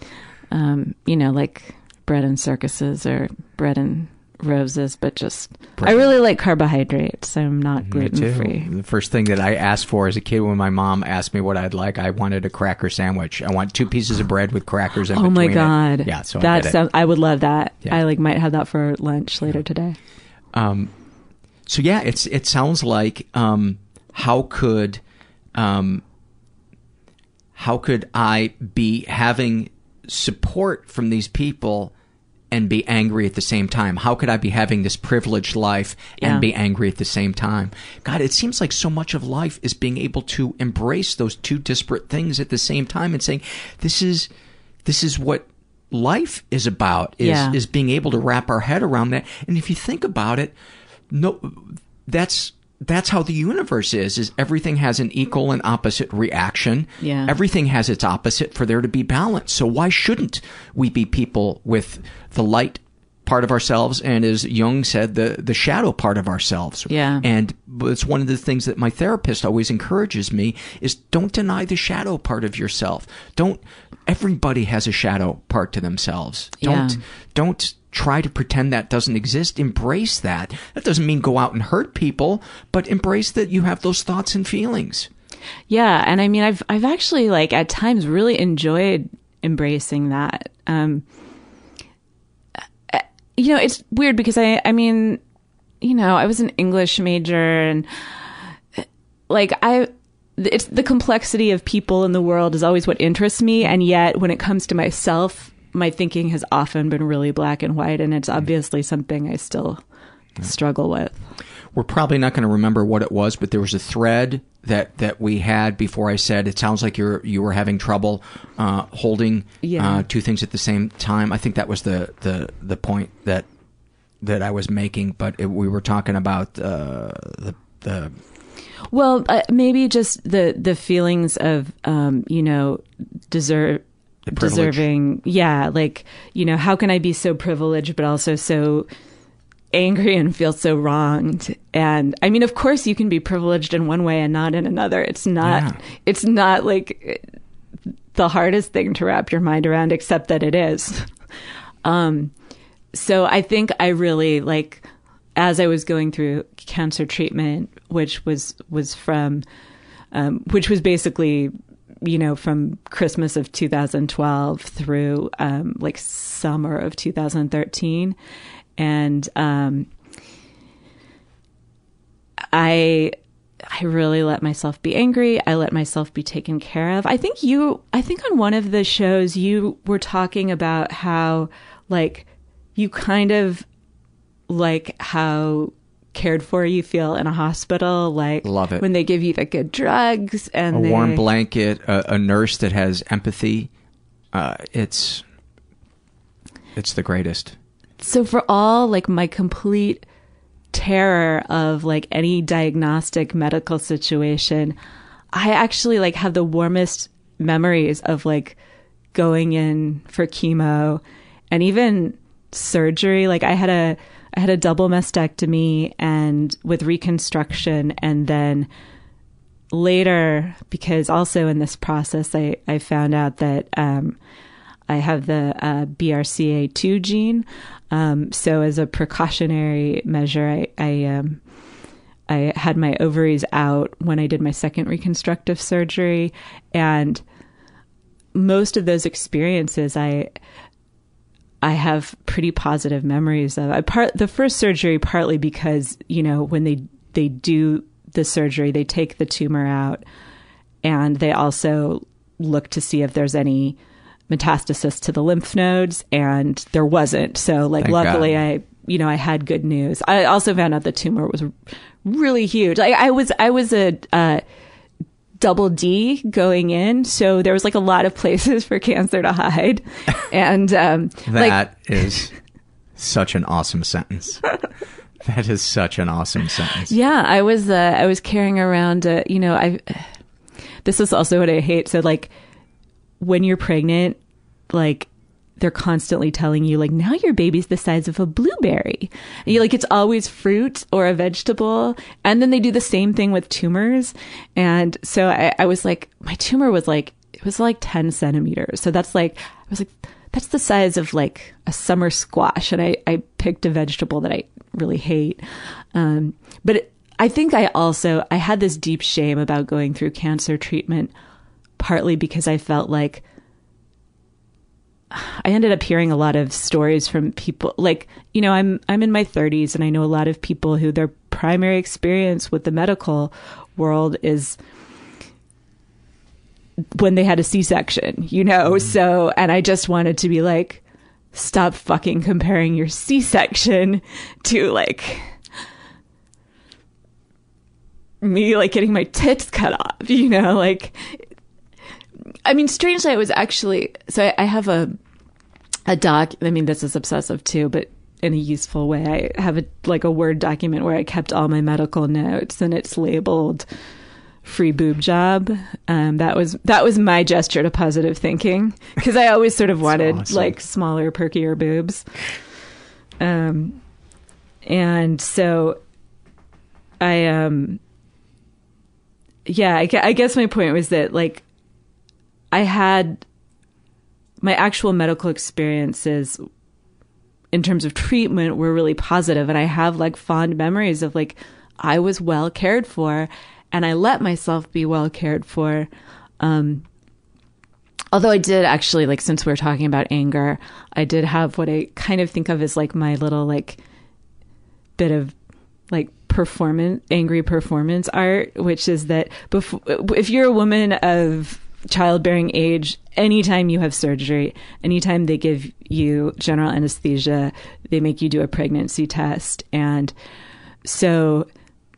E: um, you know, like bread and circuses or bread and roses, but just bread. I really like carbohydrates. I'm not gluten free.
B: The first thing that I asked for as a kid when my mom asked me what I'd like, I wanted a cracker sandwich. I want two pieces of bread with crackers in
E: oh my god!
B: It. Yeah, so
E: that
B: I,
E: sounds, I would love that. Yeah. I like might have that for lunch later today.
B: Um, so yeah, it's it sounds like um, how could um, how could I be having support from these people and be angry at the same time? How could I be having this privileged life and
E: Yeah.
B: be angry at the same time? God, it seems like so much of life is being able to embrace those two disparate things at the same time and saying, this is, this is what life is about is,
E: Yeah.
B: is being able to wrap our head around that. And if you think about it, no, that's, that's how the universe is, is everything has an equal and opposite reaction.
E: Yeah.
B: Everything has its opposite for there to be balance. So why shouldn't we be people with the light part of ourselves and as Jung said, the, the shadow part of ourselves.
E: Yeah.
B: And it's one of the things that my therapist always encourages me is don't deny the shadow part of yourself. Don't, everybody has a shadow part to themselves. Don't,
E: Yeah.
B: don't try to pretend that doesn't exist. Embrace that. That doesn't mean go out and hurt people, but embrace that you have those thoughts and feelings.
E: Yeah, and I mean, I've I've actually like at times really enjoyed embracing that. Um, uh, you know, it's weird because I I mean, you know, I was an English major and like I it's the complexity of people in the world is always what interests me and yet when it comes to myself my thinking has often been really black and white and it's obviously something I still struggle with.
B: We're probably not going to remember what it was, but there was a thread that, that we had before I said it sounds like you're you were having trouble uh, holding
E: Yeah.
B: uh, two things at the same time. I think that was the, the, the point that that I was making, but it, we were talking about uh, the the
E: Well, uh, maybe just the the feelings of um, you know deserve. Deserving. Yeah, like you know, how can I be so privileged but also so angry and feel so wronged? And I mean, of course, you can be privileged in one way and not in another. It's not.
B: Yeah.
E: It's not like the hardest thing to wrap your mind around, except that it is. Um, so I think I really like as I was going through cancer treatment, which was was from, um, which was basically, you know, from Christmas of 2012 through um, like summer of 2013, and um, I I really let myself be angry. I let myself be taken care of. I think you, I think on one of the shows you were talking about how, like, you kind of like how cared for you feel in a hospital. Like,
B: Love it.
E: when they give you the good drugs and
B: a
E: they,
B: warm blanket, a, a nurse that has empathy. Uh, it's it's the greatest.
E: so for all like my complete terror of like any diagnostic medical situation i actually like have the warmest memories of like going in for chemo and even surgery. Like I had a Had a double mastectomy and with reconstruction and then later because also in this process I, I found out that um, I have the uh, BRCA2 gene. Um, so as a precautionary measure, I, I, um, I had my ovaries out when I did my second reconstructive surgery, and most of those experiences, I I have pretty positive memories of. I part the first surgery partly because you know when they they do the surgery, they take the tumor out, and they also look to see if there's any metastasis to the lymph nodes, and there wasn't. So, like,
B: Thank
E: luckily,
B: God.
E: I you know I had good news. I also found out the tumor was really huge. Like, I was I was a uh, double D going in, so there was like a lot of places for cancer to hide, and um, like
B: That is such an awesome sentence. that is such an awesome sentence.
E: Yeah, I was uh, I was carrying around. Uh, you know, I. This is also what I hate. So like, when you're pregnant, like they're constantly telling you like now your baby's the size of a blueberry. And you like it's always fruit or a vegetable, and then they do the same thing with tumors. And so I, I was like, my tumor was like it was like ten centimeters. So that's like I was like that's the size of like a summer squash and i, I picked a vegetable that i really hate um, but it, i think i also i had this deep shame about going through cancer treatment partly because i felt like i ended up hearing a lot of stories from people like you know i'm i'm in my 30s and i know a lot of people who their primary experience with the medical world is when they had a C-section, you know? Mm-hmm. So, and I just wanted to be like, stop fucking comparing your C-section to like me like getting my tits cut off, you know? Like, I mean, strangely, I was actually, so I, I have a, a doc, I mean, this is obsessive too, but in a useful way. I have a, like a Word document where I kept all my medical notes and it's labeled free boob job. Um, that was that was my gesture to positive thinking because I always sort of wanted
B: awesome.
E: like smaller, perkier boobs. Um, and so I um, yeah, I, I guess my point was that like I had my actual medical experiences in terms of treatment were really positive and I have like fond memories of like I was well cared for and I let myself be well cared for. Um, although I did actually like since we are talking about anger, I did have what I kind of think of as like my little like bit of like performance angry performance art, which is that before if you're a woman of childbearing age, anytime you have surgery, anytime they give you general anesthesia, they make you do a pregnancy test and so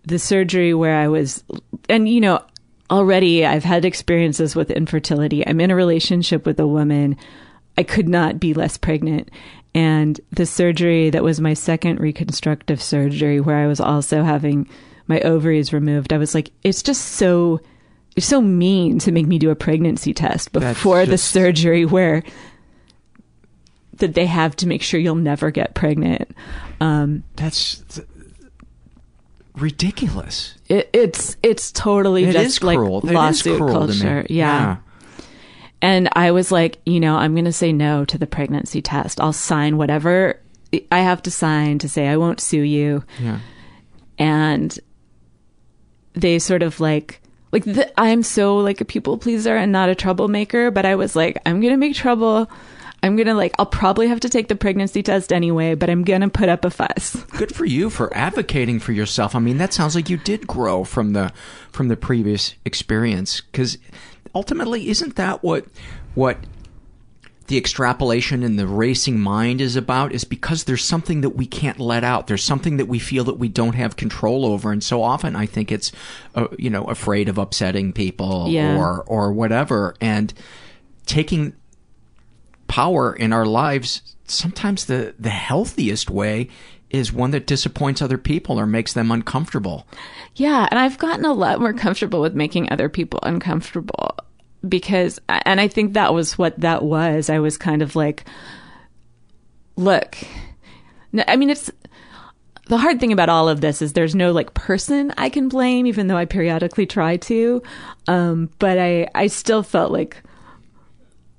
E: the surgery where I was, and you know, already I've had experiences with infertility. I'm in a relationship with a woman. I could not be less pregnant. And the surgery that was my second reconstructive surgery, where I was also having my ovaries removed, I was like, it's just so, it's so mean to make me do a pregnancy test before the surgery where that they have to make sure you'll never get pregnant. Um,
B: That's th- ridiculous.
E: It, it's it's totally
B: It
E: just like
B: cruel.
E: Lawsuit
B: cruel to me.
E: culture. Yeah. And I was like, you know, I'm going to say no to the pregnancy test. I'll sign whatever I have to sign to say I won't sue you.
B: Yeah.
E: And they sort of like like the, I'm so like a people pleaser and not a troublemaker, but I was like, I'm to make trouble. I'm to like I'll probably have to take the pregnancy test anyway, but I'm to put up a fuss.
B: Good for you for advocating for yourself. I mean, that sounds like you did grow from the from the previous experience because ultimately, isn't that what what the extrapolation and the racing mind is about? Is because there's something that we can't let out. There's something that we feel that we don't have control over, and so often I think it's uh, you know afraid of upsetting people
E: Yeah.
B: or or whatever, and taking power in our lives, sometimes the, the healthiest way is one that disappoints other people or makes them uncomfortable.
E: Yeah, and I've gotten a lot more comfortable with making other people uncomfortable because and I think that was what that was. I was kind of like look, I mean, it's the hard thing about all of this is there's no like person I can blame, even though I periodically try to. Um, but I, I still felt like,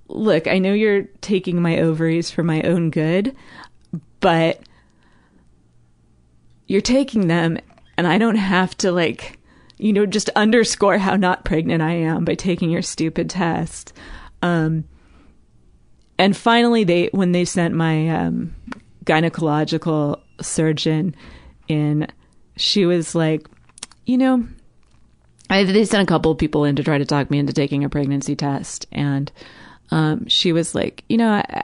E: look, I know you're taking my ovaries for my own good, but you're taking them and I don't have to like, you know, just underscore how not pregnant I am by taking your stupid test. Um, and finally, they when they sent my um, gynecological surgeon in, she was like, you know, I, they sent a couple of people in to try to talk me into taking a pregnancy test, and um, she was like, you know, I,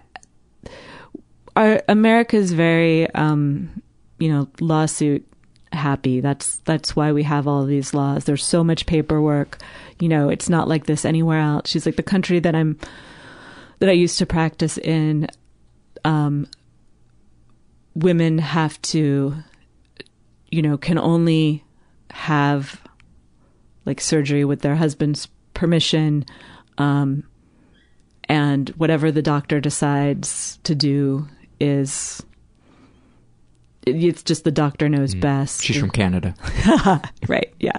E: our America's very, um, you know, lawsuit happy. That's that's why we have all these laws. There's so much paperwork. You know, it's not like this anywhere else. She's like the country that I'm that I used to practice in. Um, women have to, you know, can only have like surgery with their husband's permission, um, and whatever the doctor decides to do is it's just the doctor knows best.
B: She's from Canada.
E: right. Yeah.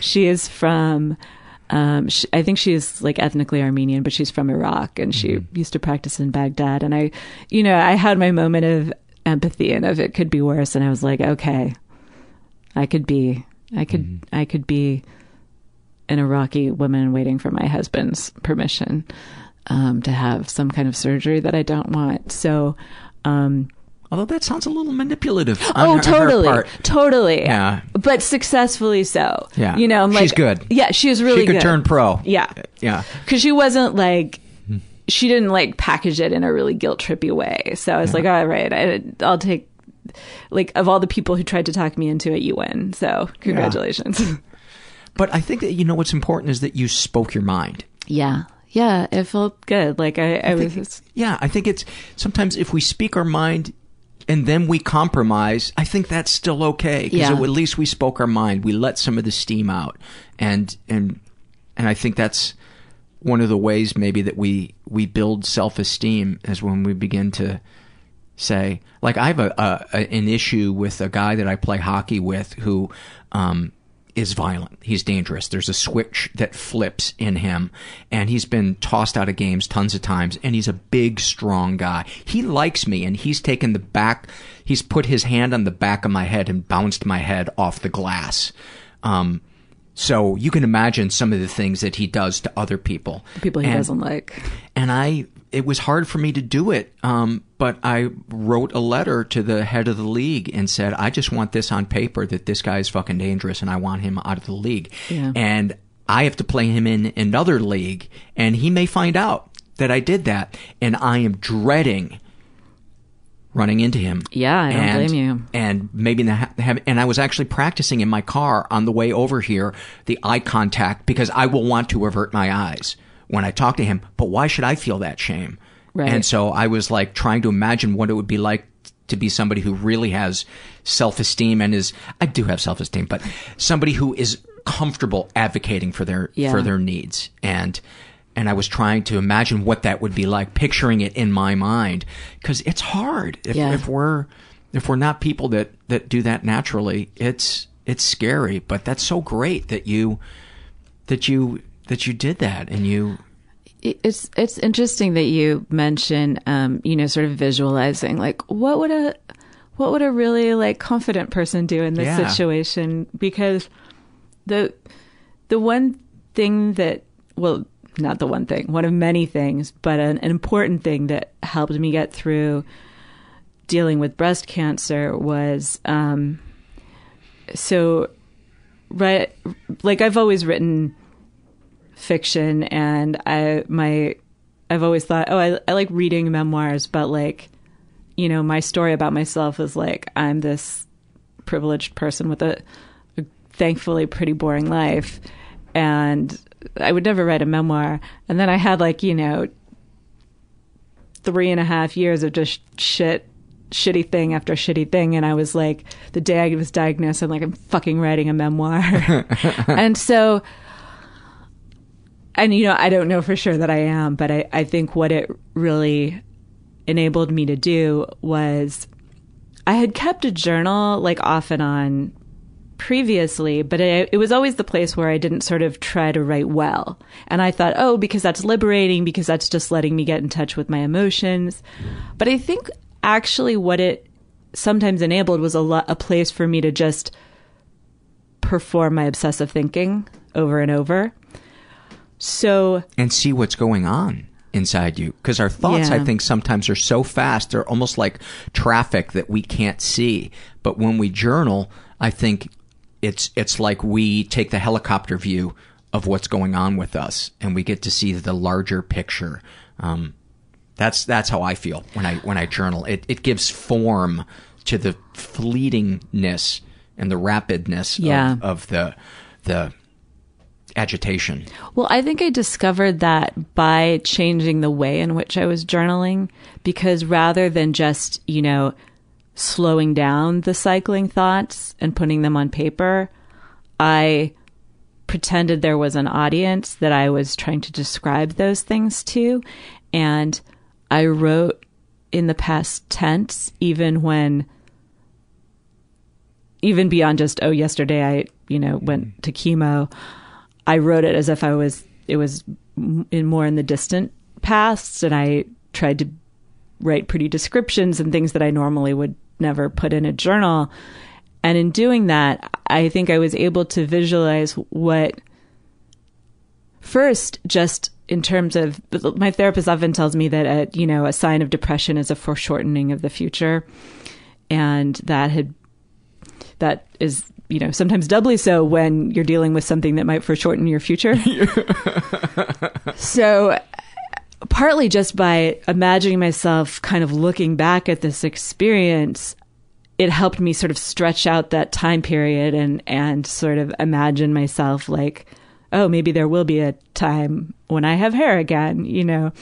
E: She is from, um, she, I think she is like ethnically Armenian, but she's from Iraq and she used to practice in Baghdad. And I, you know, I had my moment of empathy and of it could be worse. And I was like, okay, I could be, I could, I could be an Iraqi woman waiting for my husband's permission, um, to have some kind of surgery that I don't want. So, um,
B: Although that sounds a little manipulative. on
E: Oh,
B: her- her
E: totally,
B: part.
E: totally.
B: Yeah.
E: but successfully so.
B: Yeah.
E: you know, I'm like,
B: She's good.
E: Yeah, she was really
B: She could
E: good.
B: turn pro.
E: Yeah,
B: Yeah.
E: because she wasn't like she didn't like package it in a really guilt trippy way. So I was like, all right, I, I'll take. Like of all the people who tried to talk me into it, you win. So congratulations.
B: But I think that you know what's important is that you spoke your mind.
E: Yeah, yeah, it felt good. Like I, I,
B: think
E: was.
B: Yeah, I think it's sometimes if we speak our mind and then we compromise, I think that's still okay because
E: Yeah.
B: at least we spoke our mind. We let some of the steam out, and and and I think that's one of the ways maybe that we we build self esteem is when we begin to say like I have a, a, a an issue with a guy that I play hockey with who um is violent. He's dangerous. There's a switch that flips in him and he's been tossed out of games tons of times and he's a big strong guy. He likes me and he's taken the back he's put his hand on the back of my head and bounced my head off the glass. Um so you can imagine some of the things that he does to other people.
E: People he
B: And-
E: doesn't like.
B: and I it was hard for me to do it. Um, but I wrote a letter to the head of the league and said, I just want this on paper that this guy is fucking dangerous and I want him out of the league.
E: Yeah.
B: And I have to play him in another league and he may find out that I did that and I am dreading running into him.
E: Yeah, I don't
B: and,
E: blame you.
B: And maybe the, ha- have, and I was actually practicing in my car on the way over here the eye contact because I will want to avert my eyes when I talk to him. But why should I feel that shame?
E: Right.
B: And so I was like trying to imagine what it would be like to be somebody who really has self-esteem and is I do have self-esteem, but somebody who is comfortable advocating for their
E: Yeah.
B: for their needs and and I was trying to imagine what that would be like, picturing it in my mind, because it's hard if,
E: Yeah.
B: if we're if we're not people that that do that naturally. It's it's scary, but that's so great that you that you that you did that and you
E: it's it's interesting that you mention um you know sort of visualizing like what would a what would a really like confident person do in this
B: Yeah.
E: situation because the the one thing that well not the one thing one of many things but an, an important thing that helped me get through dealing with breast cancer was um so right like I've always written fiction and I my I've always thought oh I, I like reading memoirs but like you know my story about myself is like I'm this privileged person with a, a thankfully pretty boring life and I would never write a memoir. And then I had like you know three and a half years of just shit shitty thing after shitty thing and I was like the day I was diagnosed I'm like I'm fucking writing a memoir. And so and you know i don't know for sure that i am but i, I think what it really enabled me to do was I had kept a journal like off and on previously, but it, it, was always the place where I didn't sort of try to write well. And I thought, oh, because that's liberating, because that's just letting me get in touch with my emotions. But I think actually what it sometimes enabled was a, lo- a place for me to just perform my obsessive thinking over and over. So
B: and see what's going on inside you because our thoughts
E: Yeah.
B: i think sometimes are so fast they're almost like traffic that we can't see but when we journal i think it's it's like we take the helicopter view of what's going on with us and we get to see the larger picture um, that's that's how i feel when i when i journal it it gives form to the fleetingness and the rapidness
E: Yeah.
B: of, of the the agitation
E: Well, I think I discovered that by changing the way in which I was journaling, because rather than just, you know, slowing down the cycling thoughts and putting them on paper, I pretended there was an audience that I was trying to describe those things to. And I wrote in the past tense, even when, even beyond just, oh, yesterday I, you know, went to chemo. I wrote it as if I was it was in more in the distant past, and I tried to write pretty descriptions and things that I normally would never put in a journal. And in doing that, I think I was able to visualize what first just in terms of my therapist often tells me that a, you know a sign of depression is a foreshortening of the future and that had that is you know sometimes doubly so when you're dealing with something that might foreshorten your future. So partly just by imagining myself kind of looking back at this experience it helped me sort of stretch out that time period and and sort of imagine myself like oh maybe there will be a time when i have hair again you know?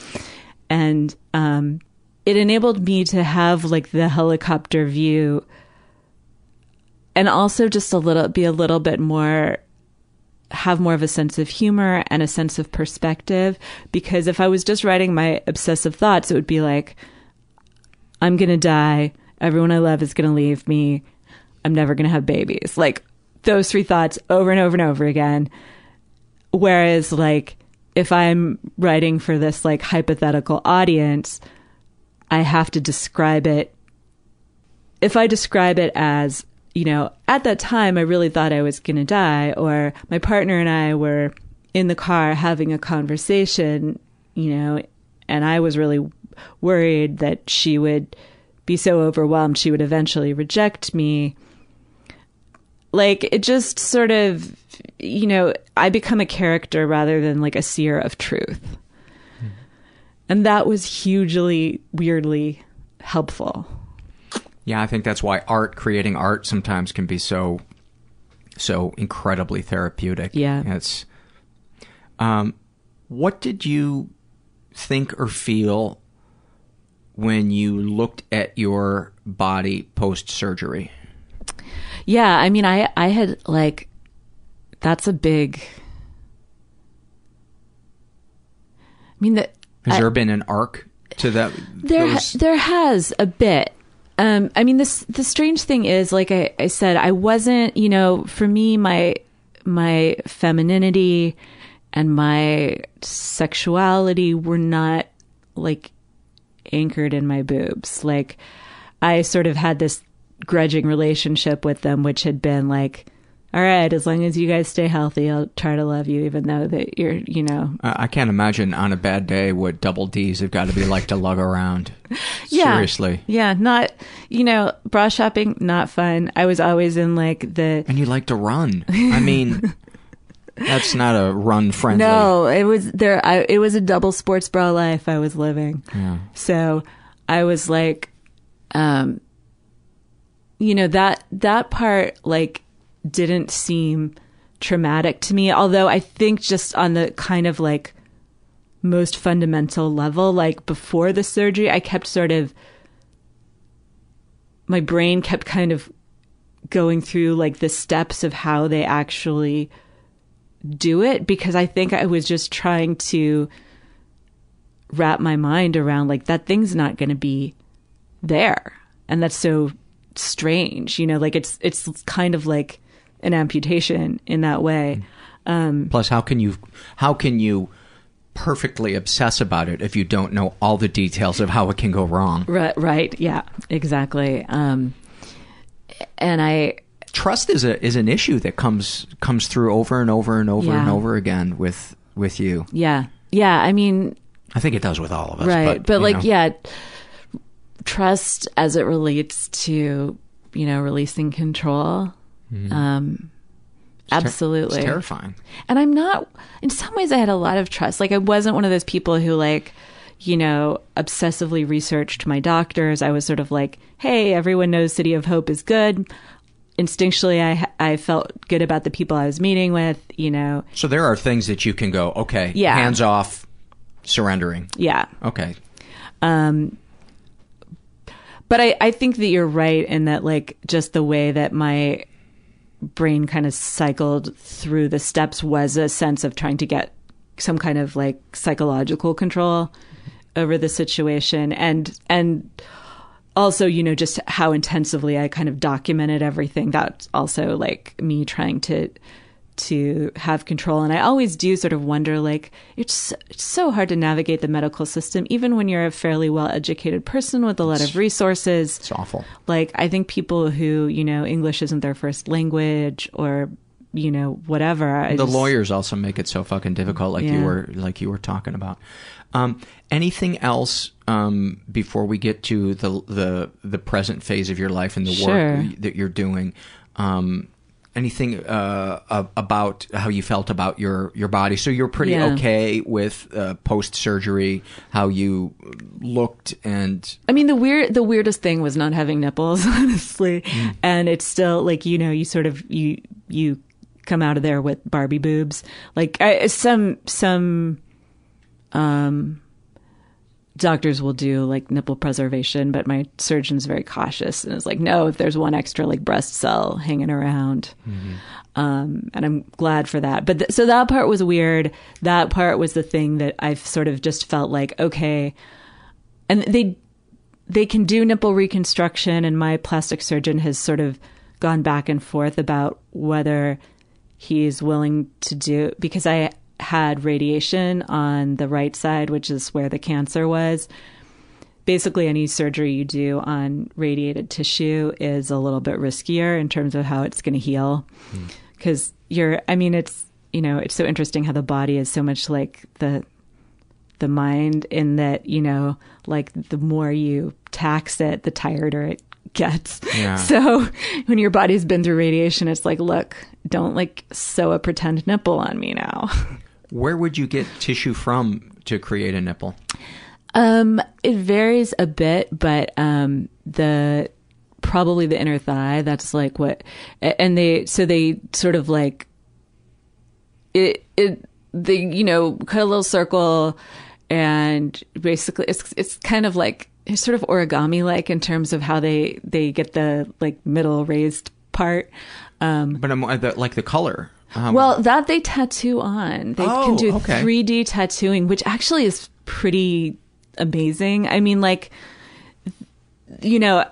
E: And um it enabled me to have like the helicopter view and also just a little be a little bit more have more of a sense of humor and a sense of perspective. Because if i was just writing my obsessive thoughts it would be like i'm going to die. Everyone i love is going to leave me. I'm never going to have babies. Like those three thoughts over and over and over again. Whereas like if i'm writing for this like hypothetical audience i have to describe it. If i describe it as you know, at that time, I really thought I was going to die, or my partner and I were in the car having a conversation, you know, and I was really worried that she would be so overwhelmed she would eventually reject me. Like, it just sort of, you know, I become a character rather than like a seer of truth. Hmm. And that was hugely, weirdly helpful.
B: Yeah, I think that's why art, creating art, sometimes can be so, so incredibly therapeutic.
E: Yeah.
B: It's. Um, what did you think or feel when you looked at your body post surgery?
E: Yeah, I mean, I I had like, that's a big. I mean that.
B: Has
E: I-
B: there been an arc to that?
E: There,
B: those-
E: there has a bit. Um, I mean, this the strange thing is, like I, I said, I wasn't, you know, for me, my my femininity and my sexuality were not like anchored in my boobs. Like, I sort of had this grudging relationship with them, which had been like, all right, as long as you guys stay healthy, I'll try to love you, even though that you're, you know,
B: I I can't imagine on a bad day what double D's have got to be like to lug around.
E: Yeah.
B: Seriously.
E: Yeah, not you know, bra shopping not fun. I was always in like the
B: And you like to run. I mean, that's not a run friendly.
E: No, it was there I it was a double sports bra life I was living.
B: Yeah.
E: So, I was like um you know that that part like didn't seem traumatic to me, although I think just on the kind of like most fundamental level like before the surgery I kept sort of my brain kept kind of going through like the steps of how they actually do it because I think I was just trying to wrap my mind around like that thing's not going to be there. And that's so strange, you know, like it's it's kind of like an amputation in that way. Um
B: Plus, how can you how can you perfectly obsess about it if you don't know all the details of how it can go wrong?
E: right right, yeah, exactly. Um and I
B: Trust is a is an issue that comes comes through over and over and over and over again with with you.
E: yeah. Yeah, I mean,
B: I think it does with all of us.
E: right but,
B: you
E: like
B: know.
E: yeah trust as it relates to you know releasing control
B: Mhm.
E: um
B: ter-
E: absolutely
B: it's terrifying.
E: and i'm not in some ways i had a lot of trust like i wasn't one of those people who like you know obsessively researched my doctors i was sort of like hey everyone knows city of hope is good instinctually i i felt good about the people i was meeting with you know
B: So there are things that you can go, okay,
E: Yeah.
B: hands off, surrendering.
E: yeah
B: Okay.
E: Um, but I, I think that you're right in that, like, just the way that my brain kind of cycled through the steps was a sense of trying to get some kind of like psychological control over the situation. And and also you know just how intensively i kind of documented everything. That's also like me trying to to have control and i always do sort of wonder like it's, it's so hard to navigate the medical system even when you're a fairly well educated person with a lot of resources
B: it's awful
E: like i think people who you know english isn't their first language or you know whatever I
B: the
E: just-
B: lawyers also make it so fucking difficult, like you were like you were talking about. Um, anything else um, before we get to the the the present phase of your life and the
E: Sure.
B: work that you're doing? Um, anything uh, about how you felt about your your body? So you're pretty
E: Yeah.
B: okay with uh, post surgery, how you looked, and
E: I mean, the weird, the weirdest thing was not having nipples, honestly. And it's still like you know, you sort of you you come out of there with Barbie boobs. Like I, some some um doctors will do like nipple preservation, but my surgeon's very cautious and is like, no, if there's one extra like breast cell hanging around. Um, and I'm glad for that. But th- so that part was weird. That part was the thing that I've sort of just felt like, okay. And they, they can do nipple reconstruction and my plastic surgeon has sort of gone back and forth about whether he's willing to do because I had radiation on the right side, which is where the cancer was. Basically, any surgery you do on radiated tissue is a little bit riskier in terms of how it's going to heal. Hmm. Because you're, I mean, it's, you know, it's so interesting how the body is so much like the, the mind in that, you know, like the more you tax it, the tireder it gets.
B: Yeah.
E: So when your body's been through radiation, it's like, look, don't like sew a pretend nipple on me now.
B: where would you get tissue from to create a nipple?
E: Um, it varies a bit, but um, the probably the inner thigh. That's like what, and they so they sort of like it. It they you know cut a little circle, and basically it's it's kind of like it's sort of origami like in terms of how they they get the like middle raised part. Um,
B: But I'm uh, the, like the color. Um,
E: well, that they tattoo on. They
B: Oh,
E: can do
B: okay.
E: 3D tattooing, which actually is pretty amazing. I mean, like, you know,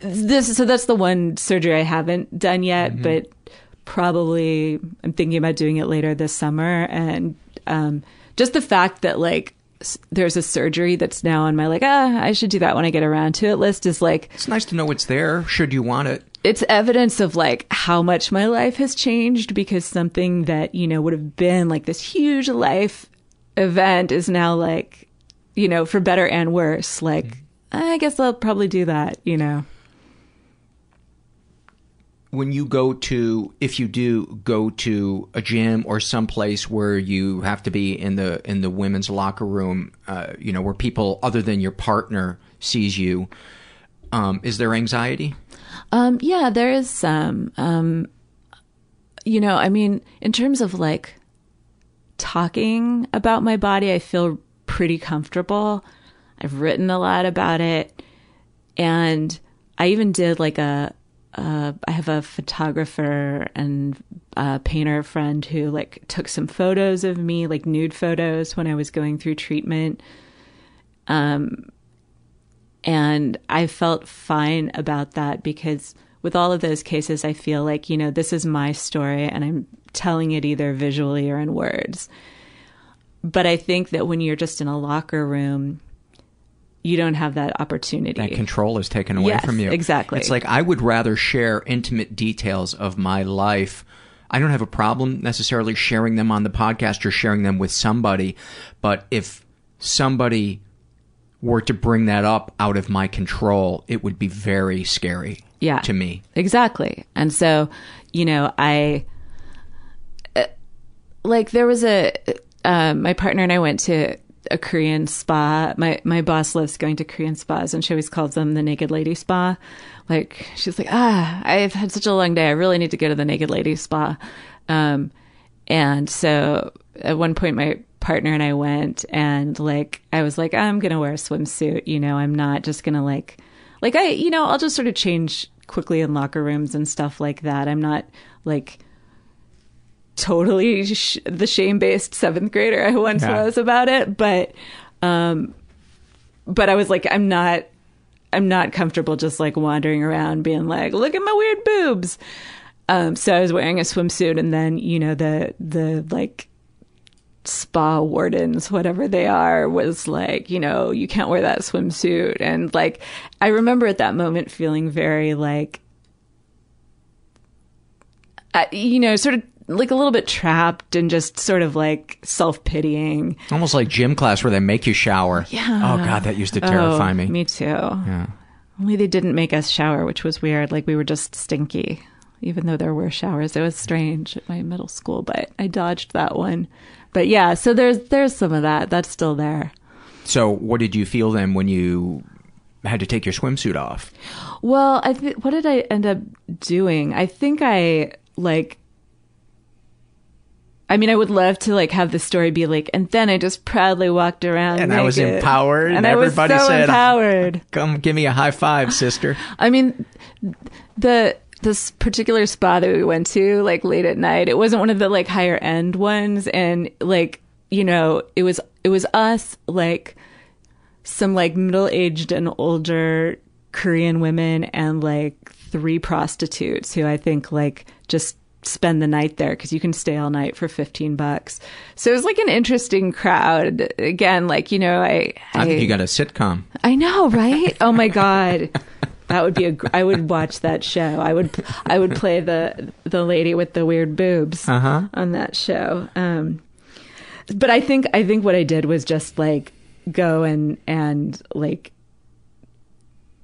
E: this. So that's the one surgery I haven't done yet,
B: Mm-hmm.
E: but probably I'm thinking about doing it later this summer. And um, just the fact that like s- there's a surgery that's now on my like ah I should do that when I get around to it list is like
B: it's nice to know it's there. Should you want it?
E: It's evidence of like how much my life has changed because something that you know would have been like this huge life event is now like you know for better and worse. Like i guess i'll probably do that you know.
B: When you go to if you do go to a gym or someplace where you have to be in the in the women's locker room uh, you know where people other than your partner sees you um, is there anxiety
E: um yeah there is some um you know i mean in terms of like talking about my body i feel pretty comfortable i've written a lot about it and i even did like a uh, I have a photographer and uh painter friend who like took some photos of me, like nude photos, when I was going through treatment. Um, and I felt fine about that because with all of those cases, I feel like, you know, this is my story and I'm telling it either visually or in words. But I think that when you're just in a locker room, you don't have that opportunity.
B: That control is taken away
E: Yes,
B: from you.
E: exactly.
B: It's like I would rather share intimate details of my life. I don't have a problem necessarily sharing them on the podcast or sharing them with somebody, but if somebody were to bring that up out of my control, it would be very scary
E: yeah.
B: to me.
E: Exactly. And so, you know, I uh, like there was a uh, my partner and I went to a Korean spa. My my boss loves going to Korean spas, and she always calls them the Naked Lady Spa. Like she's like, ah, I've had such a long day. I really need to go to the Naked Lady Spa. Um, and so at one point, my partner and I went, and like I was like, I'm gonna wear a swimsuit. You know, I'm not just gonna like, like I, you know, I'll just sort of change quickly in locker rooms and stuff like that. I'm not like totally sh- the shame based seventh grader I once
F: Yeah.
E: was about it, but um, but I was like, I'm not, I'm not comfortable just like wandering around being like, look at my weird boobs. Um, so I was wearing a swimsuit, and then you know the the like spa wardens, whatever they are, was like, you know, you can't wear that swimsuit, and like I remember at that moment feeling very like, uh, you know, sort of like a little bit trapped and just sort of like self pitying.
B: Almost like gym class where they make you shower.
E: Yeah.
B: Oh god, that used to terrify
E: Oh,
B: me.
E: Me too.
B: Yeah.
E: Only they didn't make us shower, which was weird. Like we were just stinky, even though there were showers. It was strange at my middle school, but I dodged that one. But yeah, so there's there's some of that. That's still there.
B: So, what did you feel then when you had to take your swimsuit off?
E: Well, I th- what did I end up doing? I think I like. I mean, I would love to like have the story be like, and then I just proudly walked around,
B: And I was empowered,
E: and,
B: and
E: I was
B: everybody
E: so
B: said,
E: empowered.
B: Come give me a high five, sister.
E: I mean, the this particular spa that we went to, like late at night, it wasn't one of the like higher end ones, and like you know, it was it was us like some like middle aged and older Korean women and like three prostitutes who I think like just spend the night there because you can stay all night for 15 bucks. So it was like an interesting crowd. Again, like, you know, I,
B: I think you got a sitcom.
E: I know, right? Oh my god. That would be a I would watch that show. I would I would play the the lady with the weird boobs
B: Uh-huh.
E: on that show. Um but I think I think what I did was just like go and and like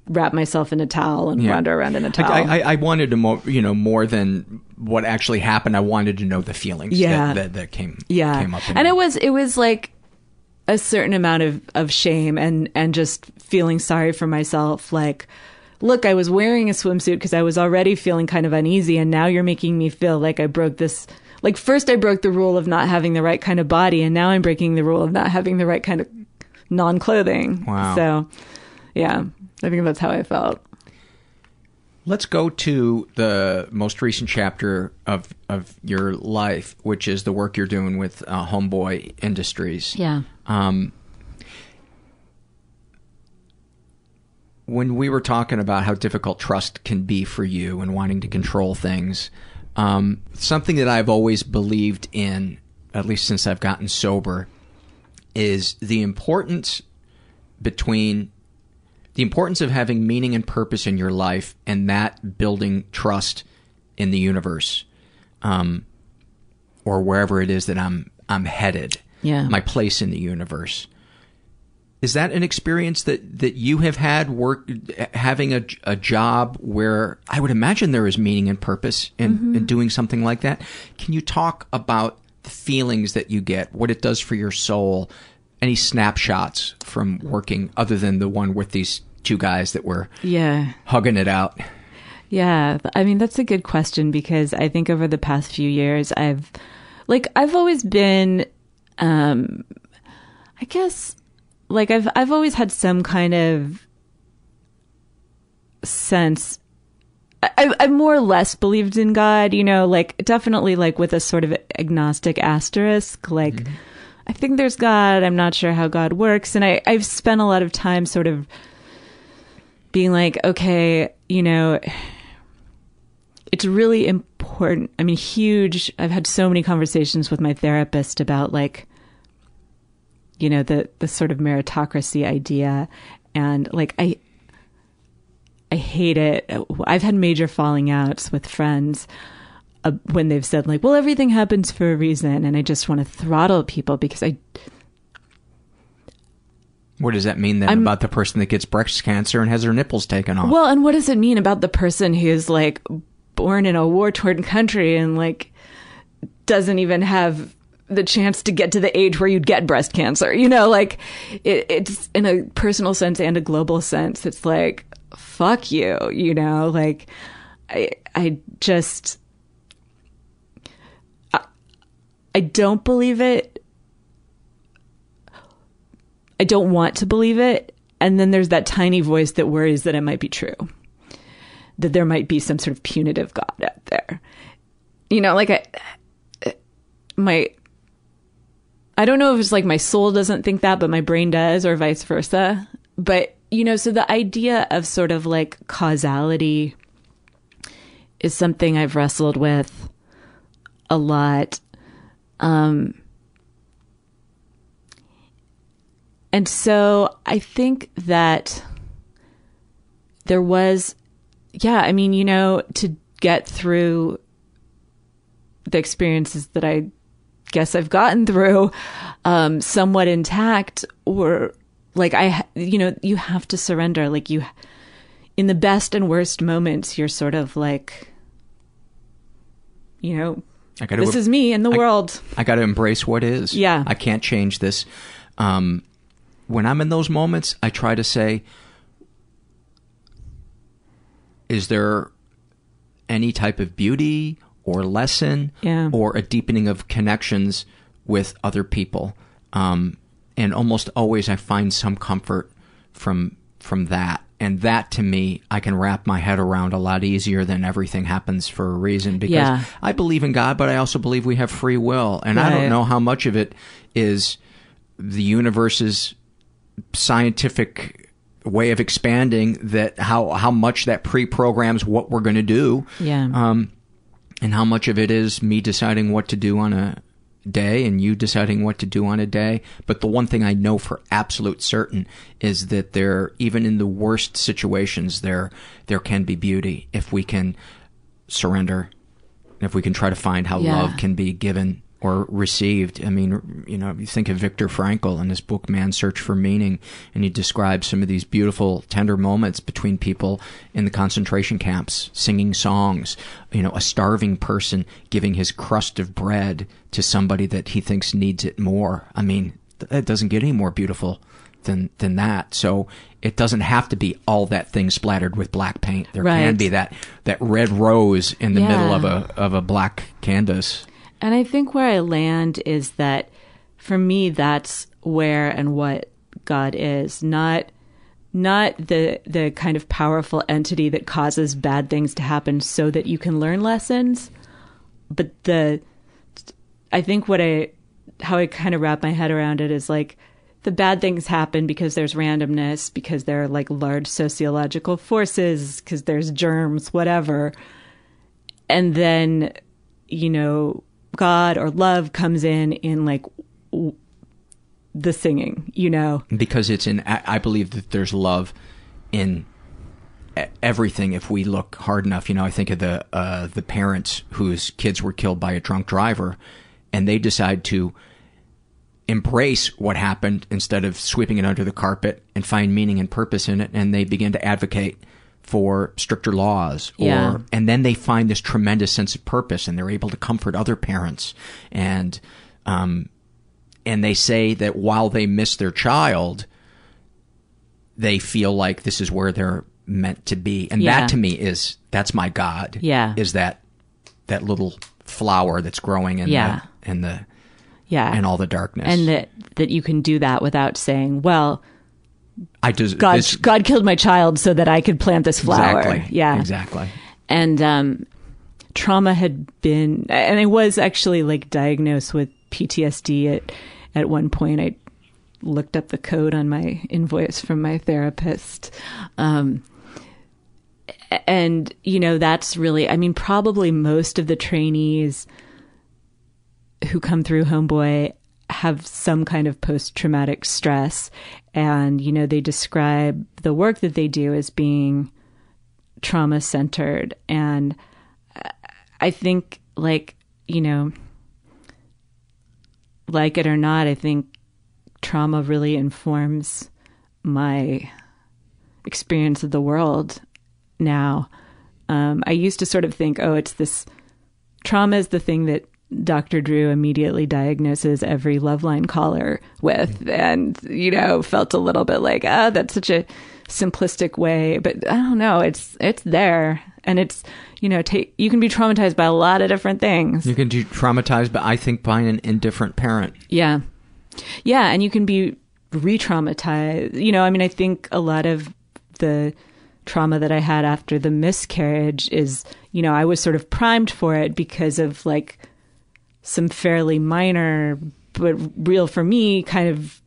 E: wrap myself in a towel and
B: Yeah.
E: wander around in a towel.
B: I, I, I wanted to more, you know, more than what actually happened. I wanted to know the feelings
E: Yeah.
B: that, that, that came,
E: yeah
B: came up. in
E: and it was it was like a certain amount of of shame and and just feeling sorry for myself like look i was wearing a swimsuit because i was already feeling kind of uneasy and now you're making me feel like i broke this like first i broke the rule of not having the right kind of body and now i'm breaking the rule of not having the right kind of non-clothing
B: Wow.
E: so yeah i think that's how i felt
B: Let's go to the most recent chapter of of your life, which is the work you're doing with uh, Homeboy Industries.
E: Yeah.
B: Um, when we were talking about how difficult trust can be for you and wanting to control things, um, something that I've always believed in, at least since I've gotten sober, is the importance between the importance of having meaning and purpose in your life and that building trust in the universe um, or wherever it is that I'm I'm headed
E: Yeah.
B: my place in the universe is that an experience that that you have had work having a, a job where I would imagine there is meaning and purpose in,
E: Mhm.
B: in doing something like that? Can you talk about the feelings that you get what it does for your soul any snapshots from working other than the one with these two guys that were
E: yeah.
B: hugging it out?
E: Yeah, I mean that's a good question because I think over the past few years I've like I've always been um I guess like I've I've always had some kind of sense I, I more or less believed in God, you know, like definitely like with a sort of agnostic asterisk, like mm-hmm. I think there's God. I'm not sure how God works. And I, I've spent a lot of time sort of being like, okay, you know, it's really important. I mean, huge. I've had so many conversations with my therapist about like, you know, the the sort of meritocracy idea, and like I, I hate it. I've had major falling outs with friends uh, when they've said like, "Well, everything happens for a reason," and I just want to throttle people because I.
B: What does that mean then
E: I'm-
B: about the person that gets breast cancer and has their nipples taken off?
E: Well, and what does it mean about the person who's like born in a war torn country and like doesn't even have the chance to get to the age where you'd get breast cancer? You know, like it, it's in a personal sense and a global sense. It's like, fuck you, you know, like I, I just, I, I don't believe it. I don't want to believe it. And then there's that tiny voice that worries that it might be true, that there might be some sort of punitive God out there. You know, like I, my, I don't know if it's like my soul doesn't think that, but my brain does, or vice versa. But, you know, so the idea of sort of like causality is something I've wrestled with a lot. Um, and so I think that there was, yeah, I mean, you know, to get through the experiences that I guess I've gotten through um, somewhat intact or like I, you know, you have to surrender. Like you, in the best and worst moments, you're sort of like, you know,
B: I gotta-
E: this is me in the
B: I-
E: world.
B: I got to embrace what is.
E: Yeah.
B: I can't change this. Um, when I'm in those moments, I try to say, is there any type of beauty or lesson
E: Yeah.
B: or a deepening of connections with other people? Um, and almost always I find some comfort from from that. And that to me, I can wrap my head around a lot easier than everything happens for a reason because
E: Yeah.
B: I believe in God, but I also believe we have free will. And I don't know how much of it is the universe's scientific way of expanding that how how much that pre-programs what we're going to do
E: Yeah.
B: um and how much of it is me deciding what to do on a day and you deciding what to do on a day but the one thing i know for absolute certain is that there even in the worst situations there there can be beauty if we can surrender if we can try to find how
E: Yeah.
B: love can be given or received. I mean, you know, you think of Viktor Frankl in his book Man's Search for Meaning, and he describes some of these beautiful, tender moments between people in the concentration camps, singing songs. You know, a starving person giving his crust of bread to somebody that he thinks needs it more. I mean, it doesn't get any more beautiful than than that. So it doesn't have to be all that thing splattered with black paint. There can be that that red rose in the middle of a of a black canvas.
E: And I think where I land is that for me that's where and what God is, not not the the kind of powerful entity that causes bad things to happen so that you can learn lessons, but the I think what I how I kind of wrap my head around it is like the bad things happen because there's randomness, because there are like large sociological forces, because there's germs, whatever. And then, you know, God or love comes in in like w- the singing, you know.
B: because it's in I believe that there's love in everything if we look hard enough you know i think of the uh the parents whose kids were killed by a drunk driver and they decide to embrace what happened instead of sweeping it under the carpet and find meaning and purpose in it and they begin to advocate for stricter laws or
E: Yeah.
B: and then they find this tremendous sense of purpose and they're able to comfort other parents and um and they say that while they miss their child they feel like this is where they're meant to be and
E: Yeah.
B: that to me is that's my god
E: Yeah.
B: is that that little flower that's growing in
E: Yeah.
B: the in the
E: Yeah.
B: and all the darkness
E: And that that you can do that without saying, well,
B: i just
E: God
B: this-
E: God killed my child so that I could plant this flower.
B: exactly
E: Yeah.
B: exactly
E: and um, trauma had been and i was actually like diagnosed with ptsd at at one point I looked up the code on my invoice from my therapist. Um, and you know that's really i mean probably most of the trainees who come through homeboy have some kind of post traumatic stress and you know they describe the work that they do as being trauma centered and i think like you know like it or not i think trauma really informs my experience of the world now. Um, I used to sort of think, oh, it's this trauma is the thing that Dr. Drew immediately diagnoses every Loveline caller with, and you know, felt a little bit like, ah, oh, that's such a simplistic way. But I don't know, it's it's there, and it's you know, take you can be traumatized by a lot of different things.
B: You can be traumatized, but I think by an indifferent parent.
E: Yeah, yeah, and you can be re-traumatized. You know, I mean, I think a lot of the trauma that I had after the miscarriage is, you know, I was sort of primed for it because of like some fairly minor, but real for me kind of,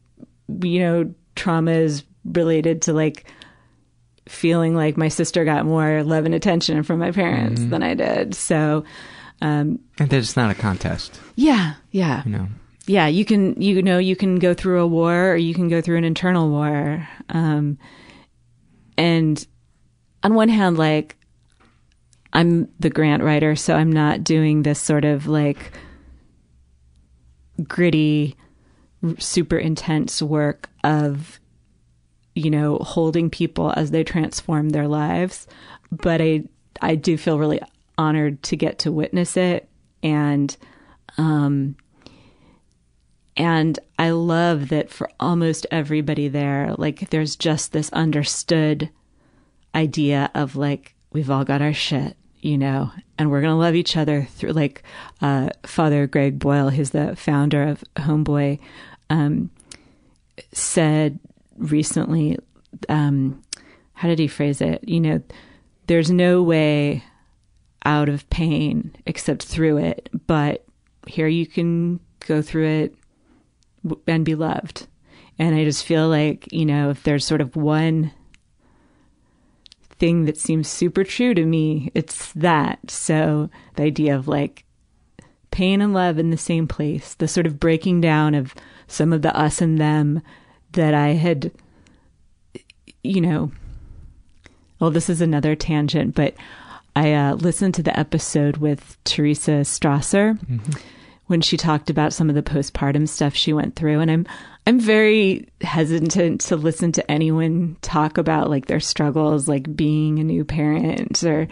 E: you know, traumas related to like feeling like my sister got more love and attention from my parents mm-hmm. than I did. So, um,
B: and that it's not a contest.
E: Yeah. Yeah.
B: You know,
E: yeah, you can, you know, you can go through a war or you can go through an internal war. Um, and on one hand, like I'm the grant writer, so I'm not doing this sort of like gritty, super intense work of, you know, holding people as they transform their lives. But I, I do feel really honored to get to witness it. And, um, and I love that for almost everybody there, like there's just this understood idea of like we've all got our shit you know and we're going to love each other through like uh, father greg boyle who's the founder of homeboy um, said recently um, how did he phrase it? You know there's no way out of pain except through it but here you can go through it and be loved. And i just feel like you know if there's sort of one thing that seems super true to me. It's that. So the idea of like pain and love in the same place, the sort of breaking down of some of the us and them that I had, you know, well, this is another tangent, but I uh, listened to the episode with Teresa Strasser. Mm-hmm when she talked about some of the postpartum stuff she went through and I'm I'm very hesitant to listen to anyone talk about like their struggles like being a new parent or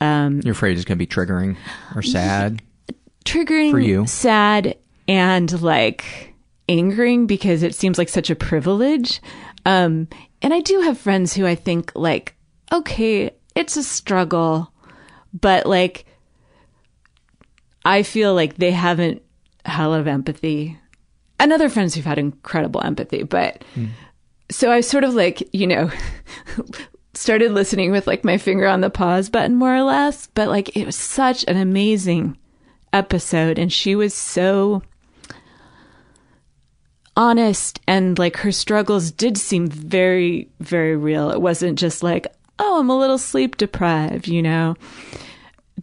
E: um
B: You're afraid it's going to be triggering or sad?
E: Triggering
B: for you.
E: Sad and like angering because it seems like such a privilege. Um and I do have friends who I think like okay, it's a struggle, but like I feel like they haven't had a lot of empathy. And other friends who've had incredible empathy, but mm. so I sort of like, you know, started listening with like my finger on the pause button more or less, but like it was such an amazing episode and she was so honest and like her struggles did seem very very real. It wasn't just like, "Oh, I'm a little sleep deprived," you know.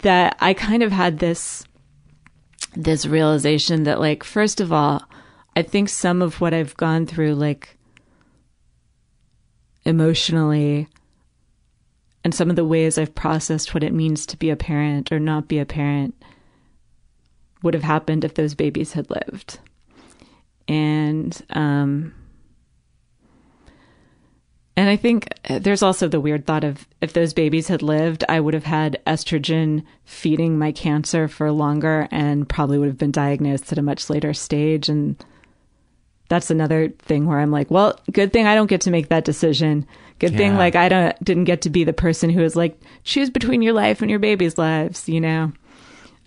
E: That I kind of had this this realization that like first of all i think some of what i've gone through like emotionally and some of the ways i've processed what it means to be a parent or not be a parent would have happened if those babies had lived and um and I think there's also the weird thought of if those babies had lived, I would have had estrogen feeding my cancer for longer and probably would have been diagnosed at a much later stage. And that's another thing where I'm like, well, good thing I don't get to make that decision. Good yeah. thing like I don't didn't get to be the person who is like, choose between your life and your baby's lives, you know.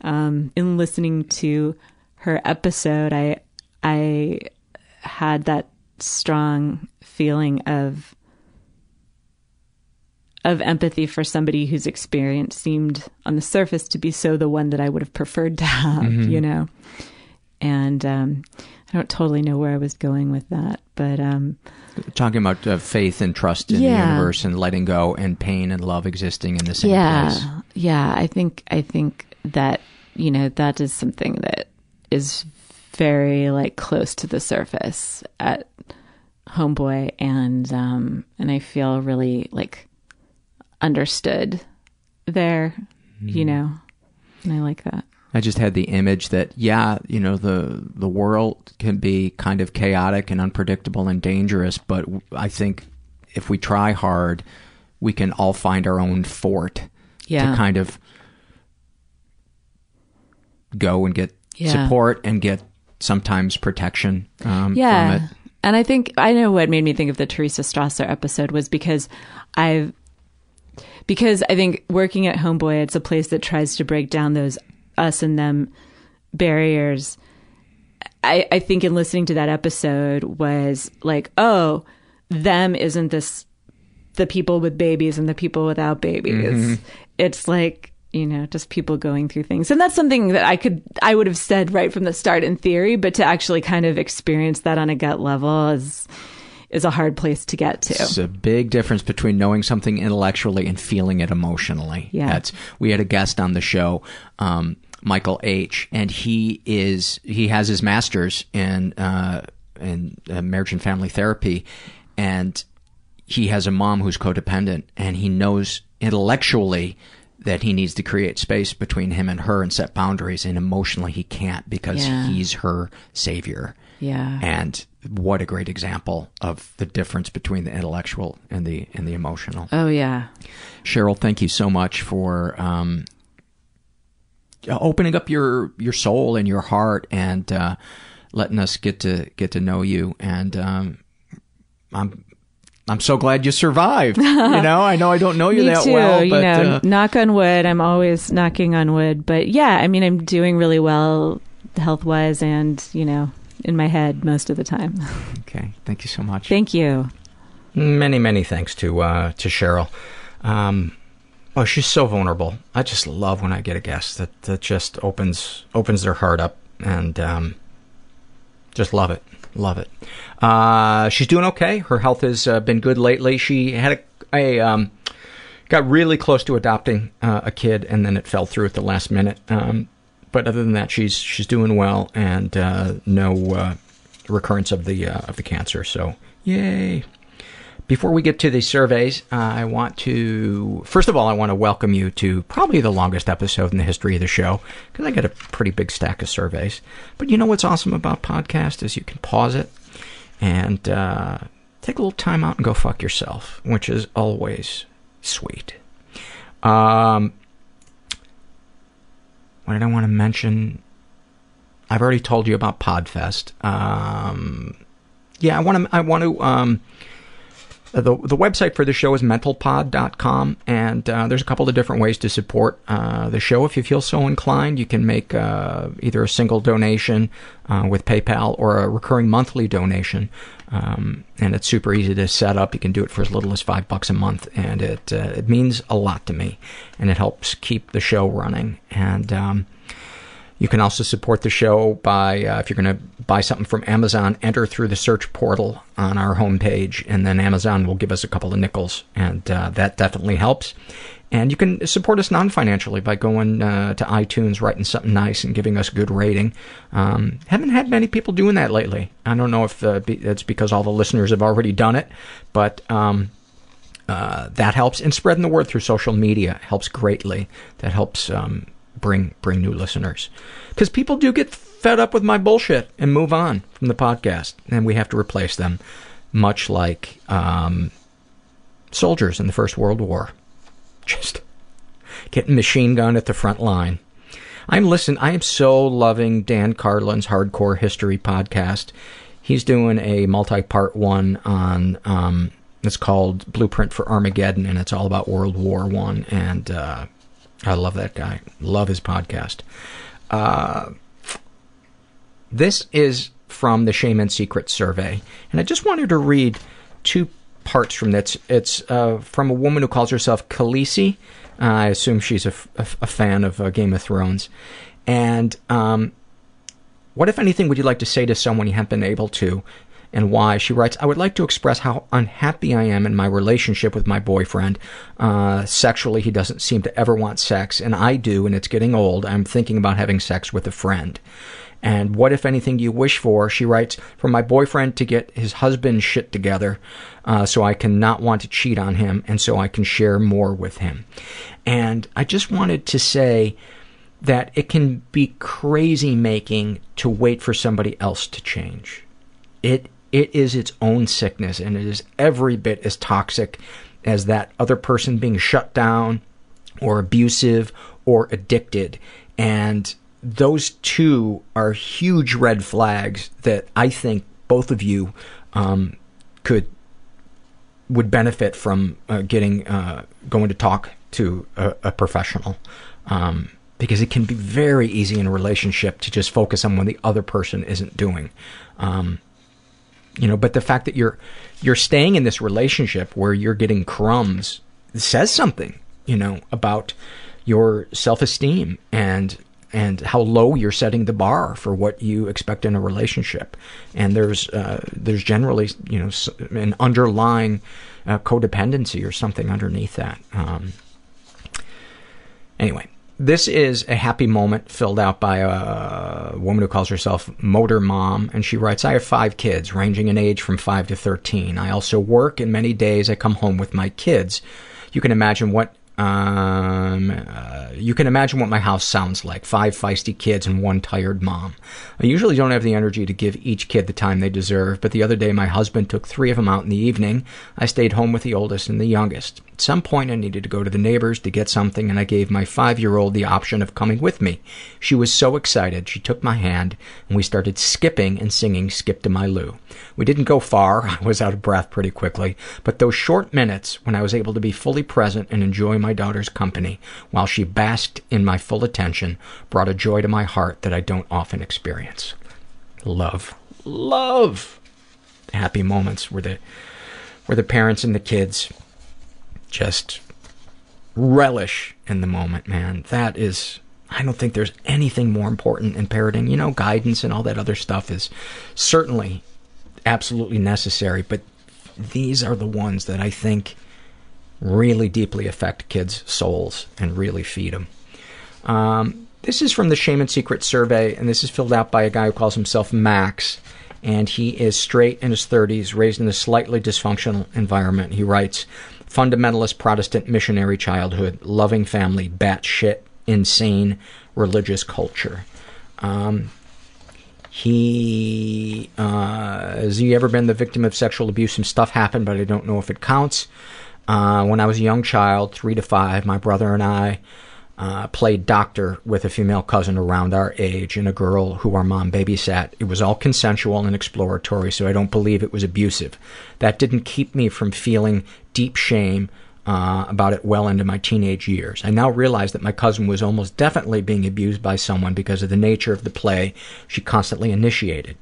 E: Um, in listening to her episode, I I had that strong feeling of of empathy for somebody whose experience seemed on the surface to be so the one that I would have preferred to have, mm-hmm. you know. And um, I don't totally know where I was going with that, but um,
B: Talking about uh, faith and trust in the universe and letting go and pain and love existing in the same
E: yeah,
B: place.
E: yeah. I think I think that you know that is something that is very like close to the surface at Homeboy, and um, and I feel really like understood there. You know, and I like that.
B: I just had the image that yeah, you know the the world can be kind of chaotic and unpredictable and dangerous, but I think if we try hard, we can all find our own fort
E: Yeah.
B: to kind of go and get
E: Yeah.
B: support and get sometimes protection um, from
E: yeah
B: it.
E: and i think i know what made me think of the teresa strasser episode was because i've because i think working at homeboy it's a place that tries to break down those us and them barriers i i think in listening to that episode was like oh them isn't this the people with babies and the people without babies
F: Mhm.
E: it's like you know just people going through things and that's something that i could i would have said right from the start in theory but to actually kind of experience that on a gut level is is a hard place to get to
B: It's a big difference between knowing something intellectually and feeling it emotionally.
E: Yeah.
B: That's we had a guest on the show, um, Michael H, and he is he has his master's in uh, in uh, marriage and family therapy, and he has a mom who's codependent, and he knows intellectually that he needs to create space between him and her and set boundaries, and emotionally he can't because
E: Yeah.
B: he's her savior.
E: Yeah.
B: And what a great example of the difference between the intellectual and the and the emotional.
E: oh yeah
B: Cheryl, thank you so much for um, opening up your your soul and your heart and uh, letting us get to get to know you. And um, I'm I'm so glad you survived. you know, I know I don't know you that
E: too.
B: well,
E: you know,
B: uh,
E: knock on wood. I'm always knocking on wood, but yeah, I mean, I'm doing really well health wise, and you know, in my head most of the time.
B: okay, thank you so much.
E: Thank you.
B: Many, many thanks to uh, to Cheryl. Um, oh, she's so vulnerable. I just love when I get a guest that, that just opens opens their heart up and um, just love it, love it. Uh, she's doing okay. Her health has uh, been good lately. She had a, a um, got really close to adopting uh, a kid, and then it fell through at the last minute. Um, but other than that, she's she's doing well, and uh, no uh, recurrence of the uh, of the cancer. So yay! Before we get to the surveys, uh, I want to first of all I want to welcome you to probably the longest episode in the history of the show because I got a pretty big stack of surveys. But you know what's awesome about podcast is you can pause it and uh, take a little time out and go fuck yourself, which is always sweet. Um, what did I want to mention? I've already told you about Podfest. Um, yeah, I want to. I want to. Um, the the website for the show is mentalpod.com, and uh, there's a couple of different ways to support uh, the show. If you feel so inclined, you can make uh, either a single donation uh, with PayPal or a recurring monthly donation, um, and it's super easy to set up. You can do it for as little as five bucks a month, and it uh, it means a lot to me, and it helps keep the show running. And um, you can also support the show by, uh, if you're going to buy something from Amazon, enter through the search portal on our homepage, and then Amazon will give us a couple of nickels, and uh, that definitely helps. And you can support us non-financially by going uh, to iTunes, writing something nice, and giving us a good rating. Um, haven't had many people doing that lately. I don't know if uh, be, it's because all the listeners have already done it, but um, uh, that helps. And spreading the word through social media helps greatly. That helps um, bring bring new listeners because people do get fed up with my bullshit and move on from the podcast, and we have to replace them, much like um, soldiers in the First World War, just getting machine gun at the front line. I'm listen. I am so loving Dan Carlin's Hardcore History podcast. He's doing a multi-part one on. Um, it's called Blueprint for Armageddon, and it's all about World War One. And uh, I love that guy. Love his podcast. Uh, this is from the Shame and Secret survey, and I just wanted to read two parts from this. It's uh, from a woman who calls herself Khaleesi. Uh, I assume she's a, f- a fan of uh, Game of Thrones, and um, what, if anything, would you like to say to someone you haven't been able to, and why? She writes, I would like to express how unhappy I am in my relationship with my boyfriend. Uh, sexually, he doesn't seem to ever want sex, and I do, and it's getting old. I'm thinking about having sex with a friend. And what, if anything, do you wish for? She writes, for my boyfriend to get his husband's shit together uh, so I can not want to cheat on him and so I can share more with him. And I just wanted to say that it can be crazy making to wait for somebody else to change. It it is its own sickness and it is every bit as toxic as that other person being shut down or abusive or addicted. And those two are huge red flags that I think both of you um, could would benefit from uh, getting uh, going to talk to a, a professional um, because it can be very easy in a relationship to just focus on what the other person isn't doing. Um, you know, but the fact that you're you're staying in this relationship where you're getting crumbs says something, you know, about your self-esteem and and how low you're setting the bar for what you expect in a relationship. And there's uh, there's generally you know an underlying uh, codependency or something underneath that. Um, anyway, this is a happy moment filled out by a woman who calls herself Motor Mom, and she writes, I have five kids, ranging in age from 5 to 13. I also work, and many days I come home with my kids. You can imagine what um, uh, you can imagine what my house sounds like. Five feisty kids and one tired mom. I usually don't have the energy to give each kid the time they deserve, but the other day my husband took three of them out in the evening. I stayed home with the oldest and the youngest. At some point I needed to go to the neighbors to get something and I gave my five-year-old the option of coming with me. She was so excited. She took my hand and we started skipping and singing Skip to My Lou. We didn't go far. I was out of breath pretty quickly, but those short minutes when I was able to be fully present and enjoy my daughter's company while she basked in my full attention brought a joy to my heart that I don't often experience. Love. Love. Happy moments where the where the parents and the kids just relish in the moment, man. That is I don't think there's anything more important in parenting. You know, guidance and all that other stuff is certainly absolutely necessary, but these are the ones that I think really deeply affect kids' souls and really feed them. Um, this is from the Shame and Secret survey, and this is filled out by a guy who calls himself Max, and he is straight in his 30s, raised in a slightly dysfunctional environment. He writes, fundamentalist Protestant missionary childhood, loving family, batshit, insane religious culture. Um, he uh, has he ever been the victim of sexual abuse? Some stuff happened, but I don't know if it counts. Uh, when I was a young child, three to five, my brother and I played doctor with a female cousin around our age and a girl who our mom babysat. It was all consensual and exploratory, so I don't believe it was abusive. That didn't keep me from feeling deep shame uh, about it well into my teenage years. I now realize that my cousin was almost definitely being abused by someone because of the nature of the play she constantly initiated.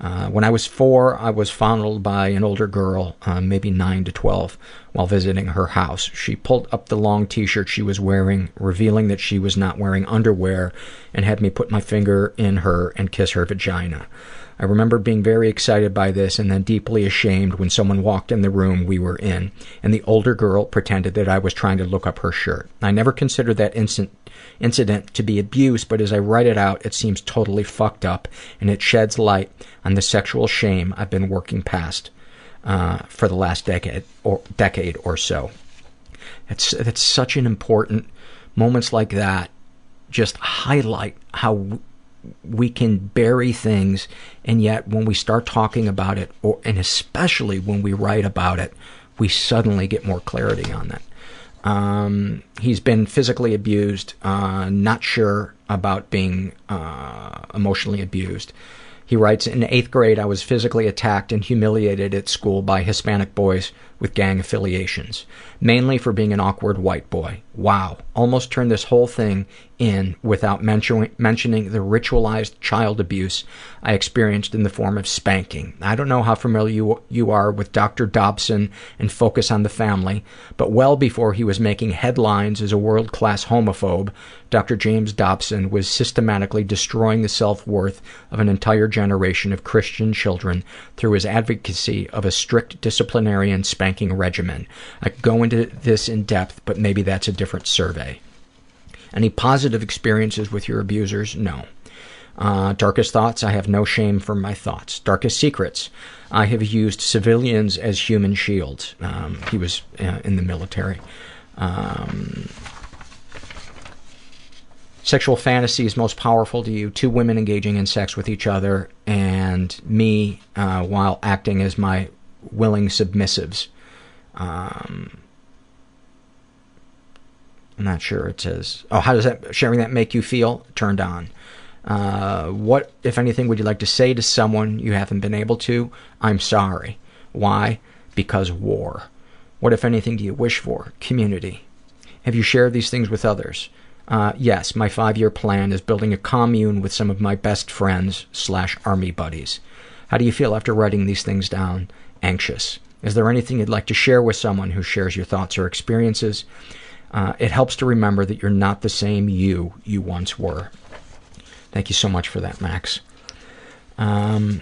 B: Uh, when I was four, I was fondled by an older girl, uh, maybe 9 to 12, while visiting her house. She pulled up the long t shirt she was wearing, revealing that she was not wearing underwear, and had me put my finger in her and kiss her vagina. I remember being very excited by this and then deeply ashamed when someone walked in the room we were in, and the older girl pretended that I was trying to look up her shirt. I never considered that instant incident to be abuse, but as I write it out, it seems totally fucked up, and it sheds light on the sexual shame I've been working past uh, for the last decade or decade or so. It's it's such an important moments like that just highlight how we can bury things and yet when we start talking about it or and especially when we write about it we suddenly get more clarity on that um, he's been physically abused uh, not sure about being uh, emotionally abused. He writes in eighth grade i was physically attacked and humiliated at school by hispanic boys with gang affiliations mainly for being an awkward white boy wow almost turned this whole thing in without mentioning, mentioning the ritualized child abuse I experienced in the form of spanking. I don't know how familiar you, you are with Dr. Dobson and Focus on the Family, but well before he was making headlines as a world class homophobe, Dr. James Dobson was systematically destroying the self worth of an entire generation of Christian children through his advocacy of a strict disciplinarian spanking regimen. I could go into this in depth, but maybe that's a different survey. Any positive experiences with your abusers? No. Uh, darkest thoughts? I have no shame for my thoughts. Darkest secrets? I have used civilians as human shields. Um, he was uh, in the military. Um, sexual fantasies most powerful to you? Two women engaging in sex with each other, and me uh, while acting as my willing submissives. Um, I'm not sure it says. Oh, how does that sharing that make you feel? Turned on. Uh, what, if anything, would you like to say to someone you haven't been able to? I'm sorry. Why? Because war. What, if anything, do you wish for? Community. Have you shared these things with others? Uh, yes, my five-year plan is building a commune with some of my best friends slash army buddies. How do you feel after writing these things down? Anxious. Is there anything you'd like to share with someone who shares your thoughts or experiences? Uh, it helps to remember that you're not the same you you once were. Thank you so much for that, Max. Um,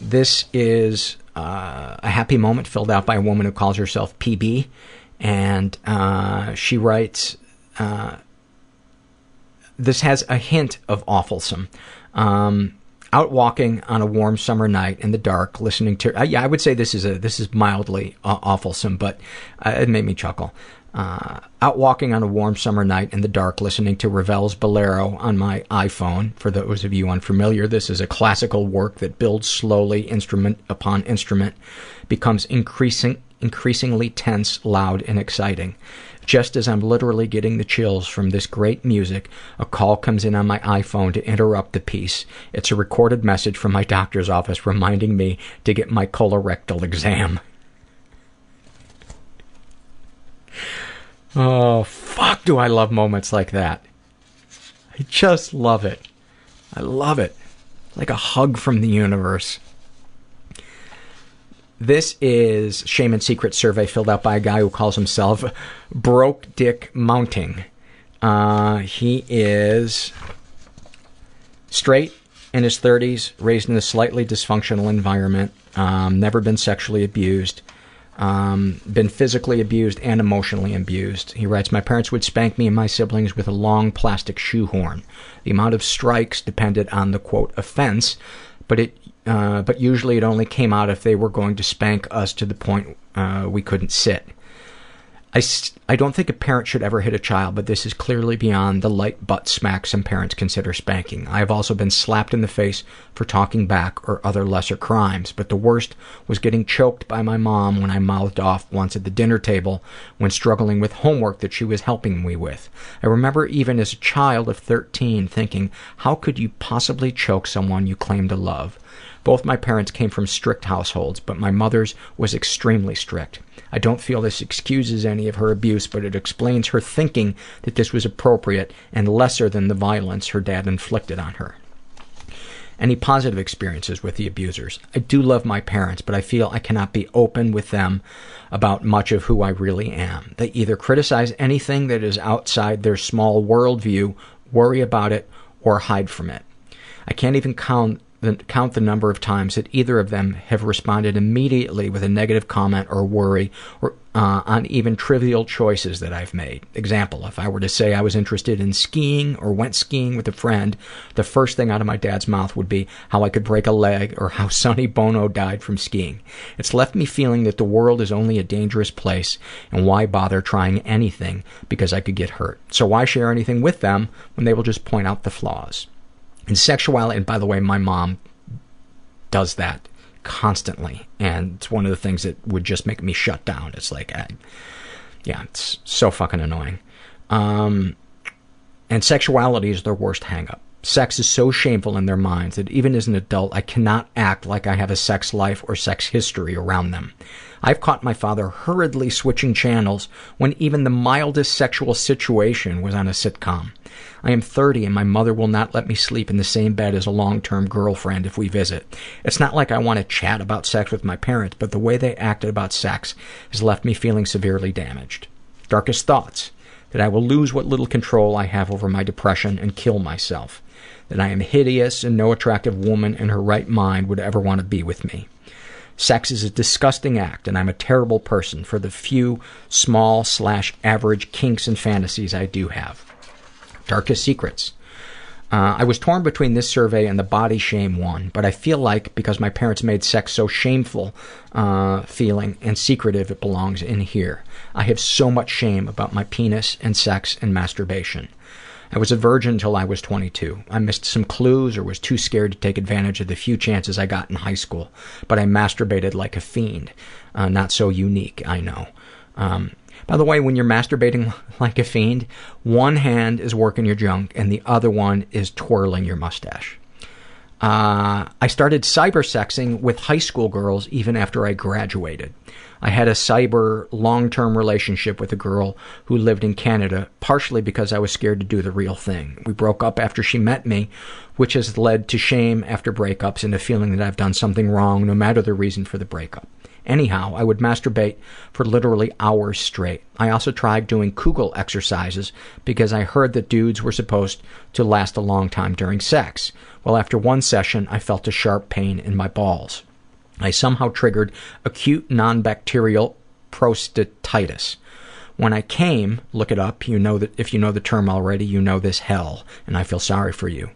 B: this is uh, a happy moment filled out by a woman who calls herself PB, and uh, she writes, uh, "This has a hint of awfulsome." Um, out walking on a warm summer night in the dark, listening to uh, yeah, I would say this is a this is mildly uh, awfulsome, but it made me chuckle. Uh, out walking on a warm summer night in the dark, listening to Ravel's Bolero on my iPhone. For those of you unfamiliar, this is a classical work that builds slowly, instrument upon instrument, becomes increasing, increasingly tense, loud, and exciting. Just as I'm literally getting the chills from this great music, a call comes in on my iPhone to interrupt the piece. It's a recorded message from my doctor's office reminding me to get my colorectal exam. Oh, fuck, do I love moments like that. I just love it. I love it. Like a hug from the universe. This is Shame and Secret survey filled out by a guy who calls himself Broke Dick Mounting. Uh, he is straight, in his 30s, raised in a slightly dysfunctional environment, um, never been sexually abused, um, been physically abused and emotionally abused. He writes, My parents would spank me and my siblings with a long plastic shoehorn. The amount of strikes depended on the quote offense, but it uh, but usually it only came out if they were going to spank us to the point uh, we couldn't sit. I, I don't think a parent should ever hit a child, but this is clearly beyond the light butt smack some parents consider spanking. I have also been slapped in the face for talking back or other lesser crimes, but the worst was getting choked by my mom when I mouthed off once at the dinner table when struggling with homework that she was helping me with. I remember even as a child of 13 thinking, how could you possibly choke someone you claim to love? Both my parents came from strict households, but my mother's was extremely strict. I don't feel this excuses any of her abuse, but it explains her thinking that this was appropriate and lesser than the violence her dad inflicted on her. Any positive experiences with the abusers? I do love my parents, but I feel I cannot be open with them about much of who I really am. They either criticize anything that is outside their small worldview, worry about it, or hide from it. I can't even count the, count the number of times that either of them have responded immediately with a negative comment or worry or uh, on even trivial choices that I've made. Example, if I were to say I was interested in skiing or went skiing with a friend, the first thing out of my dad's mouth would be how I could break a leg or how Sonny Bono died from skiing. It's left me feeling that the world is only a dangerous place and why bother trying anything because I could get hurt. So why share anything with them when they will just point out the flaws? And sexuality, and by the way, my mom does that constantly, and it's one of the things that would just make me shut down. It's like, I, yeah, it's so fucking annoying. Um, and sexuality is their worst hangup. Sex is so shameful in their minds that even as an adult, I cannot act like I have a sex life or sex history around them. I've caught my father hurriedly switching channels when even the mildest sexual situation was on a sitcom. I am 30 and my mother will not let me sleep in the same bed as a long-term girlfriend if we visit. It's not like I want to chat about sex with my parents, but the way they acted about sex has left me feeling severely damaged. Darkest thoughts that I will lose what little control I have over my depression and kill myself. That I am hideous and no attractive woman in her right mind would ever want to be with me. Sex is a disgusting act, and I'm a terrible person for the few small slash average kinks and fantasies I do have. Darkest secrets. Uh, I was torn between this survey and the body shame one, but I feel like because my parents made sex so shameful uh, feeling and secretive, it belongs in here. I have so much shame about my penis and sex and masturbation. I was a virgin until I was 22. I missed some clues or was too scared to take advantage of the few chances I got in high school, but I masturbated like a fiend. Uh, not so unique, I know. Um, by the way, when you're masturbating like a fiend, one hand is working your junk and the other one is twirling your mustache. Uh, I started cybersexing with high school girls even after I graduated. I had a cyber long-term relationship with a girl who lived in Canada, partially because I was scared to do the real thing. We broke up after she met me, which has led to shame after breakups and a feeling that I've done something wrong, no matter the reason for the breakup. Anyhow, I would masturbate for literally hours straight. I also tried doing Kegel exercises because I heard that dudes were supposed to last a long time during sex. Well, after one session, I felt a sharp pain in my balls. I somehow triggered acute non-bacterial prostatitis. When I came, look it up. You know that if you know the term already, you know this hell, and I feel sorry for you.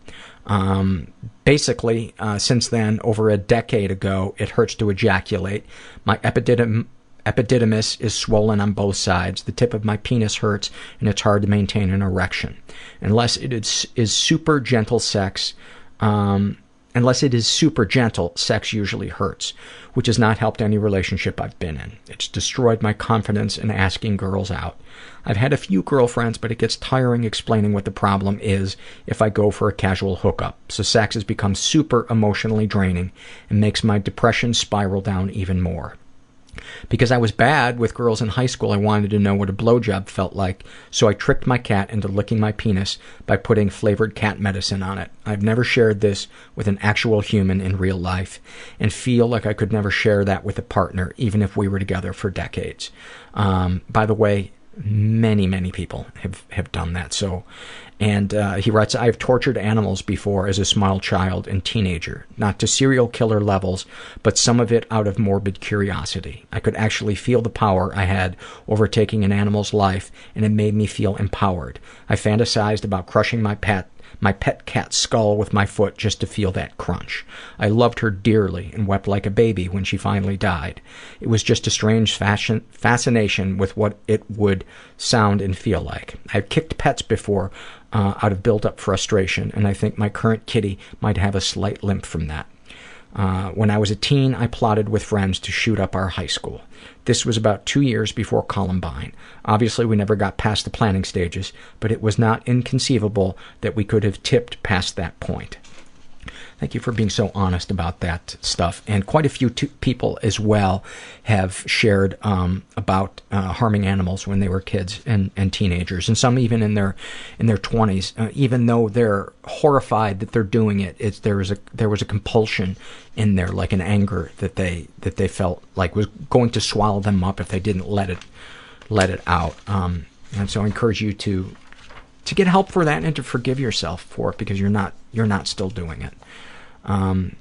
B: Um, basically, uh, since then, over a decade ago, it hurts to ejaculate. My epididym- epididymis is swollen on both sides. The tip of my penis hurts, and it's hard to maintain an erection. Unless it is, is super gentle sex, um, unless it is super gentle, sex usually hurts, which has not helped any relationship I've been in. It's destroyed my confidence in asking girls out. I've had a few girlfriends, but it gets tiring explaining what the problem is if I go for a casual hookup. So sex has become super emotionally draining and makes my depression spiral down even more. Because I was bad with girls in high school, I wanted to know what a blowjob felt like, so I tricked my cat into licking my penis by putting flavored cat medicine on it. I've never shared this with an actual human in real life, and feel like I could never share that with a partner, even if we were together for decades. Um, by the way, many, many people have, have done that. So, and uh, he writes, I have tortured animals before as a small child and teenager, not to serial killer levels, but some of it out of morbid curiosity. I could actually feel the power I had over taking an animal's life, and it made me feel empowered. I fantasized about crushing my pet my pet cat's skull with my foot just to feel that crunch. I loved her dearly and wept like a baby when she finally died. It was just a strange fashion, fascination with what it would sound and feel like. I've kicked pets before uh, out of built up frustration, and I think my current kitty might have a slight limp from that. Uh, when I was a teen, I plotted with friends to shoot up our high school. This was about two years before Columbine. Obviously, we never got past the planning stages, but it was not inconceivable that we could have tipped past that point. Thank you for being so honest about that stuff. And quite a few t- people as well have shared um, about uh, harming animals when they were kids and, and teenagers, and some even in their in their twenties. Uh, even though they're horrified that they're doing it, it's there was a there was a compulsion in there, like an anger that they that they felt like was going to swallow them up if they didn't let it let it out. Um, and so I encourage you to to get help for that and to forgive yourself for it because you're not you're not still doing it. Um,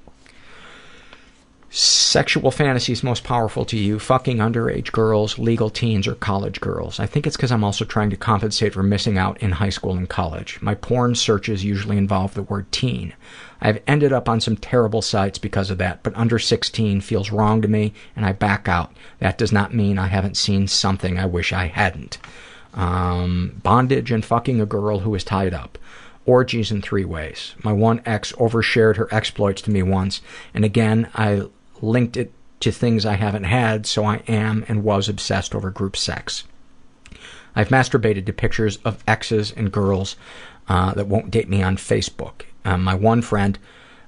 B: sexual fantasies most powerful to you fucking underage girls legal teens or college girls. I think it's because i'm also trying to compensate for missing out in high school and college. My porn searches usually involve the word teen. I've ended up on some terrible sites because of that but under 16 feels wrong to me and i back out. That does not mean i haven't seen something i wish i hadn't. Um, bondage and fucking a girl who is tied up orgies in three ways. My one ex overshared her exploits to me once, and again I linked it to things I haven't had, so I am and was obsessed over group sex. I've masturbated to pictures of exes and girls uh, that won't date me on Facebook. Um, my one friend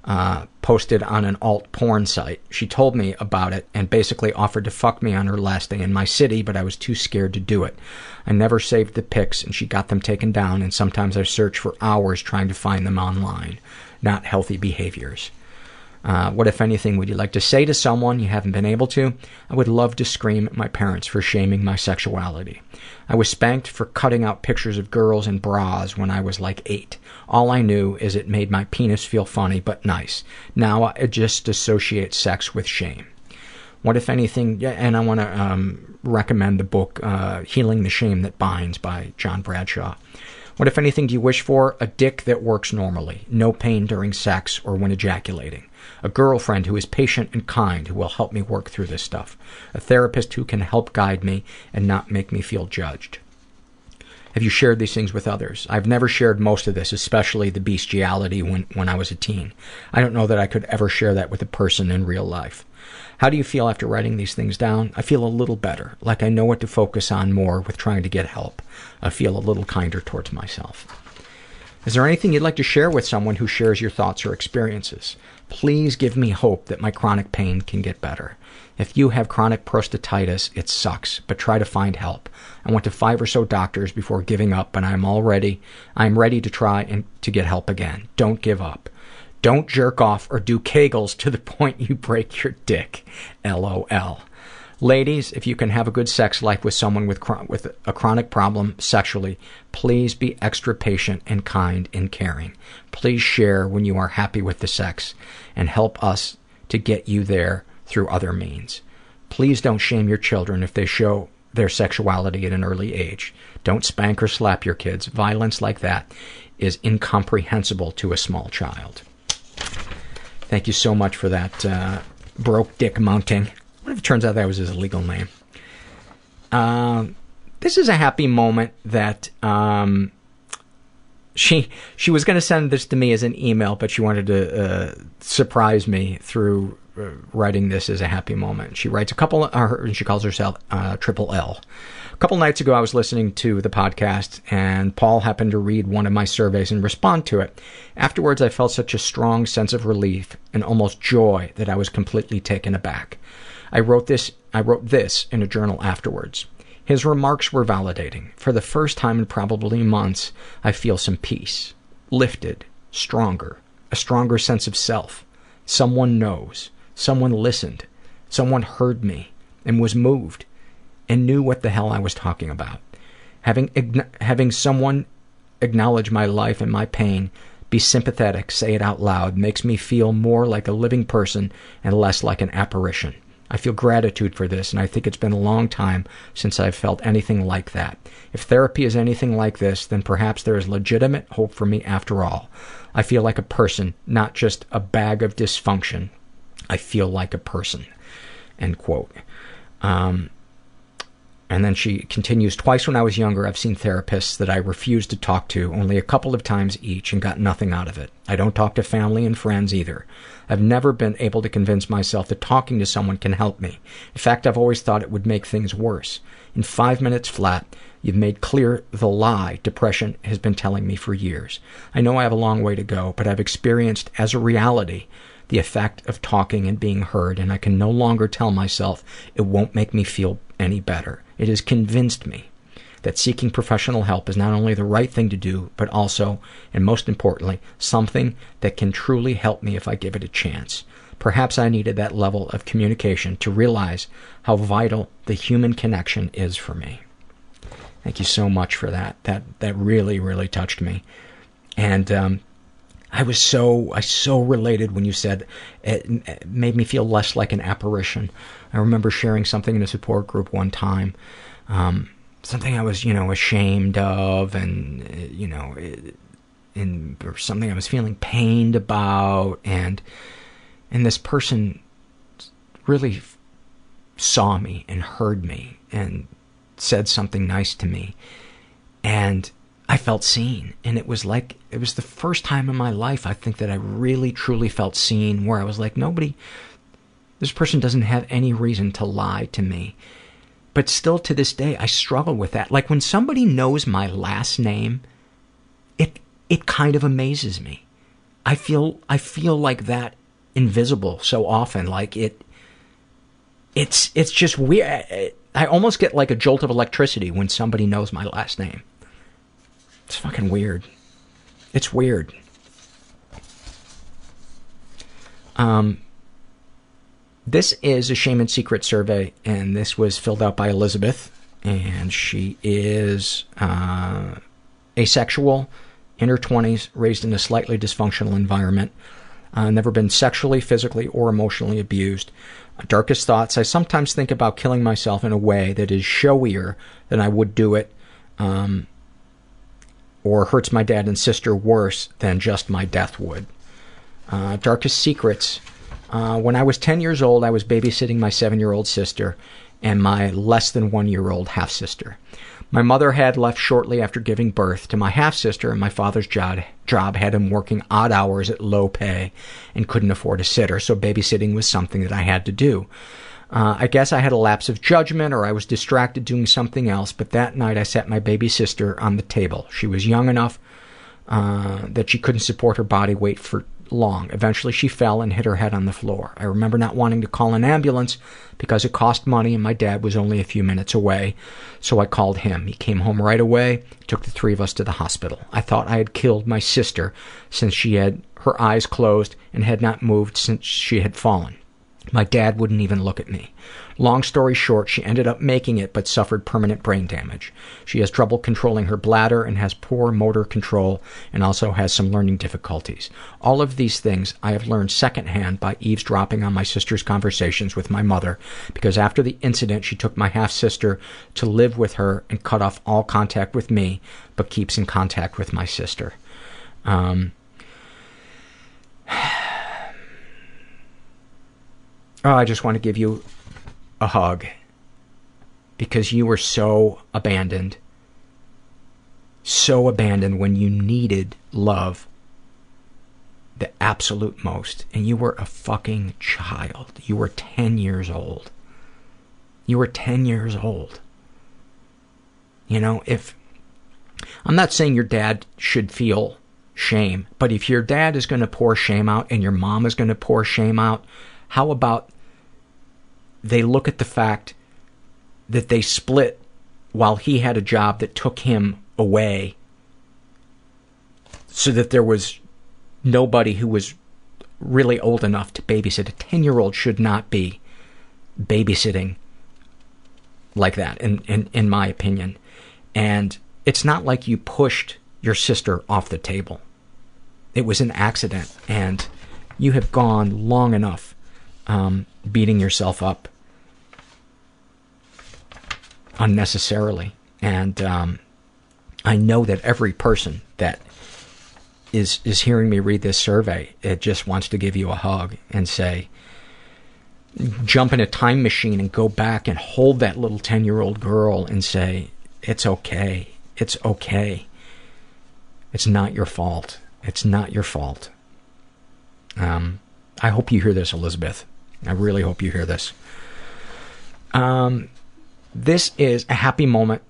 B: uh, posted on an alt porn site. She told me about it and basically offered to fuck me on her last day in my city, but I was too scared to do it. I never saved the pics and she got them taken down, and sometimes I search for hours trying to find them online. Not healthy behaviors. Uh, what, if anything, would you like to say to someone you haven't been able to? I would love to scream at my parents for shaming my sexuality. I was spanked for cutting out pictures of girls in bras when I was like eight. All I knew is it made my penis feel funny but nice. Now I just associate sex with shame. What, if anything, and I want to um, recommend the book uh, Healing the Shame That Binds by John Bradshaw. What, if anything, do you wish for? A dick that works normally, no pain during sex or when ejaculating. A girlfriend who is patient and kind who will help me work through this stuff. A therapist who can help guide me and not make me feel judged. Have you shared these things with others? I've never shared most of this, especially the bestiality when, when I was a teen. I don't know that I could ever share that with a person in real life. How do you feel after writing these things down? I feel a little better, like I know what to focus on more with trying to get help. I feel a little kinder towards myself. Is there anything you'd like to share with someone who shares your thoughts or experiences? Please give me hope that my chronic pain can get better. If you have chronic prostatitis, it sucks, but try to find help. I went to five or so doctors before giving up, and I'm already I'm ready to try and to get help again. Don't give up. Don't jerk off or do kegels to the point you break your dick. LOL. Ladies, if you can have a good sex life with someone with with a chronic problem sexually, please be extra patient and kind and caring. Please share when you are happy with the sex and help us to get you there through other means. Please don't shame your children if they show their sexuality at an early age. Don't spank or slap your kids. Violence like that is incomprehensible to a small child. Thank you so much for that, uh, broke dick mounting. What if it turns out that was his legal name? Um, this is a happy moment that um, she she was going to send this to me as an email, but she wanted to uh, surprise me through uh, writing this as a happy moment. She writes a couple, uh, and she calls herself uh, Triple L. A couple nights ago, I was listening to the podcast, and Paul happened to read one of my surveys and respond to it. Afterwards, I felt such a strong sense of relief and almost joy that I was completely taken aback. I wrote this I wrote this in a journal afterwards. His remarks were validating. For the first time in probably months, I feel some peace. Lifted, stronger, a stronger sense of self. Someone knows. Someone listened. Someone heard me and was moved and knew what the hell I was talking about. Having having someone acknowledge my life and my pain, be sympathetic, say it out loud, makes me feel more like a living person and less like an apparition. I feel gratitude for this, and I think it's been a long time since I've felt anything like that. If therapy is anything like this, then perhaps there is legitimate hope for me after all. I feel like a person, not just a bag of dysfunction. I feel like a person. End quote. Um, and then she continues, twice when I was younger, I've seen therapists that I refused to talk to, only a couple of times each, and got nothing out of it. I don't talk to family and friends either. I've never been able to convince myself that talking to someone can help me. In fact, I've always thought it would make things worse. In five minutes flat, you've made clear the lie depression has been telling me for years. I know I have a long way to go, but I've experienced as a reality the effect of talking and being heard, and I can no longer tell myself it won't make me feel any better. It has convinced me that seeking professional help is not only the right thing to do, but also, and most importantly, something that can truly help me if I give it a chance. Perhaps I needed that level of communication to realize how vital the human connection is for me. Thank you so much for that. That that really, really touched me. And um, I was so I so related when you said it, it made me feel less like an apparition. I remember sharing something in a support group one time, um, something I was you know ashamed of, and you know, and or something I was feeling pained about, and and this person really saw me and heard me and said something nice to me, and I felt seen. And it was like, it was the first time in my life, I think, that I really truly felt seen, where I was like, nobody, this person doesn't have any reason to lie to me. But still to this day, I struggle with that. Like when somebody knows my last name, it, it kind of amazes me. I feel I feel like that invisible so often. Like it, it's it's just weird. I almost get like a jolt of electricity when somebody knows my last name. It's fucking weird. It's weird. Um, this is a shame and secret survey, and this was filled out by Elizabeth, and she is uh, asexual, in her 20s, raised in a slightly dysfunctional environment, uh, never been sexually, physically, or emotionally abused. Darkest thoughts, I sometimes think about killing myself in a way that is showier than I would do it, um, or hurts my dad and sister worse than just my death would. Uh, darkest secrets, uh, when I was 10 years old, I was babysitting my seven year old sister and my less than one year old half sister. My mother had left shortly after giving birth to my half sister, and my father's job, job had him working odd hours at low pay and couldn't afford a sitter, so babysitting was something that I had to do. Uh, I guess I had a lapse of judgment or I was distracted doing something else, but that night I set my baby sister on the table. She was young enough uh, that she couldn't support her body weight for long. Eventually she fell and hit her head on the floor. I remember not wanting to call an ambulance because it cost money and my dad was only a few minutes away, so I called him. He came home right away, took the three of us to the hospital. I thought I had killed my sister since she had her eyes closed and had not moved since she had fallen. My dad wouldn't even look at me. Long story short, she ended up making it but suffered permanent brain damage. She has trouble controlling her bladder and has poor motor control and also has some learning difficulties. All of these things I have learned secondhand by eavesdropping on my sister's conversations with my mother because after the incident she took my half sister to live with her and cut off all contact with me but keeps in contact with my sister. Um, Oh, I just want to give you a hug because you were so abandoned. So abandoned when you needed love the absolute most. And you were a fucking child. You were 10 years old. You were 10 years old. You know, if. I'm not saying your dad should feel shame, but if your dad is going to pour shame out and your mom is going to pour shame out, how about they look at the fact that they split while he had a job that took him away so that there was nobody who was really old enough to babysit. A 10 year old should not be babysitting like that, in, in, in my opinion. And it's not like you pushed your sister off the table. It was an accident, and you have gone long enough um, beating yourself up unnecessarily. And um, I know that every person that is is hearing me read this survey, it just wants to give you a hug and say, jump in a time machine and go back and hold that little 10 year old girl and say, it's okay. It's okay. It's not your fault. It's not your fault. Um, I hope you hear this, Elizabeth. I really hope you hear this. Um, this is a happy moment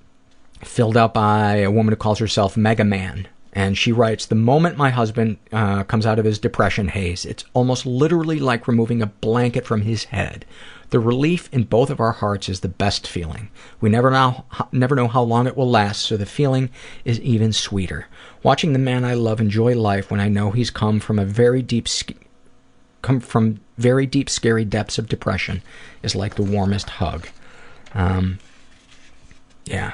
B: filled out by a woman who calls herself Mega Man. And she writes, The moment my husband uh, comes out of his depression haze, it's almost literally like removing a blanket from his head. The relief in both of our hearts is the best feeling. We never know, never know how long it will last, so the feeling is even sweeter. Watching the man I love enjoy life when I know he's come from a very deep, come from very deep, scary depths of depression is like the warmest hug. Um, yeah.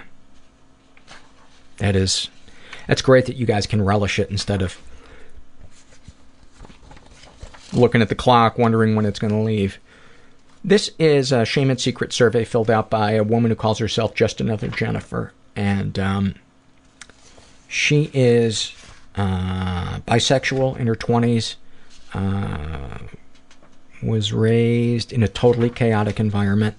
B: That is, that's great that you guys can relish it instead of looking at the clock, wondering when it's going to leave. This is a Shame and Secret survey filled out by a woman who calls herself just another Jennifer. And um, she is uh, bisexual in her 20s, uh, was raised in a totally chaotic environment,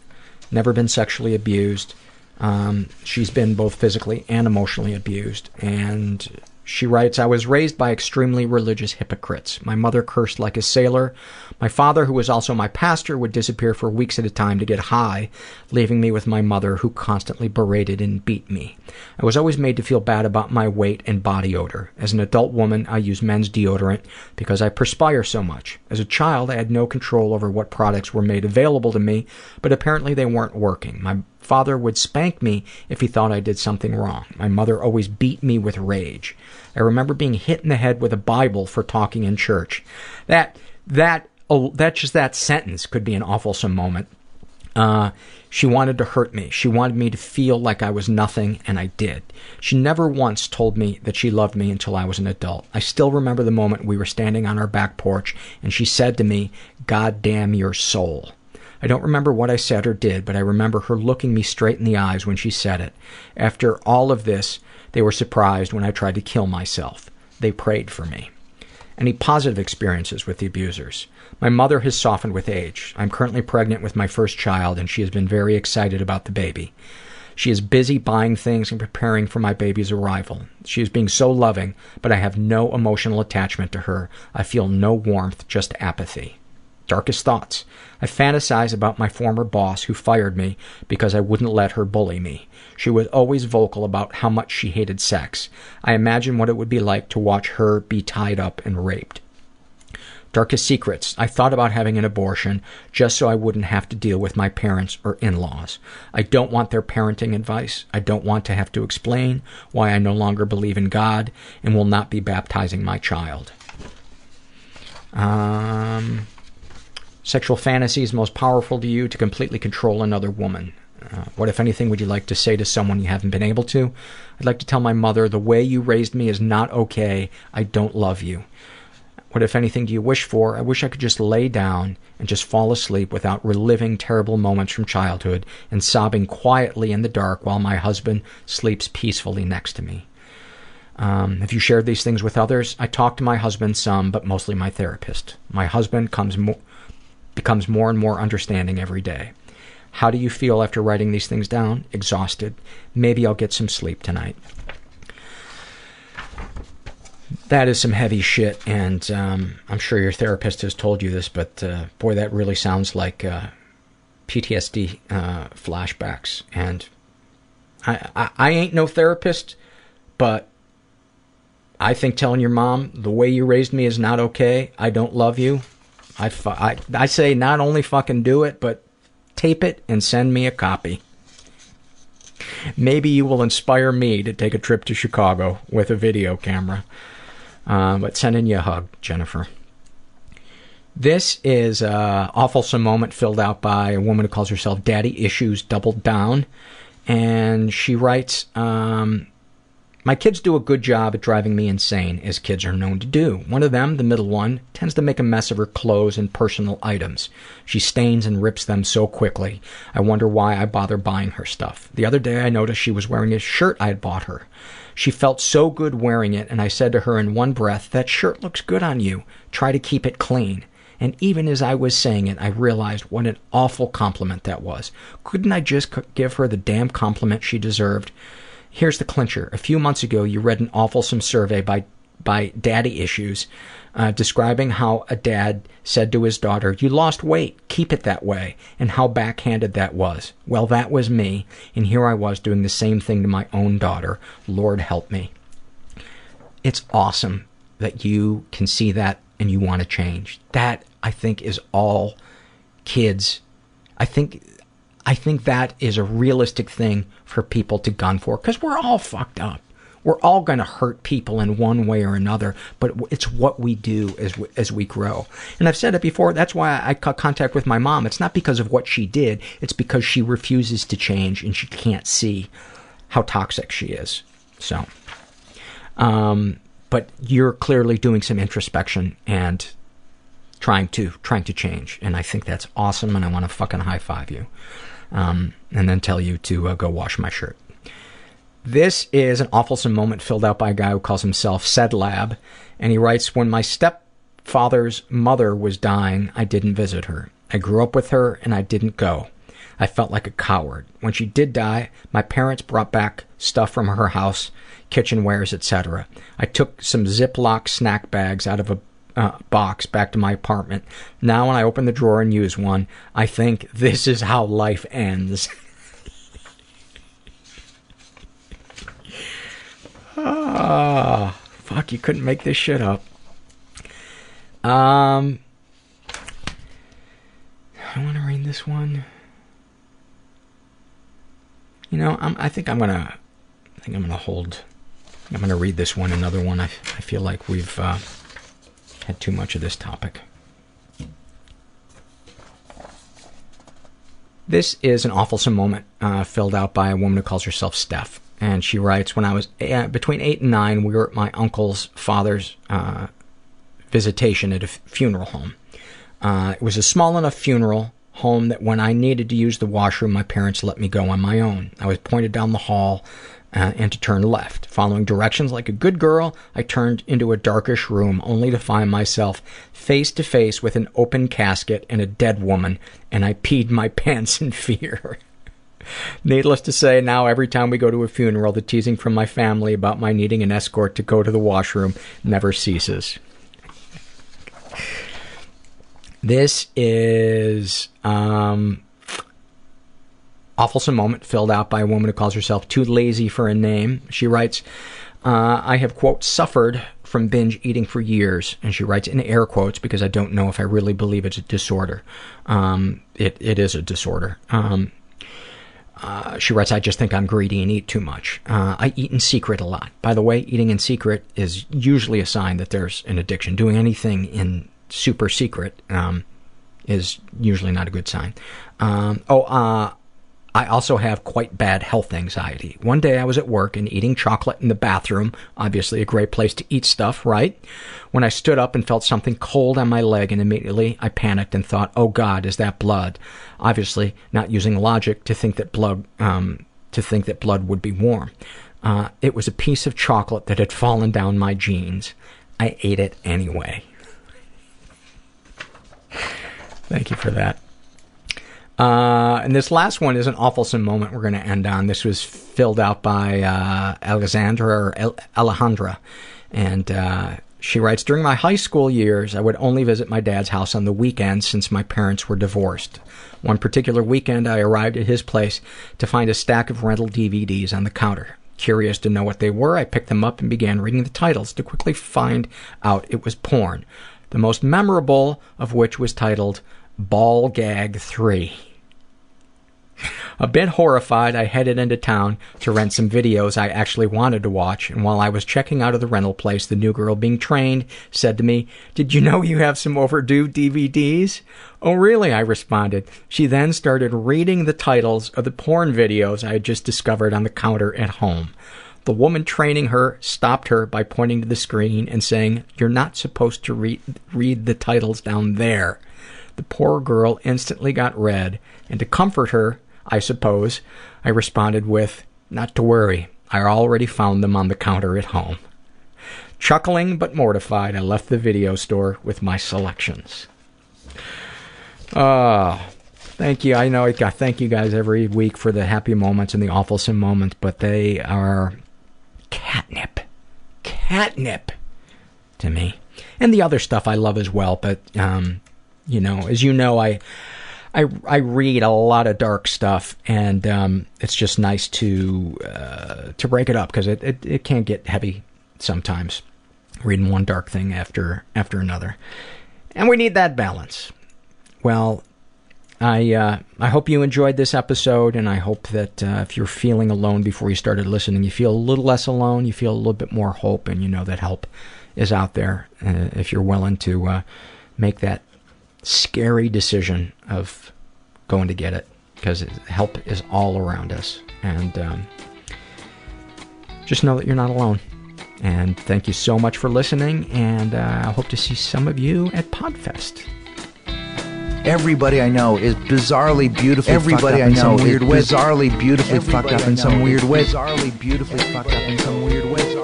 B: never been sexually abused. Um, she's been both physically and emotionally abused, and She writes, I was raised by extremely religious hypocrites. My mother cursed like a sailor. My father, who was also my pastor, would disappear for weeks at a time to get high, leaving me with my mother, who constantly berated and beat me. I was always made to feel bad about my weight and body odor. As an adult woman, I use men's deodorant because I perspire so much. As a child, I had no control over what products were made available to me, but apparently they weren't working. My father would spank me if he thought I did something wrong. My mother always beat me with rage. I remember being hit in the head with a Bible for talking in church. That that oh, that just that sentence could be an awfulsome moment. Uh, she wanted to hurt me. She wanted me to feel like I was nothing, and I did. She never once told me that she loved me until I was an adult. I still remember the moment we were standing on our back porch, and she said to me, God damn your soul. I don't remember what I said or did, but I remember her looking me straight in the eyes when she said it. After all of this, they were surprised when I tried to kill myself. They prayed for me. Any positive experiences with the abusers? My mother has softened with age. I'm currently pregnant with my first child, and she has been very excited about the baby. She is busy buying things and preparing for my baby's arrival. She is being so loving, but I have no emotional attachment to her. I feel no warmth, just apathy. Darkest thoughts. I fantasize about my former boss who fired me because I wouldn't let her bully me. She was always vocal about how much she hated sex. I imagine what it would be like to watch her be tied up and raped. Darkest secrets. I thought about having an abortion just so I wouldn't have to deal with my parents or in-laws. I don't want their parenting advice. I don't want to have to explain why I no longer believe in God and will not be baptizing my child. Um, Sexual fantasies most powerful to you to completely control another woman. Uh, what, if anything, would you like to say to someone you haven't been able to? I'd like to tell my mother, the way you raised me is not okay. I don't love you. What, if anything, do you wish for? I wish I could just lay down and just fall asleep without reliving terrible moments from childhood and sobbing quietly in the dark while my husband sleeps peacefully next to me. Um, have you shared these things with others? I talk to my husband some, but mostly my therapist. My husband comes more becomes more and more understanding every day. How do you feel after writing these things down? Exhausted. Maybe I'll get some sleep tonight. That is some heavy shit, and um, I'm sure your therapist has told you this, but uh, boy, that really sounds like uh, PTSD uh, flashbacks. And I, I, I ain't no therapist, but I think telling your mom the way you raised me is not okay. I don't love you. I, I, I say not only fucking do it, but tape it and send me a copy. Maybe you will inspire me to take a trip to Chicago with a video camera. Uh, but sending you a hug, Jennifer. This is a awfulsome moment filled out by a woman who calls herself Daddy Issues Doubled Down. And she writes, um, my kids do a good job at driving me insane, as kids are known to do. One of them, the middle one, tends to make a mess of her clothes and personal items. She stains and rips them so quickly. I wonder why I bother buying her stuff. The other day I noticed she was wearing a shirt I had bought her. She felt so good wearing it, and I said to her in one breath, That shirt looks good on you. Try to keep it clean. And even as I was saying it, I realized what an awful compliment that was. Couldn't I just give her the damn compliment she deserved? Here's the clincher. A few months ago, you read an awfulsome survey by by Daddy Issues uh, describing how a dad said to his daughter, You lost weight, keep it that way, and how backhanded that was. Well, that was me, and here I was doing the same thing to my own daughter. Lord help me. It's awesome that you can see that and you want to change. That, I think, is all kids. I think I think that is a realistic thing for people to gun for because we're all fucked up. We're all going to hurt people in one way or another, but it's what we do as we, as we grow. And I've said it before, that's why I cut contact with my mom. It's not because of what she did, it's because she refuses to change and she can't see how toxic she is. So, um, but you're clearly doing some introspection and trying to trying to change, and I think that's awesome, and I want to fucking high five you um, and then tell you to uh, go wash my shirt. This is an awfulsome moment filled out by a guy who calls himself Said Lab, and he writes, When my stepfather's mother was dying, I didn't visit her. I grew up with her, and I didn't go. I felt like a coward. When she did die, my parents brought back stuff from her house, kitchenwares, etc. I took some Ziploc snack bags out of a uh, box back to my apartment. Now, when I open the drawer and use one, I think this is how life ends. Ah, fuck, you couldn't make this shit up. Um, I want to read this one. You know, I'm, I think I'm gonna, I think I'm gonna hold. I'm gonna read this one, another one. I, I feel like we've uh, had too much of this topic. This is an awfulsome moment uh, filled out by a woman who calls herself Steph. And she writes, When I was uh, between eight and nine, we were at my uncle's father's uh, visitation at a f- funeral home. Uh, it was a small enough funeral home that when I needed to use the washroom, my parents let me go on my own. I was pointed down the hall and to turn left. Following directions like a good girl, I turned into a darkish room only to find myself face to face with an open casket and a dead woman, and I peed my pants in fear. Needless to say, now every time we go to a funeral, the teasing from my family about my needing an escort to go to the washroom never ceases. This is um, awfulsome moment filled out by a woman who calls herself too lazy for a name. She writes, uh, I have, quote, suffered from binge eating for years. And she writes in air quotes because I don't know if I really believe it's a disorder. Um, it, it is a disorder. Um, uh, she writes, I just think I'm greedy and eat too much. Uh, I eat in secret a lot. By the way, eating in secret is usually a sign that there's an addiction. Doing anything in super secret um, is usually not a good sign. Um, oh, uh, I also have quite bad health anxiety. One day I was at work and eating chocolate in the bathroom, obviously a great place to eat stuff, right? When I stood up and felt something cold on my leg and immediately I panicked and thought, oh god, is that blood? Obviously not using logic to think that blood, um, to think that blood would be warm. Uh, it was a piece of chocolate that had fallen down my jeans. I ate it anyway. Thank you for that. Uh, and this last one is an awfulsome moment we're going to end on. This was filled out by uh, Alexandra or El- Alejandra. And uh, she writes During my high school years, I would only visit my dad's house on the weekends since my parents were divorced. One particular weekend, I arrived at his place to find a stack of rental DVDs on the counter. Curious to know what they were, I picked them up and began reading the titles to quickly find out it was porn. The most memorable of which was titled Ball Gag 3. A bit horrified, I headed into town to rent some videos I actually wanted to watch, and while I was checking out of the rental place, the new girl being trained said to me, Did you know you have some overdue DVDs? Oh, really? I responded. She then started reading the titles of the porn videos I had just discovered on the counter at home. The woman training her stopped her by pointing to the screen and saying, You're not supposed to read, read the titles down there. The poor girl instantly got red, and to comfort her, I suppose, I responded with, Not to worry, I already found them on the counter at home. Chuckling but mortified, I left the video store with my selections. Uh, thank you. I know I thank you guys every week for the happy moments and the awfulsome moments, but they are catnip. Catnip to me. And the other stuff I love as well, but um, you know, as you know, I I, I read a lot of dark stuff, and um, it's just nice to uh, to break it up because it, it, it can get heavy sometimes, reading one dark thing after after another, and we need that balance. Well, I uh, I hope you enjoyed this episode, and I hope that uh, if you're feeling alone before you started listening, you feel a little less alone, you feel a little bit more hope, and you know that help is out there uh, if you're willing to uh, make that scary decision of going to get it because help is all around us. And um, just know that you're not alone. And thank you so much for listening. And uh, I hope to see some of you at Podfest.
F: Everybody I know is bizarrely beautifully Everybody I know is bizarrely beautifully fucked up in some weird way. Bizarrely beautifully fucked up in some weird way.